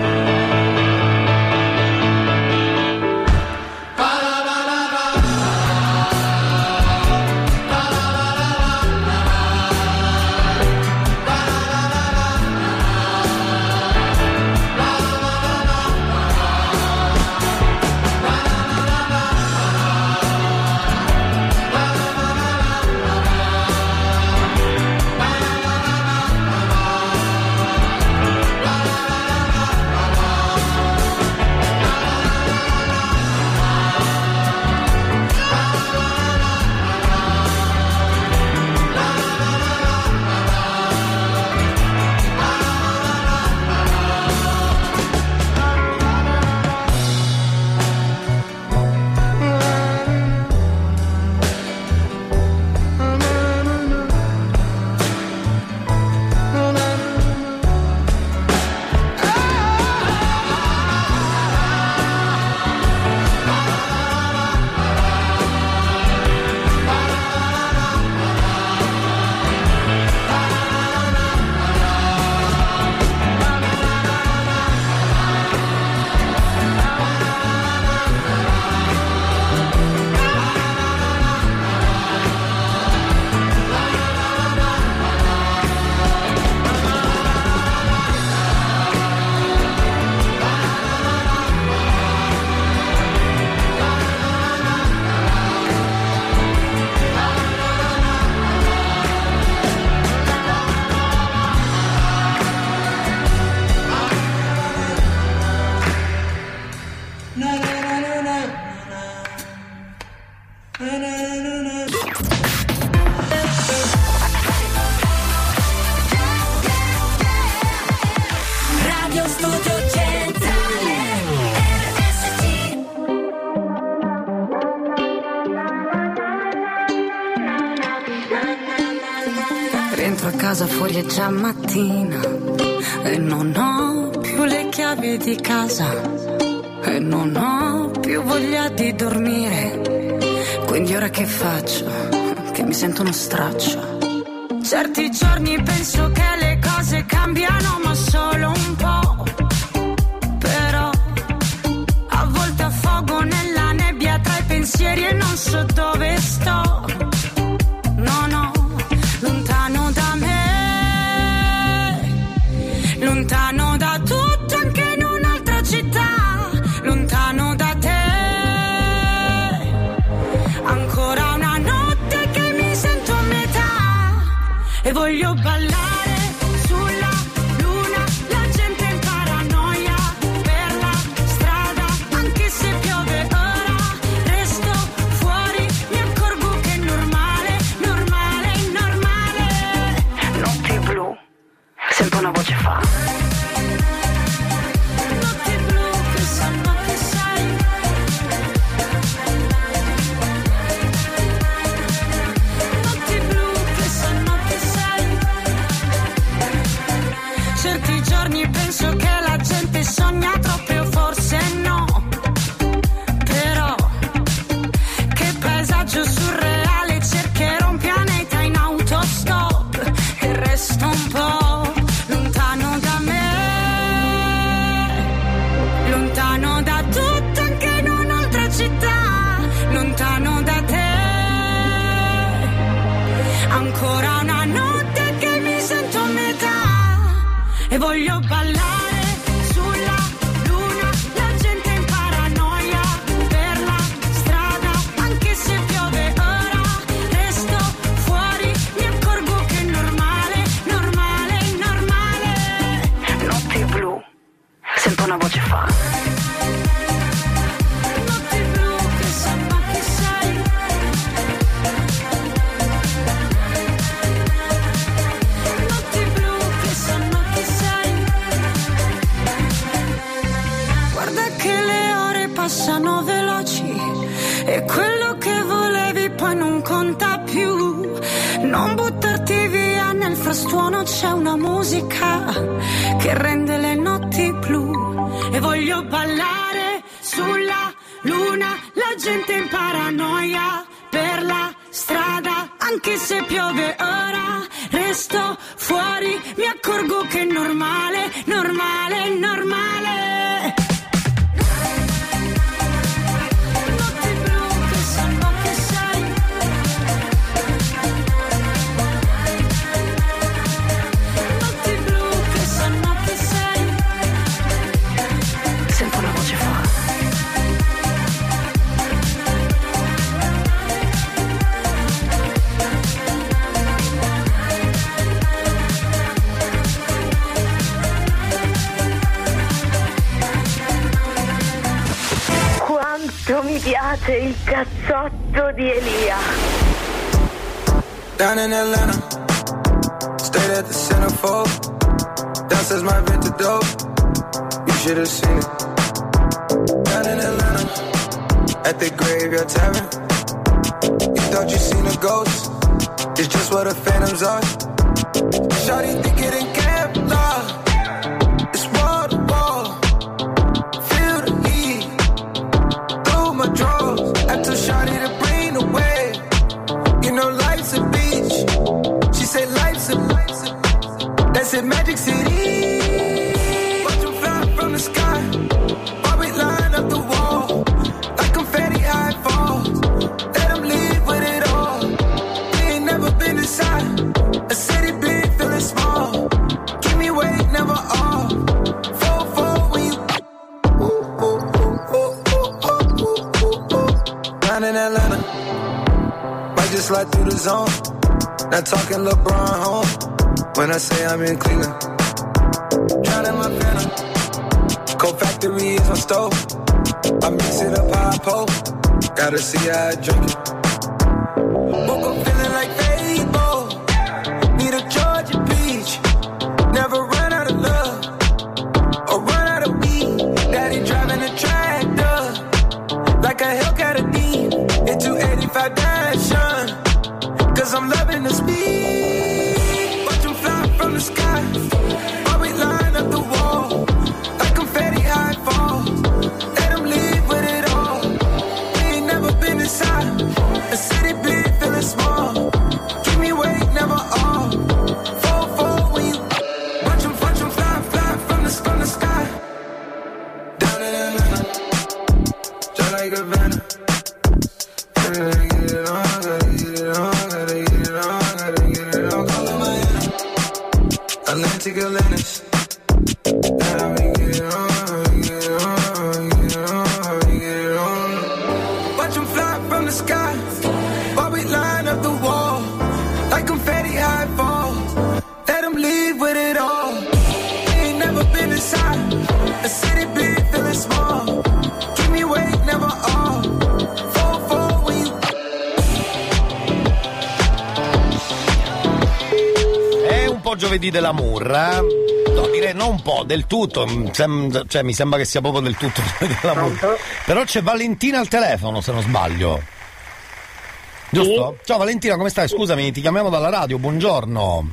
Già mattina e non ho più le chiavi di casa e non ho più voglia di dormire. Quindi ora che faccio? Che mi sento uno straccio. Certi giorni penso che le cose cambiano ma solo un po'. Però a volte affogo nella nebbia tra i pensieri e non so dove sto. Gotta see how I drink it. Della Murra. No, direi non un po', del tutto. Mm, cioè, mi sembra che sia proprio del tutto della Murra. Però c'è Valentina al telefono, se non sbaglio. Giusto? Sì. Ciao Valentina, come stai? Scusami, ti chiamiamo dalla radio, buongiorno.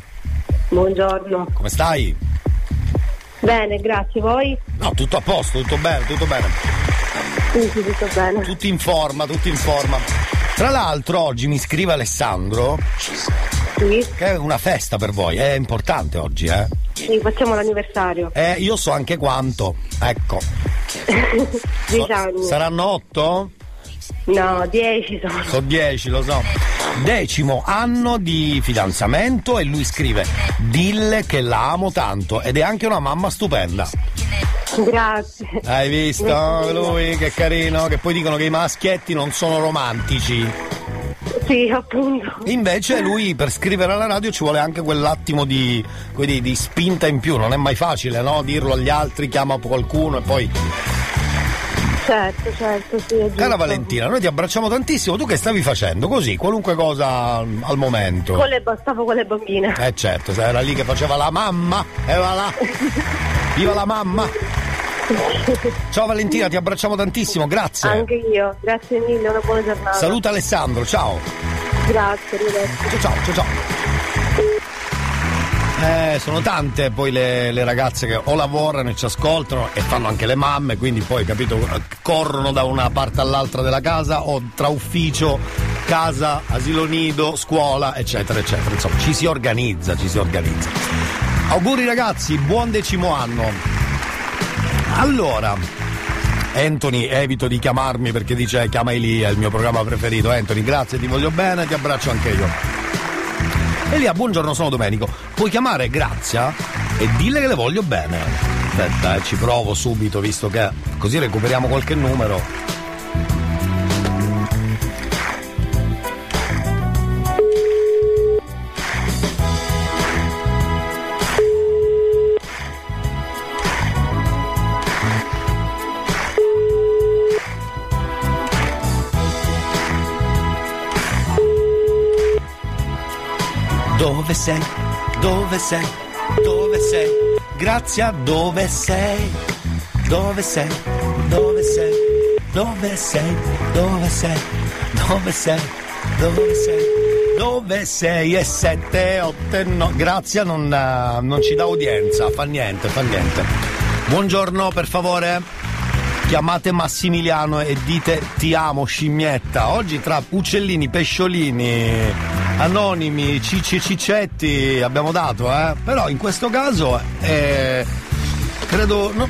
Buongiorno. Come stai? Bene, grazie. Voi? No, tutto a posto, tutto bene, tutto bene. Sì, tutto bene. Tutti in forma, tutti in forma. Tra l'altro oggi mi scrive Alessandro che è una festa per voi, è importante oggi, eh? Sì, facciamo l'anniversario. Eh, io so anche quanto, ecco. Dieci so. Saranno otto? No, dieci sono. Sono dieci, lo so. Decimo anno di fidanzamento e lui scrive Dille che la amo tanto ed è anche una mamma stupenda. Grazie. Hai visto lui che carino? Che poi dicono che i maschietti non sono romantici. Sì, appunto. Invece lui per scrivere alla radio ci vuole anche quell'attimo di, di- di spinta in più, non è mai facile, no? Dirlo agli altri, chiama qualcuno e poi. Certo, certo, sì. Cara Valentina, noi ti abbracciamo tantissimo, tu che stavi facendo? Così, qualunque cosa al momento. Con le, stavo con le bambine. Eh certo, era lì che faceva la mamma, e va là. Viva la mamma! Ciao Valentina, ti abbracciamo tantissimo, grazie. Anche io, grazie mille, una buona giornata. Saluta Alessandro, ciao. Grazie, arrivederci. Ciao, ciao, ciao. Eh, sono tante poi le, le ragazze che o lavorano e ci ascoltano e fanno anche le mamme, quindi poi, capito, corrono da una parte all'altra della casa o tra ufficio, casa, asilo nido, scuola, eccetera, eccetera. Insomma, ci si organizza, ci si organizza. Auguri ragazzi, buon decimo anno. Allora, Anthony, evito di chiamarmi perché dice chiama Elia, il mio programma preferito. Anthony, grazie, ti voglio bene, ti abbraccio anche io. Elia, buongiorno, sono Domenico. Puoi chiamare Grazia e dille che le voglio bene. Aspetta, eh, ci provo subito, visto che così recuperiamo qualche numero. Sei? Dove sei? Dove sei? Grazia, dove sei? Dove sei? Dove sei? Dove sei? Dove sei? Dove sei? Dove sei? Dove sei? E sette, otto, no. Grazia non, non ci dà udienza, fa niente, fa niente. Buongiorno, per favore. Chiamate Massimiliano e dite ti amo scimmietta. Oggi tra uccellini, pesciolini, anonimi, cicci ciccetti abbiamo dato, eh. Però in questo caso eh, credo. no,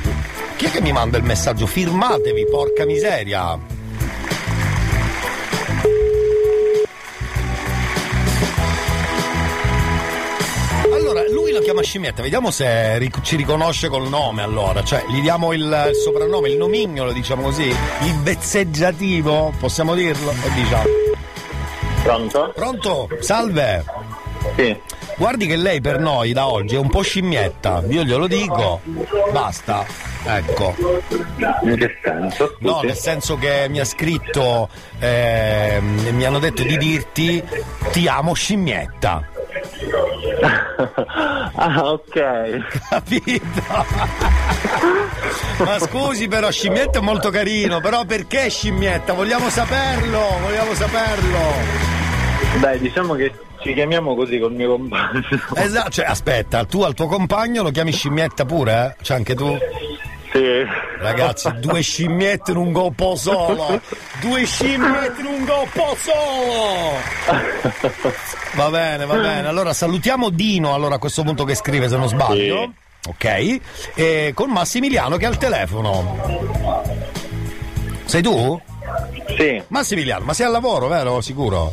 chi è che mi manda il messaggio? Firmatevi, porca miseria. Allora, lui lo chiama scimmietta, vediamo se ci riconosce col nome allora, cioè gli diamo il, il soprannome, il nomignolo, diciamo così, il vezzeggiativo, possiamo dirlo? E diciamo. Pronto? Pronto? Salve! Sì. Guardi che lei per noi da oggi è un po' scimmietta, io glielo dico, basta, ecco. In che senso? No, nel senso che mi ha scritto, ehm, e mi hanno detto di dirti ti amo scimmietta. Ah, ok. Capito? Ma scusi però, scimmietta è molto carino, però perché scimmietta? Vogliamo saperlo, vogliamo saperlo. Dai, diciamo che ci chiamiamo così col mio compagno. Esatto, cioè aspetta, tu al tuo compagno lo chiami scimmietta pure, eh? Cioè anche tu? Sì. Ragazzi, due scimmiette in un goppo solo! Due scimmiette in un goppo solo! Va bene, va bene. Allora salutiamo Dino allora a questo punto che scrive se non sbaglio. Ok. E con Massimiliano che è al telefono. Sei tu? Sì. Massimiliano, ma sei al lavoro, vero? Sicuro?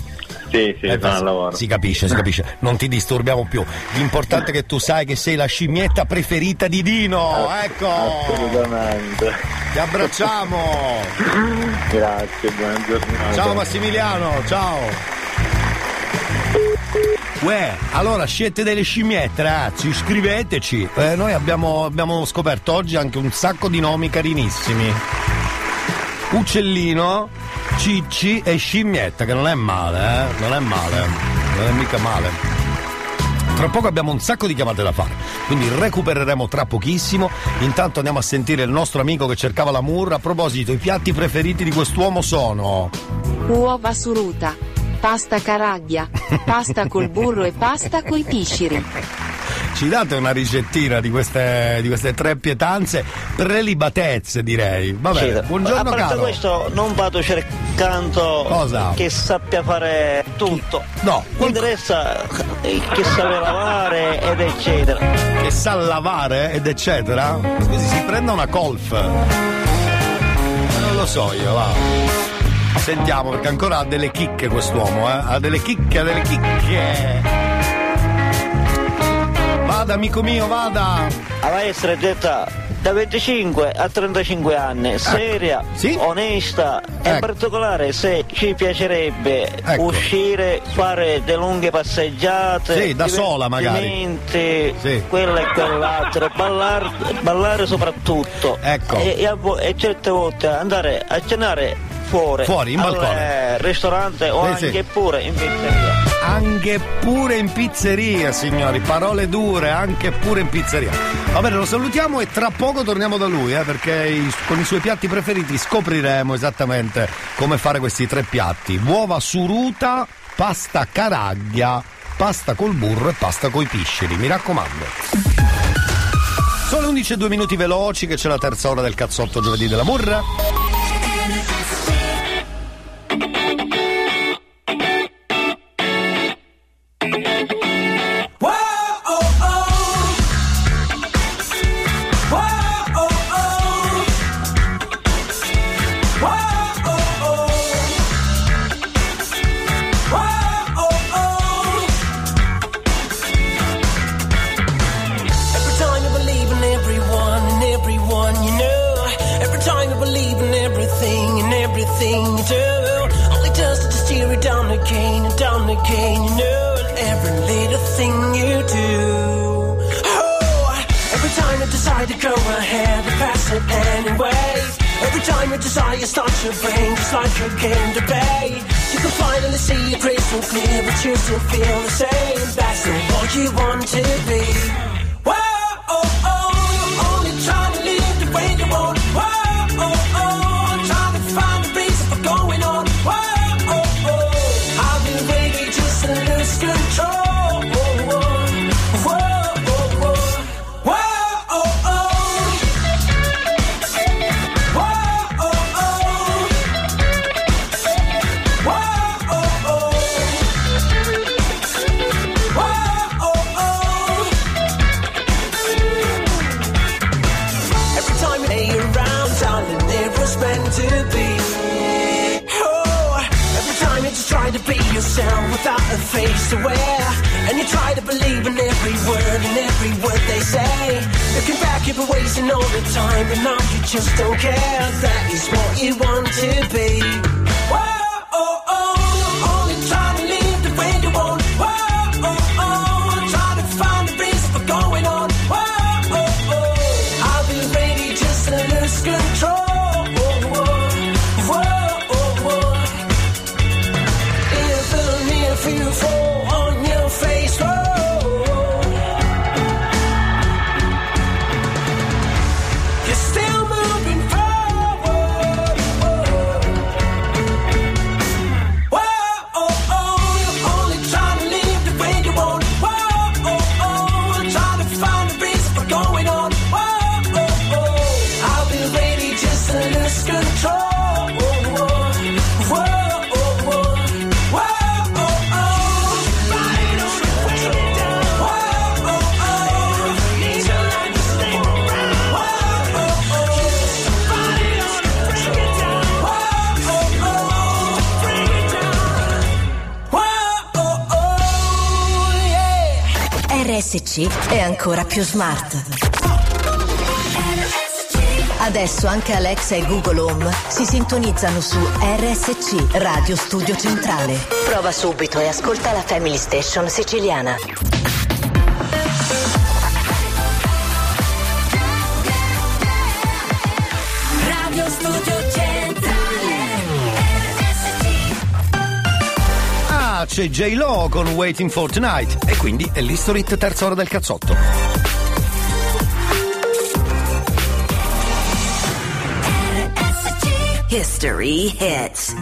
Sì, sì, Eh, al lavoro. Si capisce, si capisce. Non ti disturbiamo più. L'importante è che tu sai che sei la scimmietta preferita di Dino. Ecco. Assolutamente. Ti abbracciamo. Grazie, buona giornata. Ciao Massimiliano, ciao. Uè, allora siete delle scimmiette, ragazzi, iscriveteci. Eh, noi abbiamo, abbiamo scoperto oggi anche un sacco di nomi carinissimi. Uccellino, Cicci e scimmietta, che non è male, eh? Non è male, non è mica male. Tra poco abbiamo un sacco di chiamate da fare, quindi recupereremo tra pochissimo. Intanto andiamo a sentire il nostro amico che cercava la murra. A proposito, i piatti preferiti di quest'uomo sono. Uova suruta. Pasta caraglia. Pasta col burro e pasta coi pisciri. Ci date una ricettina di queste, di queste tre pietanze? Prelibatezze, direi. Va bene, Sì. buongiorno A parte caro. questo non vado cercando Cosa? che sappia fare tutto. No, mi interessa che sappia lavare ed eccetera. Che sa lavare ed eccetera? Scusi, si prenda una colf. Non lo so io, va. Sentiamo perché ancora ha delle chicche quest'uomo, eh? Ha delle chicche, ha delle chicche. Vada amico mio, vada. A essere detta da 25 a 35 anni, seria, onesta e in Ecco. particolare se ci piacerebbe Ecco. uscire, fare delle lunghe passeggiate, Sì, da sola magari. divertimenti, quello e quell'altro, ballare, ballare soprattutto Ecco. e, e a e certe volte andare a cenare fuori, Fuori, in al, balcone. eh, ristorante o Sì, anche sì. pure in pizzeria. Anche pure in pizzeria, signori, parole dure, anche pure in pizzeria. Va bene, lo salutiamo e tra poco torniamo da lui, eh, perché i- con i suoi piatti preferiti scopriremo esattamente come fare questi tre piatti. Uova suruta, pasta caraglia, pasta col burro e pasta coi pisceri, mi raccomando. Solo 11 e 2 minuti veloci che c'è la terza ora del cazzotto giovedì della murra. Più smart. Adesso anche Alexa e Google Home si sintonizzano su RSC Radio Studio Centrale. Prova subito e ascolta la Family Station siciliana. Radio Studio Centrale Ah, c'è J-Lo con Waiting for Tonight. E quindi è l'History Hit terza ora del cazzotto. History Hits.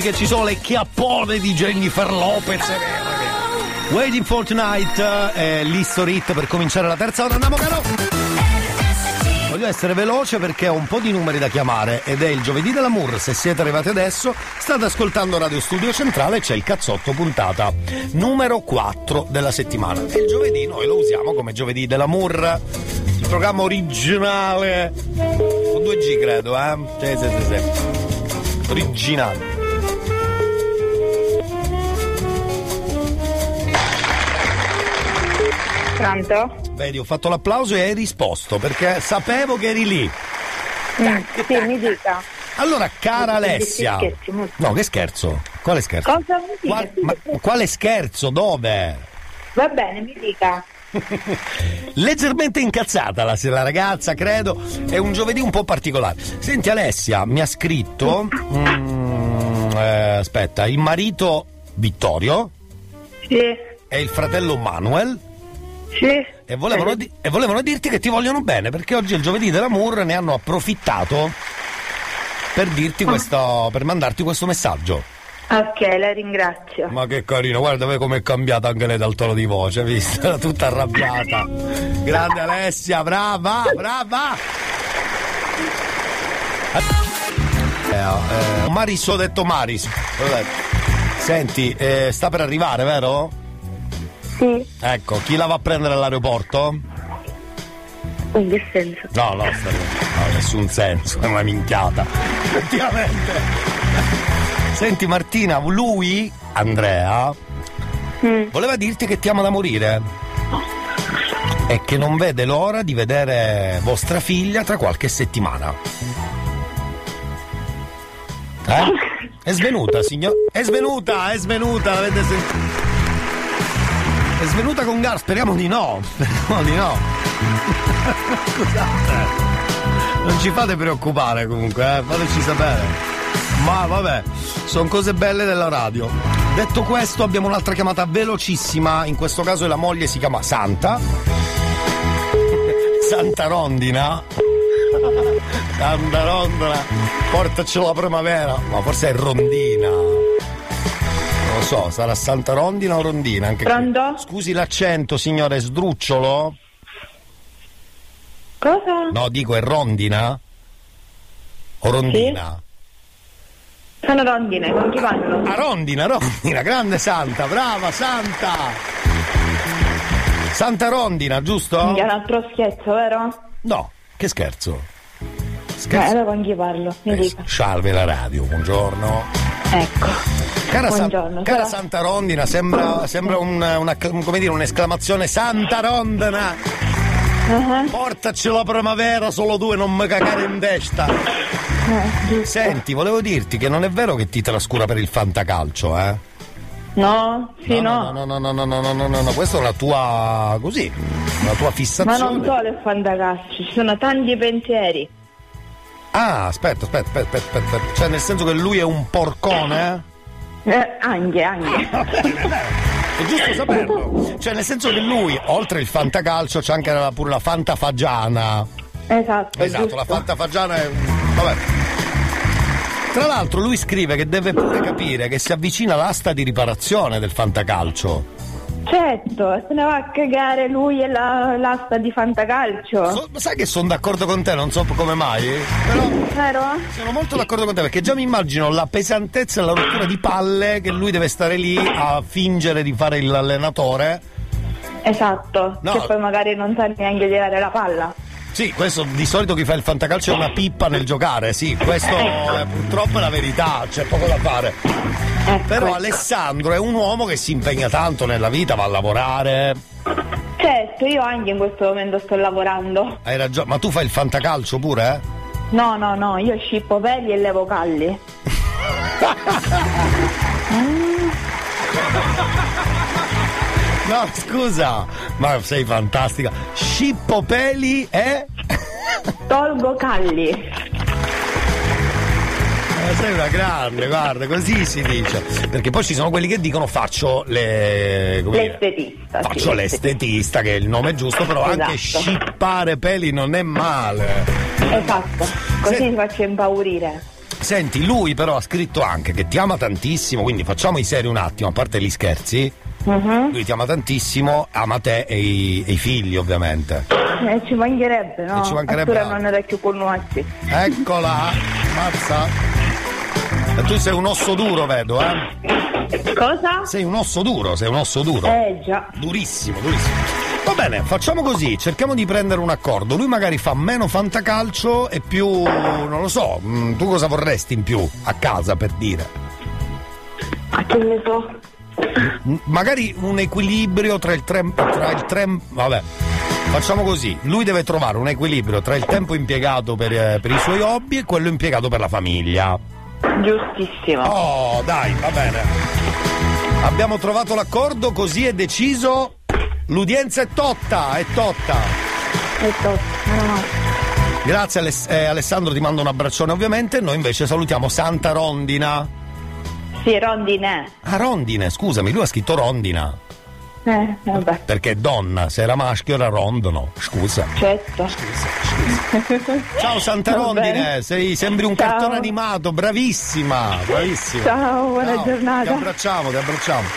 Tutti che ci sono le chiappone di Jennifer Lopez. vero. Waiting for Tonight è l'History Hit per cominciare la terza ora. Andiamo caro! Voglio essere veloce perché ho un po' di numeri da chiamare ed è il giovedì dell'amour. Se siete arrivati adesso, state ascoltando Radio Studio Centrale c'è il cazzotto puntata numero 4 della settimana. E il giovedì noi lo usiamo come giovedì dell'amour, il programma originale. Con 2G credo, eh? Sì, sì, sì, sì. Originale. Pronto? Vedi, ho fatto l'applauso e hai risposto perché sapevo che eri lì. Mm, sì, mi dica. Allora, cara Alessia. No, che scherzo? Quale scherzo? Cosa mi? Qual- ma quale scherzo? Dove? Va bene, mi dica. Leggermente incazzata la, la ragazza, credo. È un giovedì un po' particolare. Senti, Alessia mi ha scritto. mm, eh, aspetta, il marito Vittorio Sì, e il fratello Manuel. Sì. E volevano, di- e volevano dirti che ti vogliono bene perché oggi è il giovedì dell'amour ne hanno approfittato per dirti questo, per mandarti questo messaggio. Ok, la ringrazio. Ma che carino, guarda come com'è cambiata anche lei dal tono di voce, hai visto? Era tutta arrabbiata. Grande Alessia, brava, brava! Eh, eh, Maris ho detto Maris. Senti, eh, sta per arrivare, vero? Sì. Ecco, chi la va a prendere all'aeroporto? In che senso? No, no, no, nessun senso, è una minchiata. Effettivamente. Senti Martina, lui, Andrea, voleva dirti che ti ama da morire. E che non vede l'ora di vedere vostra figlia tra qualche settimana. Eh? È svenuta, signor. È svenuta, è svenuta, l'avete sentito? È svenuta con gas, speriamo di no. Speriamo di no. Scusate. Non ci fate preoccupare comunque, eh? fateci sapere. Ma vabbè, sono cose belle della radio. Detto questo, abbiamo un'altra chiamata velocissima. In questo caso la moglie si chiama Santa. Santa Rondina. Santa Rondina. Portaci la primavera. Ma forse è Rondina. So, sarà Santa Rondina o Rondina? Anche qui. Pronto? Scusi l'accento, signore, sdrucciolo? Cosa? No, dico è rondina? O rondina? Sono rondine, con chi parlo? A rondina, rondina, grande santa, brava santa! Santa rondina, giusto? Minchia, un altro scherzo, vero? No, che scherzo. Eh, allora con chi parlo? Mi dica. Salve la radio, buongiorno. Ecco. Cara, San- cara però- Santa Rondina, sembra, sembra un- una, come dire, un'esclamazione Santa Rondina! Uh-huh. Portaci la primavera, solo due, non mi cagare in testa! Eh, Senti, volevo dirti che non è vero che ti trascura per il fantacalcio, eh? No, sì, no. No, no, no, no, no, no, no, no, no, questa è una tua, così, una tua Ma fissazione. non solo il fantacalcio, ci sono tanti pensieri. Ah, aspetta, aspetta, aspetta, aspetta, aspetta. Cioè, nel senso che lui è un porcone, eh? Anche, anche. È giusto saperlo. Cioè, nel senso che lui, oltre il fantacalcio, c'è anche la- pure la fantafagiana. Esatto, Esatto, la fantafagiana è. Vabbè. Tra l'altro lui scrive che deve pure capire che si avvicina l'asta di riparazione del fantacalcio. Certo, se ne va a cagare lui e la- l'asta di fantacalcio. So- sai che sono d'accordo con te, non so come mai, però Vero? sono molto d'accordo con te perché già mi immagino la pesantezza e la rottura di palle che lui deve stare lì a fingere di fare l'allenatore. Esatto, No. che poi magari non sa neanche tirare la palla. Sì, questo di solito chi fa il fantacalcio è una pippa nel giocare, sì, questo eh, purtroppo è la verità, c'è poco da fare. Però Alessandro è un uomo che si impegna tanto nella vita, va a lavorare. Certo, io anche in questo momento sto lavorando. Hai ragione, ma tu fai il fantacalcio pure, eh? No, no, no, io scippo peli e levo calli. No, scusa, ma sei fantastica. Scippo peli e. Tolgo calli. Eh, sei una grande, guarda, così si dice. Perché poi ci sono quelli che dicono faccio le. L'estetista. Faccio sì, l'estetista, che è il nome giusto, però anche Esatto. scippare peli non è male. Esatto, così ti faccio impaurire. Senti, lui però ha scritto anche che ti ama tantissimo, quindi facciamo i seri un attimo, a parte gli scherzi. Mhm. Lui ti ama tantissimo, ama te e i, e i figli ovviamente. Eh, ci mancherebbe, no? E ci mancherebbe altro. non più con noi. Eccola, mazza. E tu sei un osso duro, vedo, eh? Cosa? Sei un osso duro, sei un osso duro. Eh già. Durissimo, durissimo. Va bene, facciamo così, cerchiamo di prendere un accordo. Lui magari fa meno fantacalcio e più, non lo so, mm, tu cosa vorresti in più a casa per dire? A che ne so? Magari un equilibrio tra il tre, tra il tre, vabbè. Facciamo così, lui deve trovare un equilibrio tra il tempo impiegato per, eh, per i suoi hobby e quello impiegato per la famiglia. Giustissimo. Oh, dai, va bene. Abbiamo trovato l'accordo, così è deciso. L'udienza è totta, è totta. È totta. Grazie Aless- eh, Alessandro, ti mando un abbraccione ovviamente. Noi invece salutiamo Santa Rondina. Sì, rondine. Ah, Rondine, scusami, lui ha scritto Rondina. Eh, vabbè. Perché donna, se era maschio era rondono. Scusa. Certo. Ciao Santa Rondine, sei, sembri un Ciao. cartone animato, bravissima, bravissima. Ciao, buona Ciao, giornata. Ti abbracciamo, ti abbracciamo.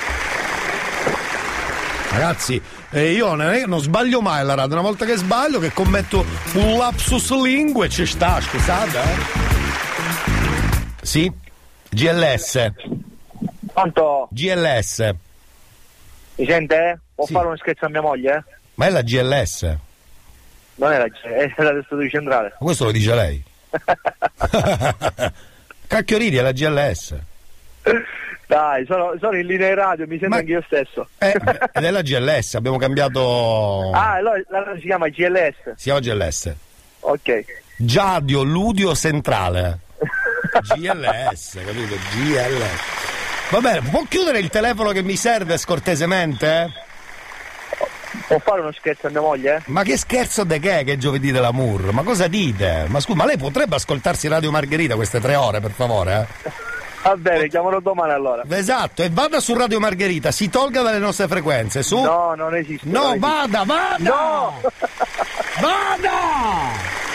Ragazzi, eh, io non, è- non sbaglio mai alla radio, una volta che sbaglio, che commetto un lapsus lingue, ci sta, scusate. Eh. Sì? GLS. Quanto? GLS. Mi sente? Può Sì. fare uno scherzo a mia moglie? Ma è la GLS? Non è la è la studio centrale. Ma questo lo dice lei? Cacchio ridi, è la GLS. Dai, sono, sono in linea radio, mi sento anche io stesso. Eh, ed è la GLS, abbiamo cambiato. Ah, allora si chiama GLS. Si chiama GLS. Ok. Giadio Ludio Centrale. GLS, capito? GLS. Va bene, può chiudere il telefono che mi serve scortesemente? Può fare uno scherzo a mia moglie? Ma che scherzo de che è che è giovedì dell'amour? Ma cosa dite? Ma scusa, ma lei potrebbe ascoltarsi Radio Margherita queste tre ore, per favore? Eh? Va bene, chiamalo domani allora. Esatto, e vada su Radio Margherita, si tolga dalle nostre frequenze, su. No, non esiste. No, non esiste. vada, vada! No! Vada!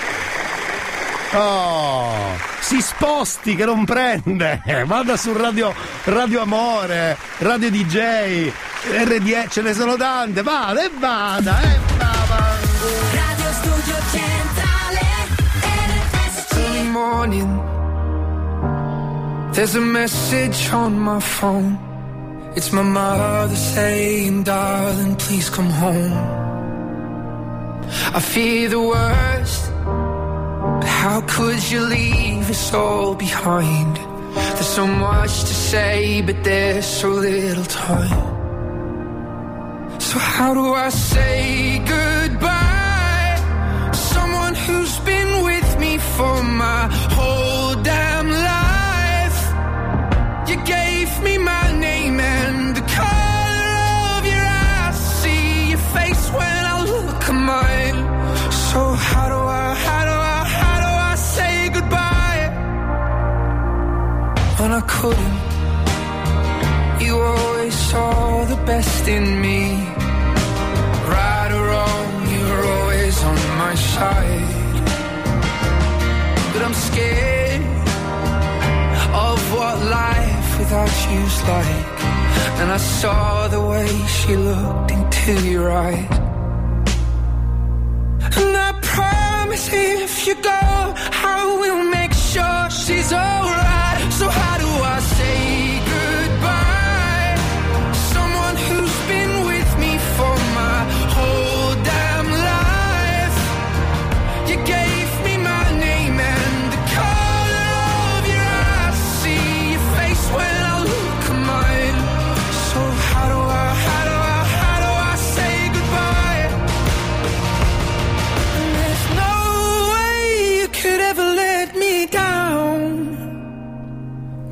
Oh, si sposti che non prende. Vada su Radio, Radio Amore, Radio DJ, RDE, ce ne sono tante. Vada e vada, e vada. Radio Studio Centrale morning, there's a message on my phone. It's my mother saying, darling, please come home. I fear the worst, but how could you leave us all behind? There's so much to say, but there's so little time. So how do I say goodbye? Someone who's been with me for my whole damn life. You gave me my name and the color of your eyes. See your face when I look at mine. So how do I, how do I, When I couldn't, you always saw the best in me. Right or wrong, you're always on my side. But I'm scared of what life without you's like. And I saw the way she looked into your eyes. And I promise if you go, I will make sure she's alright. So how do I say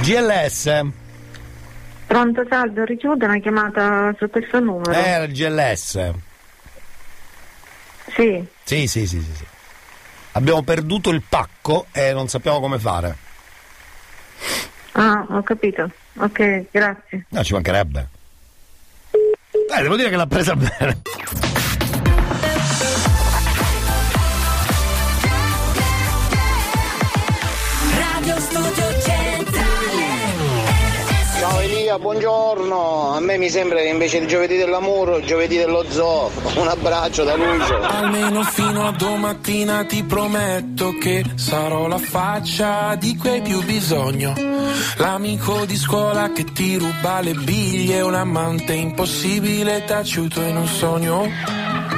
GLS. Pronto, salve, ho ricevuto una chiamata su questo numero. Eh, Era il GLS. Sì. Sì, sì, sì, sì, sì. Abbiamo perduto il pacco e non sappiamo come fare. Ah, ho capito. Ok, grazie. No, ci mancherebbe. Eh, devo dire che l'ha presa bene. Elia, buongiorno. A me mi sembra che invece di giovedì dell'amore, giovedì dello zoo. Un abbraccio da Lucio. Almeno fino a domattina ti prometto che sarò la faccia di cui hai più bisogno. L'amico di scuola che ti ruba le biglie, un amante impossibile taciuto in un sogno.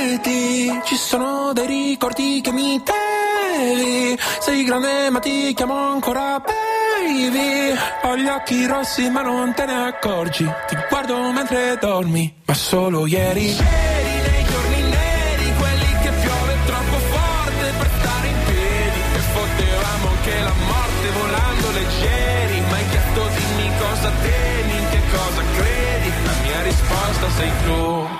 Vedi, ci sono dei ricordi che mi devi. Sei grande ma ti chiamo ancora baby. Ho gli occhi rossi ma non te ne accorgi. Ti guardo mentre dormi, ma solo ieri. Cosa temi, in che cosa credi. La mia risposta sei tu.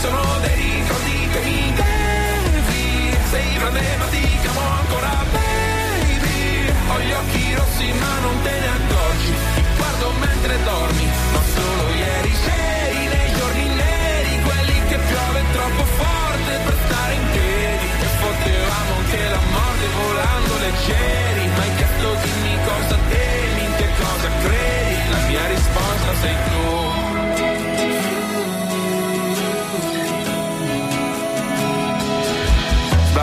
Sono dei ricordi che mi devi Sei grande ma ti chiamo ancora baby. Ho gli occhi rossi ma non te ne accorgi. Ti guardo mentre dormi Ma solo ieri sei nei giorni neri Quelli che piove troppo forte per stare in piedi. E fottevamo anche la morte volando leggeri Ma hai chiesto dimmi cosa temi, in che cosa credi? La mia risposta sei tu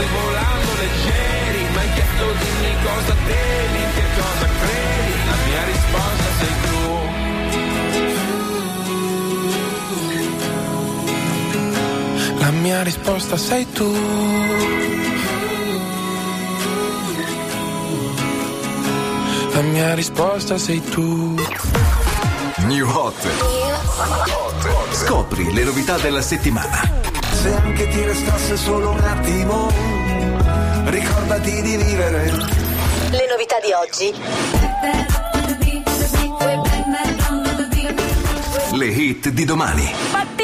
morte volando leggeri Ma hai chiesto dimmi cosa temi, che cosa credi. La mia risposta sei tu. La mia risposta sei tu. La mia risposta sei tu. New Hot. Scopri le novità della settimana. Se anche ti restasse solo un attimo, ricordati di vivere. Le novità di oggi. Le hit di domani.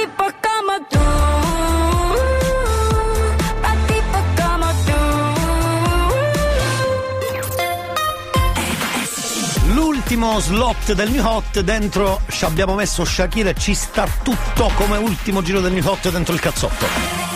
Tú. L'ultimo slot del New Hot dentro ci abbiamo messo Shakira e ci sta tutto come ultimo giro del New Hot dentro il cazzotto.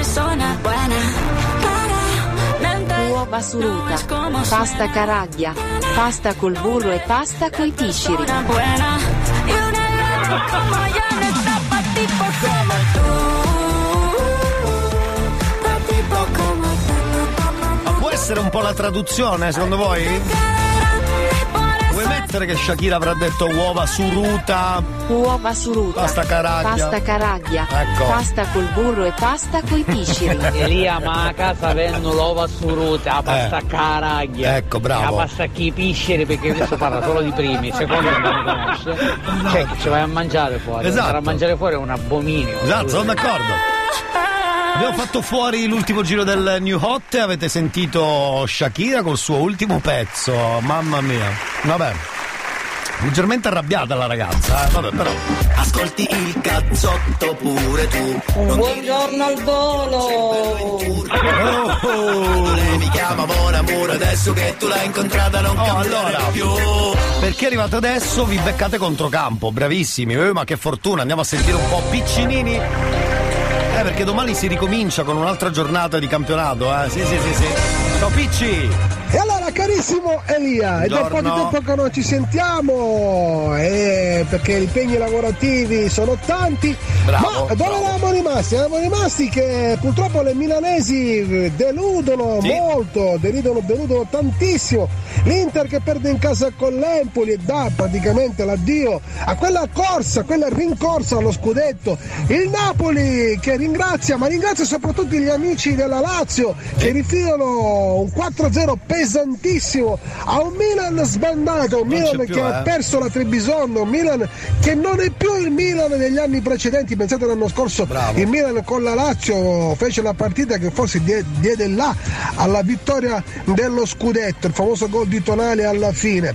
persona buena. Claramente Uova suruta, pasta caraglia, pasta col burro e pasta coi Ma può essere un po' la traduzione, secondo voi? Mettere che Shakira avrà detto uova suruta? Uova suruta, Pasta caraglia. pasta caraglia, Ecco. pasta col burro e pasta coi pisciri. Elia, ma a casa vendono l'ova suruta, la pasta Eh. caraglia. Ecco, bravo. La pasta chi piscere perché adesso parla solo di primi, secondo non mi conosce. Cioè, che ci vai a mangiare fuori. Esatto. Andare a mangiare fuori è un abominio. Esatto, sono d'accordo. Abbiamo fatto fuori l'ultimo giro del New Hot e avete sentito Shakira col suo ultimo pezzo. Mamma mia. Vabbè. Leggermente arrabbiata la ragazza, eh. Vabbè, però. Ascolti il cazzotto pure tu. Un buongiorno al volo! Lei mi chiama Mon Amour adesso che tu l'hai incontrata non Oh, allora. più. Perché arrivate adesso vi beccate controcampo, bravissimi. Eh, ma che fortuna, andiamo a sentire un po' piccinini. Eh, perché domani si ricomincia con un'altra giornata di campionato, eh. Sì, sì, sì, sì. Ciao Picci! E allora carissimo Elia, è da un po' di tempo che non ci sentiamo, eh, perché gli impegni lavorativi sono tanti, Bravo, ma dove eravamo rimasti? Eravamo rimasti che purtroppo le milanesi deludono molto, deludono, deludono tantissimo, l'Inter che perde in casa con l'Empoli e dà praticamente l'addio a quella corsa, quella rincorsa allo scudetto, il Napoli che ringrazia, ma ringrazia soprattutto gli amici della Lazio che rifilano un 4-0 pesantissimo a un Milan sbandato, un Milan che più, ha eh. perso la Trebisonda, un Milan che non è più il Milan degli anni precedenti, pensate l'anno scorso il Milan con la Lazio fece la partita che forse die- diede là alla vittoria dello scudetto, il famoso gol di Tonale alla fine.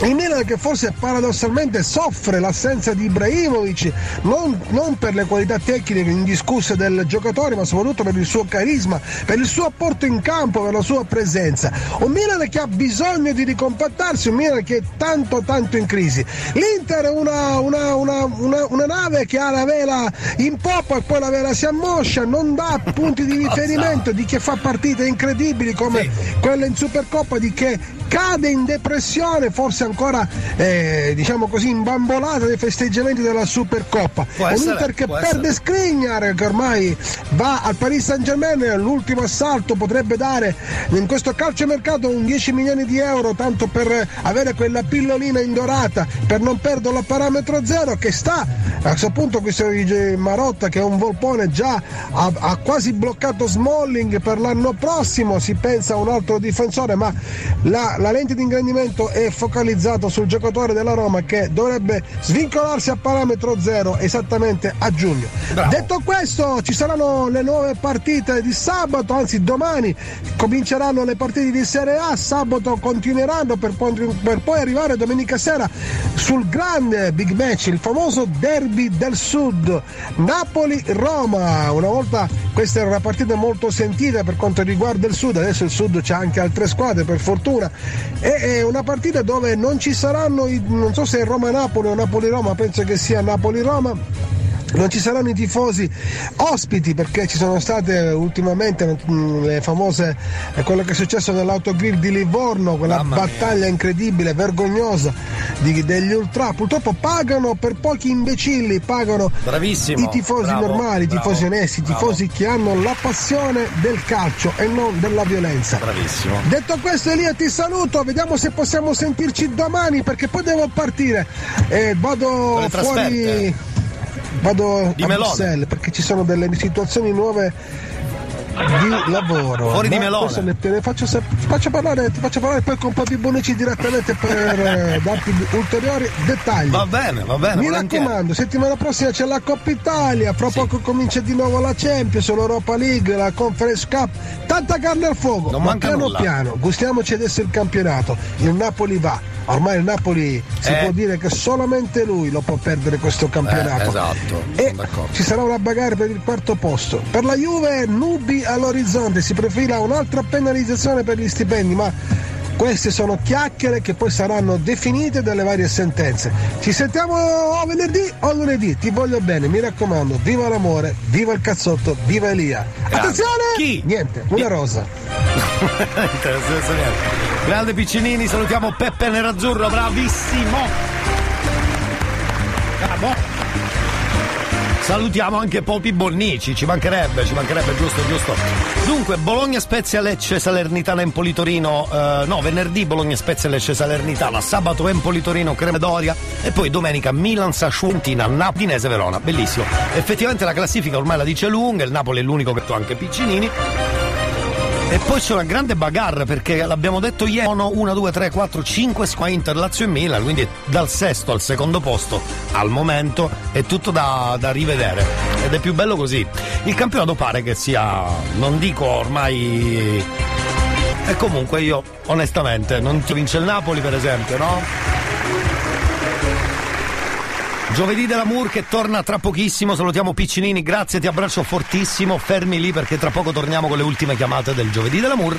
Il Milan che forse paradossalmente soffre l'assenza di Ibrahimovic non, non per le qualità tecniche indiscusse del giocatore ma soprattutto per il suo carisma, per il suo apporto in campo, per la sua presenza. Un Milan che ha bisogno di ricompattarsi, un Milan che è tanto tanto in crisi. L'Inter è una, una- una- una- nave che ha la vela in poppa e poi la vela si ammoscia, non dà punti di riferimento di che fa partite incredibili come quella in Supercoppa, di che cade in depressione, forse ancora eh, diciamo così imbambolata dai festeggiamenti della Supercoppa. Un essere, Inter che perde Skriniar che ormai va al Paris Saint Germain, l'ultimo assalto potrebbe dare in questo calciomercato un 10 milioni di euro tanto per avere quella pillolina indorata, per non perdere a parametro zero che sta a questo punto questo Marotta che è un volpone già ha, ha quasi bloccato Smalling per l'anno prossimo, si pensa a un altro difensore ma la, la lente di ingrandimento è focalizzata ufficializzato sul giocatore della Roma che dovrebbe svincolarsi a parametro zero esattamente a giugno. Detto questo, ci saranno le nuove partite di sabato, anzi domani cominceranno le partite di Serie A, sabato continueranno per, poi- per poi arrivare domenica sera sul grande big match, il famoso derby del sud, Napoli-Roma. Una volta questa era una partita molto sentita per quanto riguarda il sud, adesso il sud c'ha anche altre squadre per fortuna. E è una partita dove non ci saranno, i- non so se è Roma-Napoli o Napoli-Roma, penso che sia Napoli-Roma. Non ci saranno i tifosi ospiti perché ci sono state ultimamente mm, le famose eh, quello che è successo nell'autogrill di Livorno, quella battaglia incredibile, vergognosa di- degli ultra. Purtroppo pagano per pochi imbecilli, pagano Bravissimo, i tifosi bravo, normali, i bravo, tifosi onesti, i bravo. tifosi che hanno la passione del calcio e non della violenza. Bravissimo. Detto questo Elia ti saluto, vediamo se possiamo sentirci domani perché poi devo partire. Eh, vado fuori. Vado Di a Melone. Bruxelles perché ci sono delle situazioni nuove di lavoro. Fuori di melone. te faccio, faccio parlare, ti faccio parlare poi con Papi Bonici direttamente per eh, darti ulteriori dettagli. Va bene, va bene, Mi raccomando, settimana prossima c'è la Coppa Italia, fra poco comincia di nuovo la Champions, l'Europa League, la Conference Cup, tanta carne al fuoco. Non ma manca piano nulla. piano, gustiamoci adesso il campionato. Il Napoli va. Ormai il Napoli si Eh. può dire che solamente lui lo può perdere questo campionato. Eh, esatto, E ci sarà una bagarre per il quarto posto. Per la Juve nubi all'orizzonte, si profila un'altra penalizzazione per gli stipendi, ma queste sono chiacchiere che poi saranno definite dalle varie sentenze. Ci sentiamo o venerdì o lunedì, ti voglio bene, mi raccomando, viva l'amore, viva il cazzotto, viva Elia. Attenzione! Chi? Niente, una rosa. Grande Piccinini, salutiamo Peppe Nerazzurro, bravissimo. Bravo. Salutiamo anche Popi Bonnici, ci mancherebbe, ci mancherebbe, giusto, giusto. Dunque, Bologna Spezia Lecce Salernitana Empoli Torino, eh, no, venerdì Bologna Spezia Lecce Salernitana, sabato Empoli Torino Cremedoria e poi domenica Milan Sasciuntina Napoli Dinese Verona, bellissimo. Effettivamente la classifica ormai la dice lunga, il Napoli è l'unico che ha anche Piccinini. E poi c'è una grande bagarre perché l'abbiamo detto ieri, sono 1, 2, 3, 4, 5 squadre Inter, Lazio e Milan, quindi dal sesto al secondo posto al momento è tutto da, da rivedere ed è più bello così. Il campionato pare che sia, non dico ormai... E comunque io onestamente non ti vince il Napoli per esempio, no? Giovedì della Mur che torna tra pochissimo, salutiamo Piccinini, grazie, ti abbraccio fortissimo, fermi lì perché tra poco torniamo con le ultime chiamate del Giovedì della Mur.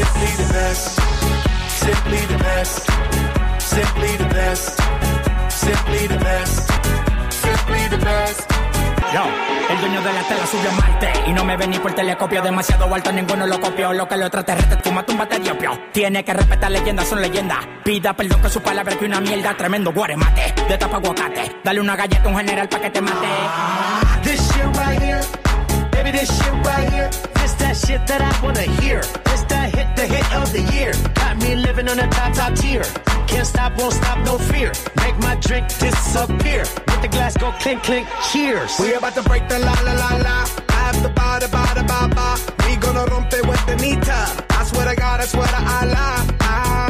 Simply the best, simply the best, simply the best, simply the best, simply the best. Yo, el dueño de la tela subió a Marte y no me ven ni por telescopio, demasiado alto, ninguno lo copió. Lo que los extraterrestres fuma tumba te diopio. Tiene que respetar leyendas, son leyendas. Pida perdón que su palabra que una mierda, tremendo guaremate. De tapa aguacate, dale una galleta a un general pa' que te mate. This shit right here, baby, this shit right here. That shit that I wanna hear. This that hit, the hit of the year. Got me living on a top, top tier. Can't stop, won't stop, no fear. Make my drink disappear. Let the glass go clink, clink, cheers. We about to break the la la la la. I have the ba da ba ba. We gonna rompe with the nita. I swear to God, I swear to Allah. Ah,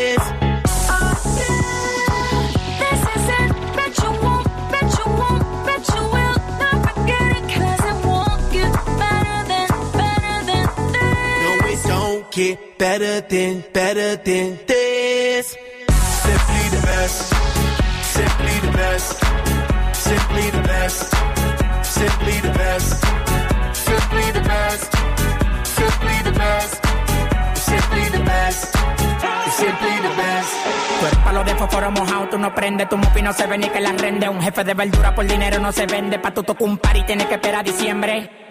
Get better than, better than this. the best. Simply the best. Simply the best. Simply the best. Simply the best. Simply the best. Simply the best. Simply the best. Palo de fósforo mojado, tú no prendes, tu mufi no se ve ni que la rende. Un jefe de verdura por dinero no se vende, pa' tu tocar un par y tienes que esperar a diciembre.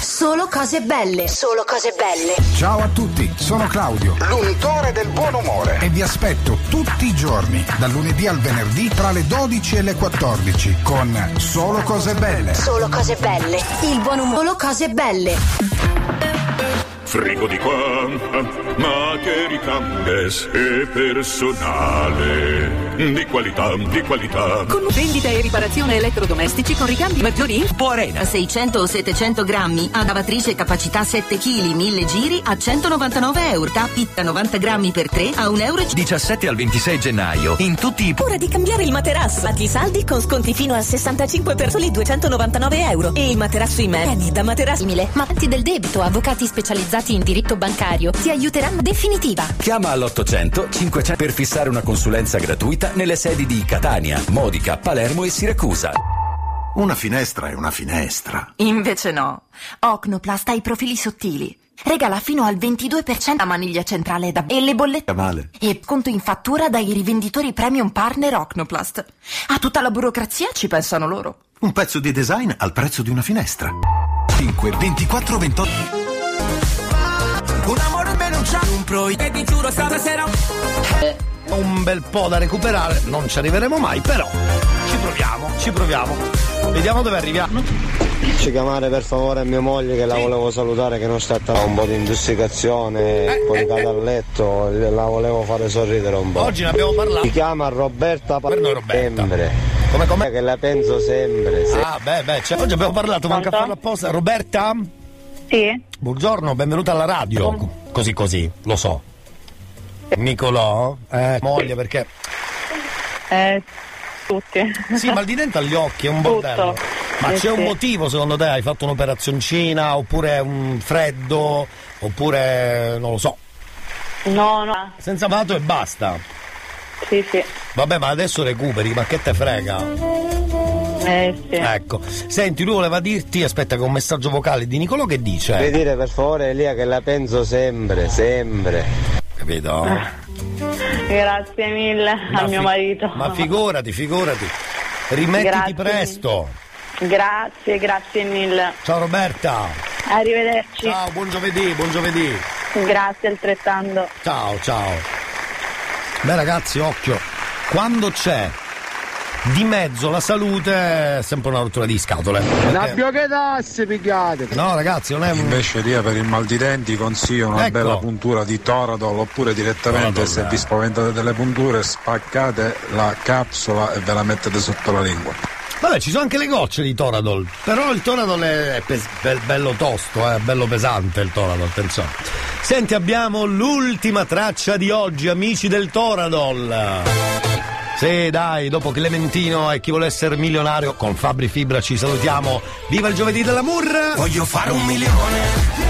Solo cose belle. Solo cose belle. Ciao a tutti, sono Claudio, l'unitore del buon umore e vi aspetto tutti i giorni, dal lunedì al venerdì tra le 12 e le 14 con Solo cose belle. Solo cose belle. Il buon umore. Solo cose belle. Frigo di qua, ma che ricambes e personale. Di qualità, di qualità. Con vendita e riparazione elettrodomestici con ricambi maggiori in Arena. 600 o 700 grammi a lavatrice capacità 7 kg 1000 giri a 199 euro tappi da 90 grammi per 3 a 1 euro 17 al 26 gennaio in tutti i Ora di cambiare il materasso. Fatti saldi con sconti fino al 65 per soli 299 euro. E il materasso in me da materasso simile. Ma del debito, avvocati specializzati in diritto bancario ti aiuteranno definitiva. Chiama all'800 500 per fissare una consulenza gratuita nelle sedi di Catania, Modica, Palermo e Siracusa. Una finestra è una finestra. Invece no. Ocnoplast ha i profili sottili. Regala fino al 22% la maniglia centrale da e le bollette Male. e conto in fattura dai rivenditori premium partner Ocnoplast. A tutta la burocrazia ci pensano loro. Un pezzo di design al prezzo di una finestra. 5, 24, 28. Un amore me non c'ha un pro e ti giuro stasera Un bel po' da recuperare, non ci arriveremo mai, però ci proviamo, ci proviamo. Vediamo dove arriviamo. Ci chiamare per favore mia moglie che la volevo salutare che non sta a un po' di intossicazione, poi cade a letto, la volevo fare sorridere un po'. Oggi ne abbiamo parlato. Si chiama Roberta Per noi Roberta. Sempre. Come come? Che la penso sempre. se- Ah, beh, beh, cioè, oggi abbiamo parlato, manca a farlo apposta. Roberta? Sì. Buongiorno, benvenuta alla radio. Così così, lo so. Nicolò? Eh, moglie perché. Eh, tutti. Sì, mal di dente agli occhi, è un bordello. Tutto. Ma Eh, c'è un sì. motivo secondo te? Hai fatto un'operazioncina oppure un freddo? Oppure non lo so. No, no. Senza malato e basta. Sì, sì. Vabbè, ma adesso recuperi, ma che te frega? Eh, sì. Ecco. Senti, lui voleva dirti, aspetta che ho un messaggio vocale di Nicolò che Devi dice. dire per favore Elia che la penso sempre, sempre. Capito? Grazie mille Ma al mio marito. Ma figurati, figurati. Rimettiti Grazie. presto. Grazie, grazie mille. Ciao Roberta. Arrivederci. Ciao, buon giovedì, buon giovedì. Grazie altrettanto. Ciao, ciao. Beh ragazzi, occhio. Quando c'è di mezzo la salute è sempre una rottura di scatole. La Perché- bioghedasse pigliate. No ragazzi, non è un... Invece Lia per il mal di denti consiglio una Ecco. bella puntura di Toradol oppure direttamente Toradol, se eh. vi spaventate delle punture spaccate la capsula e ve la mettete sotto la lingua. Vabbè, ci sono anche le gocce di Toradol. Però il Toradol è pes- be- bello tosto, è bello pesante il Toradol, attenzione. Senti, abbiamo l'ultima traccia di oggi, amici del Toradol. Sì, dai, dopo Clementino e chi vuole essere milionario con Fabri Fibra ci salutiamo. Viva il giovedì dell'amour! Voglio fare un milione,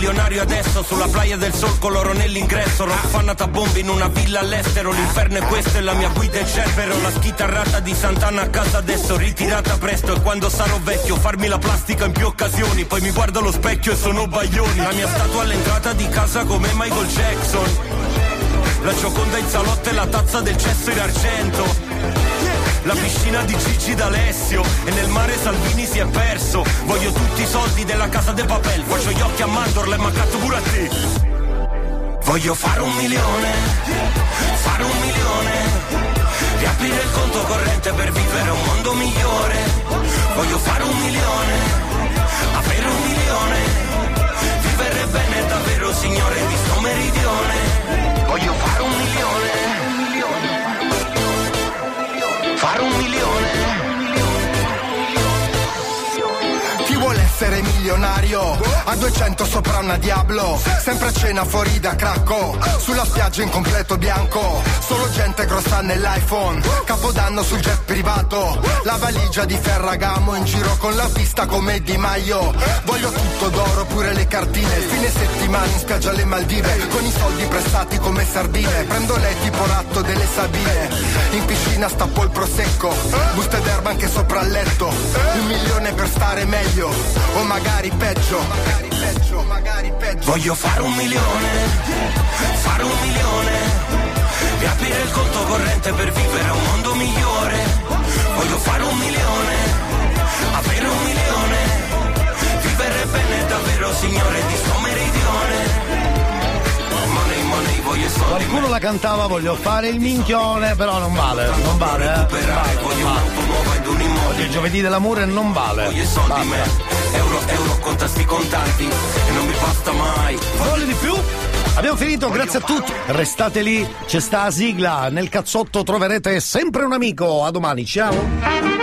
milionario adesso Sulla playa del sol con l'oro nell'ingresso. Rock fannata bombe in una villa all'estero L'inferno è questo e la mia guida è cerbero La schitarrata di Sant'Anna a casa adesso Ritirata presto e quando sarò vecchio Farmi la plastica in più occasioni. Poi mi guardo allo specchio e sono baglioni. La mia statua all'entrata di casa come Michael Jackson. La gioconda in salotto e la tazza del cesso in argento la piscina di Gigi d'Alessio e nel mare Salvini si è perso. Voglio tutti i soldi della casa de papel, faccio gli occhi a mandorla e mancato pure a te. Voglio fare un milione, fare un milione, riaprire il conto corrente per vivere un mondo migliore. Voglio fare un milione, avere un milione, vivere bene davvero signore di sto meridione. Voglio fare un milione. Milionario? A 200 sopra una Diablo. Sempre a cena fuori da Cracco. Sulla spiaggia in completo bianco. Solo gente grossa nell'iPhone. Capodanno sul jet privato. La valigia di Ferragamo In giro con la pista come Di Maio. Voglio tutto d'oro pure le cartine. Fine settimana in spiaggia alle Maldive. Con i soldi prestati come sardine. Prendo lei tipo ratto delle Sabine. In piscina stappo il prosecco. Buste d'erba anche sopra il letto. Un milione per stare meglio. O magari peggio Magari peggio, magari peggio. Voglio fare un milione, fare un milione, riaprire il conto corrente per vivere un mondo migliore. Voglio fare un milione, avere un milione, vivere bene davvero signore di sto meridione. Voglio soldi. Qualcuno la cantava, voglio fare il minchione, però non vale, non vale, eh. Non vale, non vale. Oggi è giovedì dell'amore e non vale. Voglio soldi me, euro, euro, conta sti contanti e non mi basta mai. Volle di più? Abbiamo finito, grazie a tutti. Restate lì, c'è sta la sigla. Nel cazzotto troverete sempre un amico. A domani, ciao.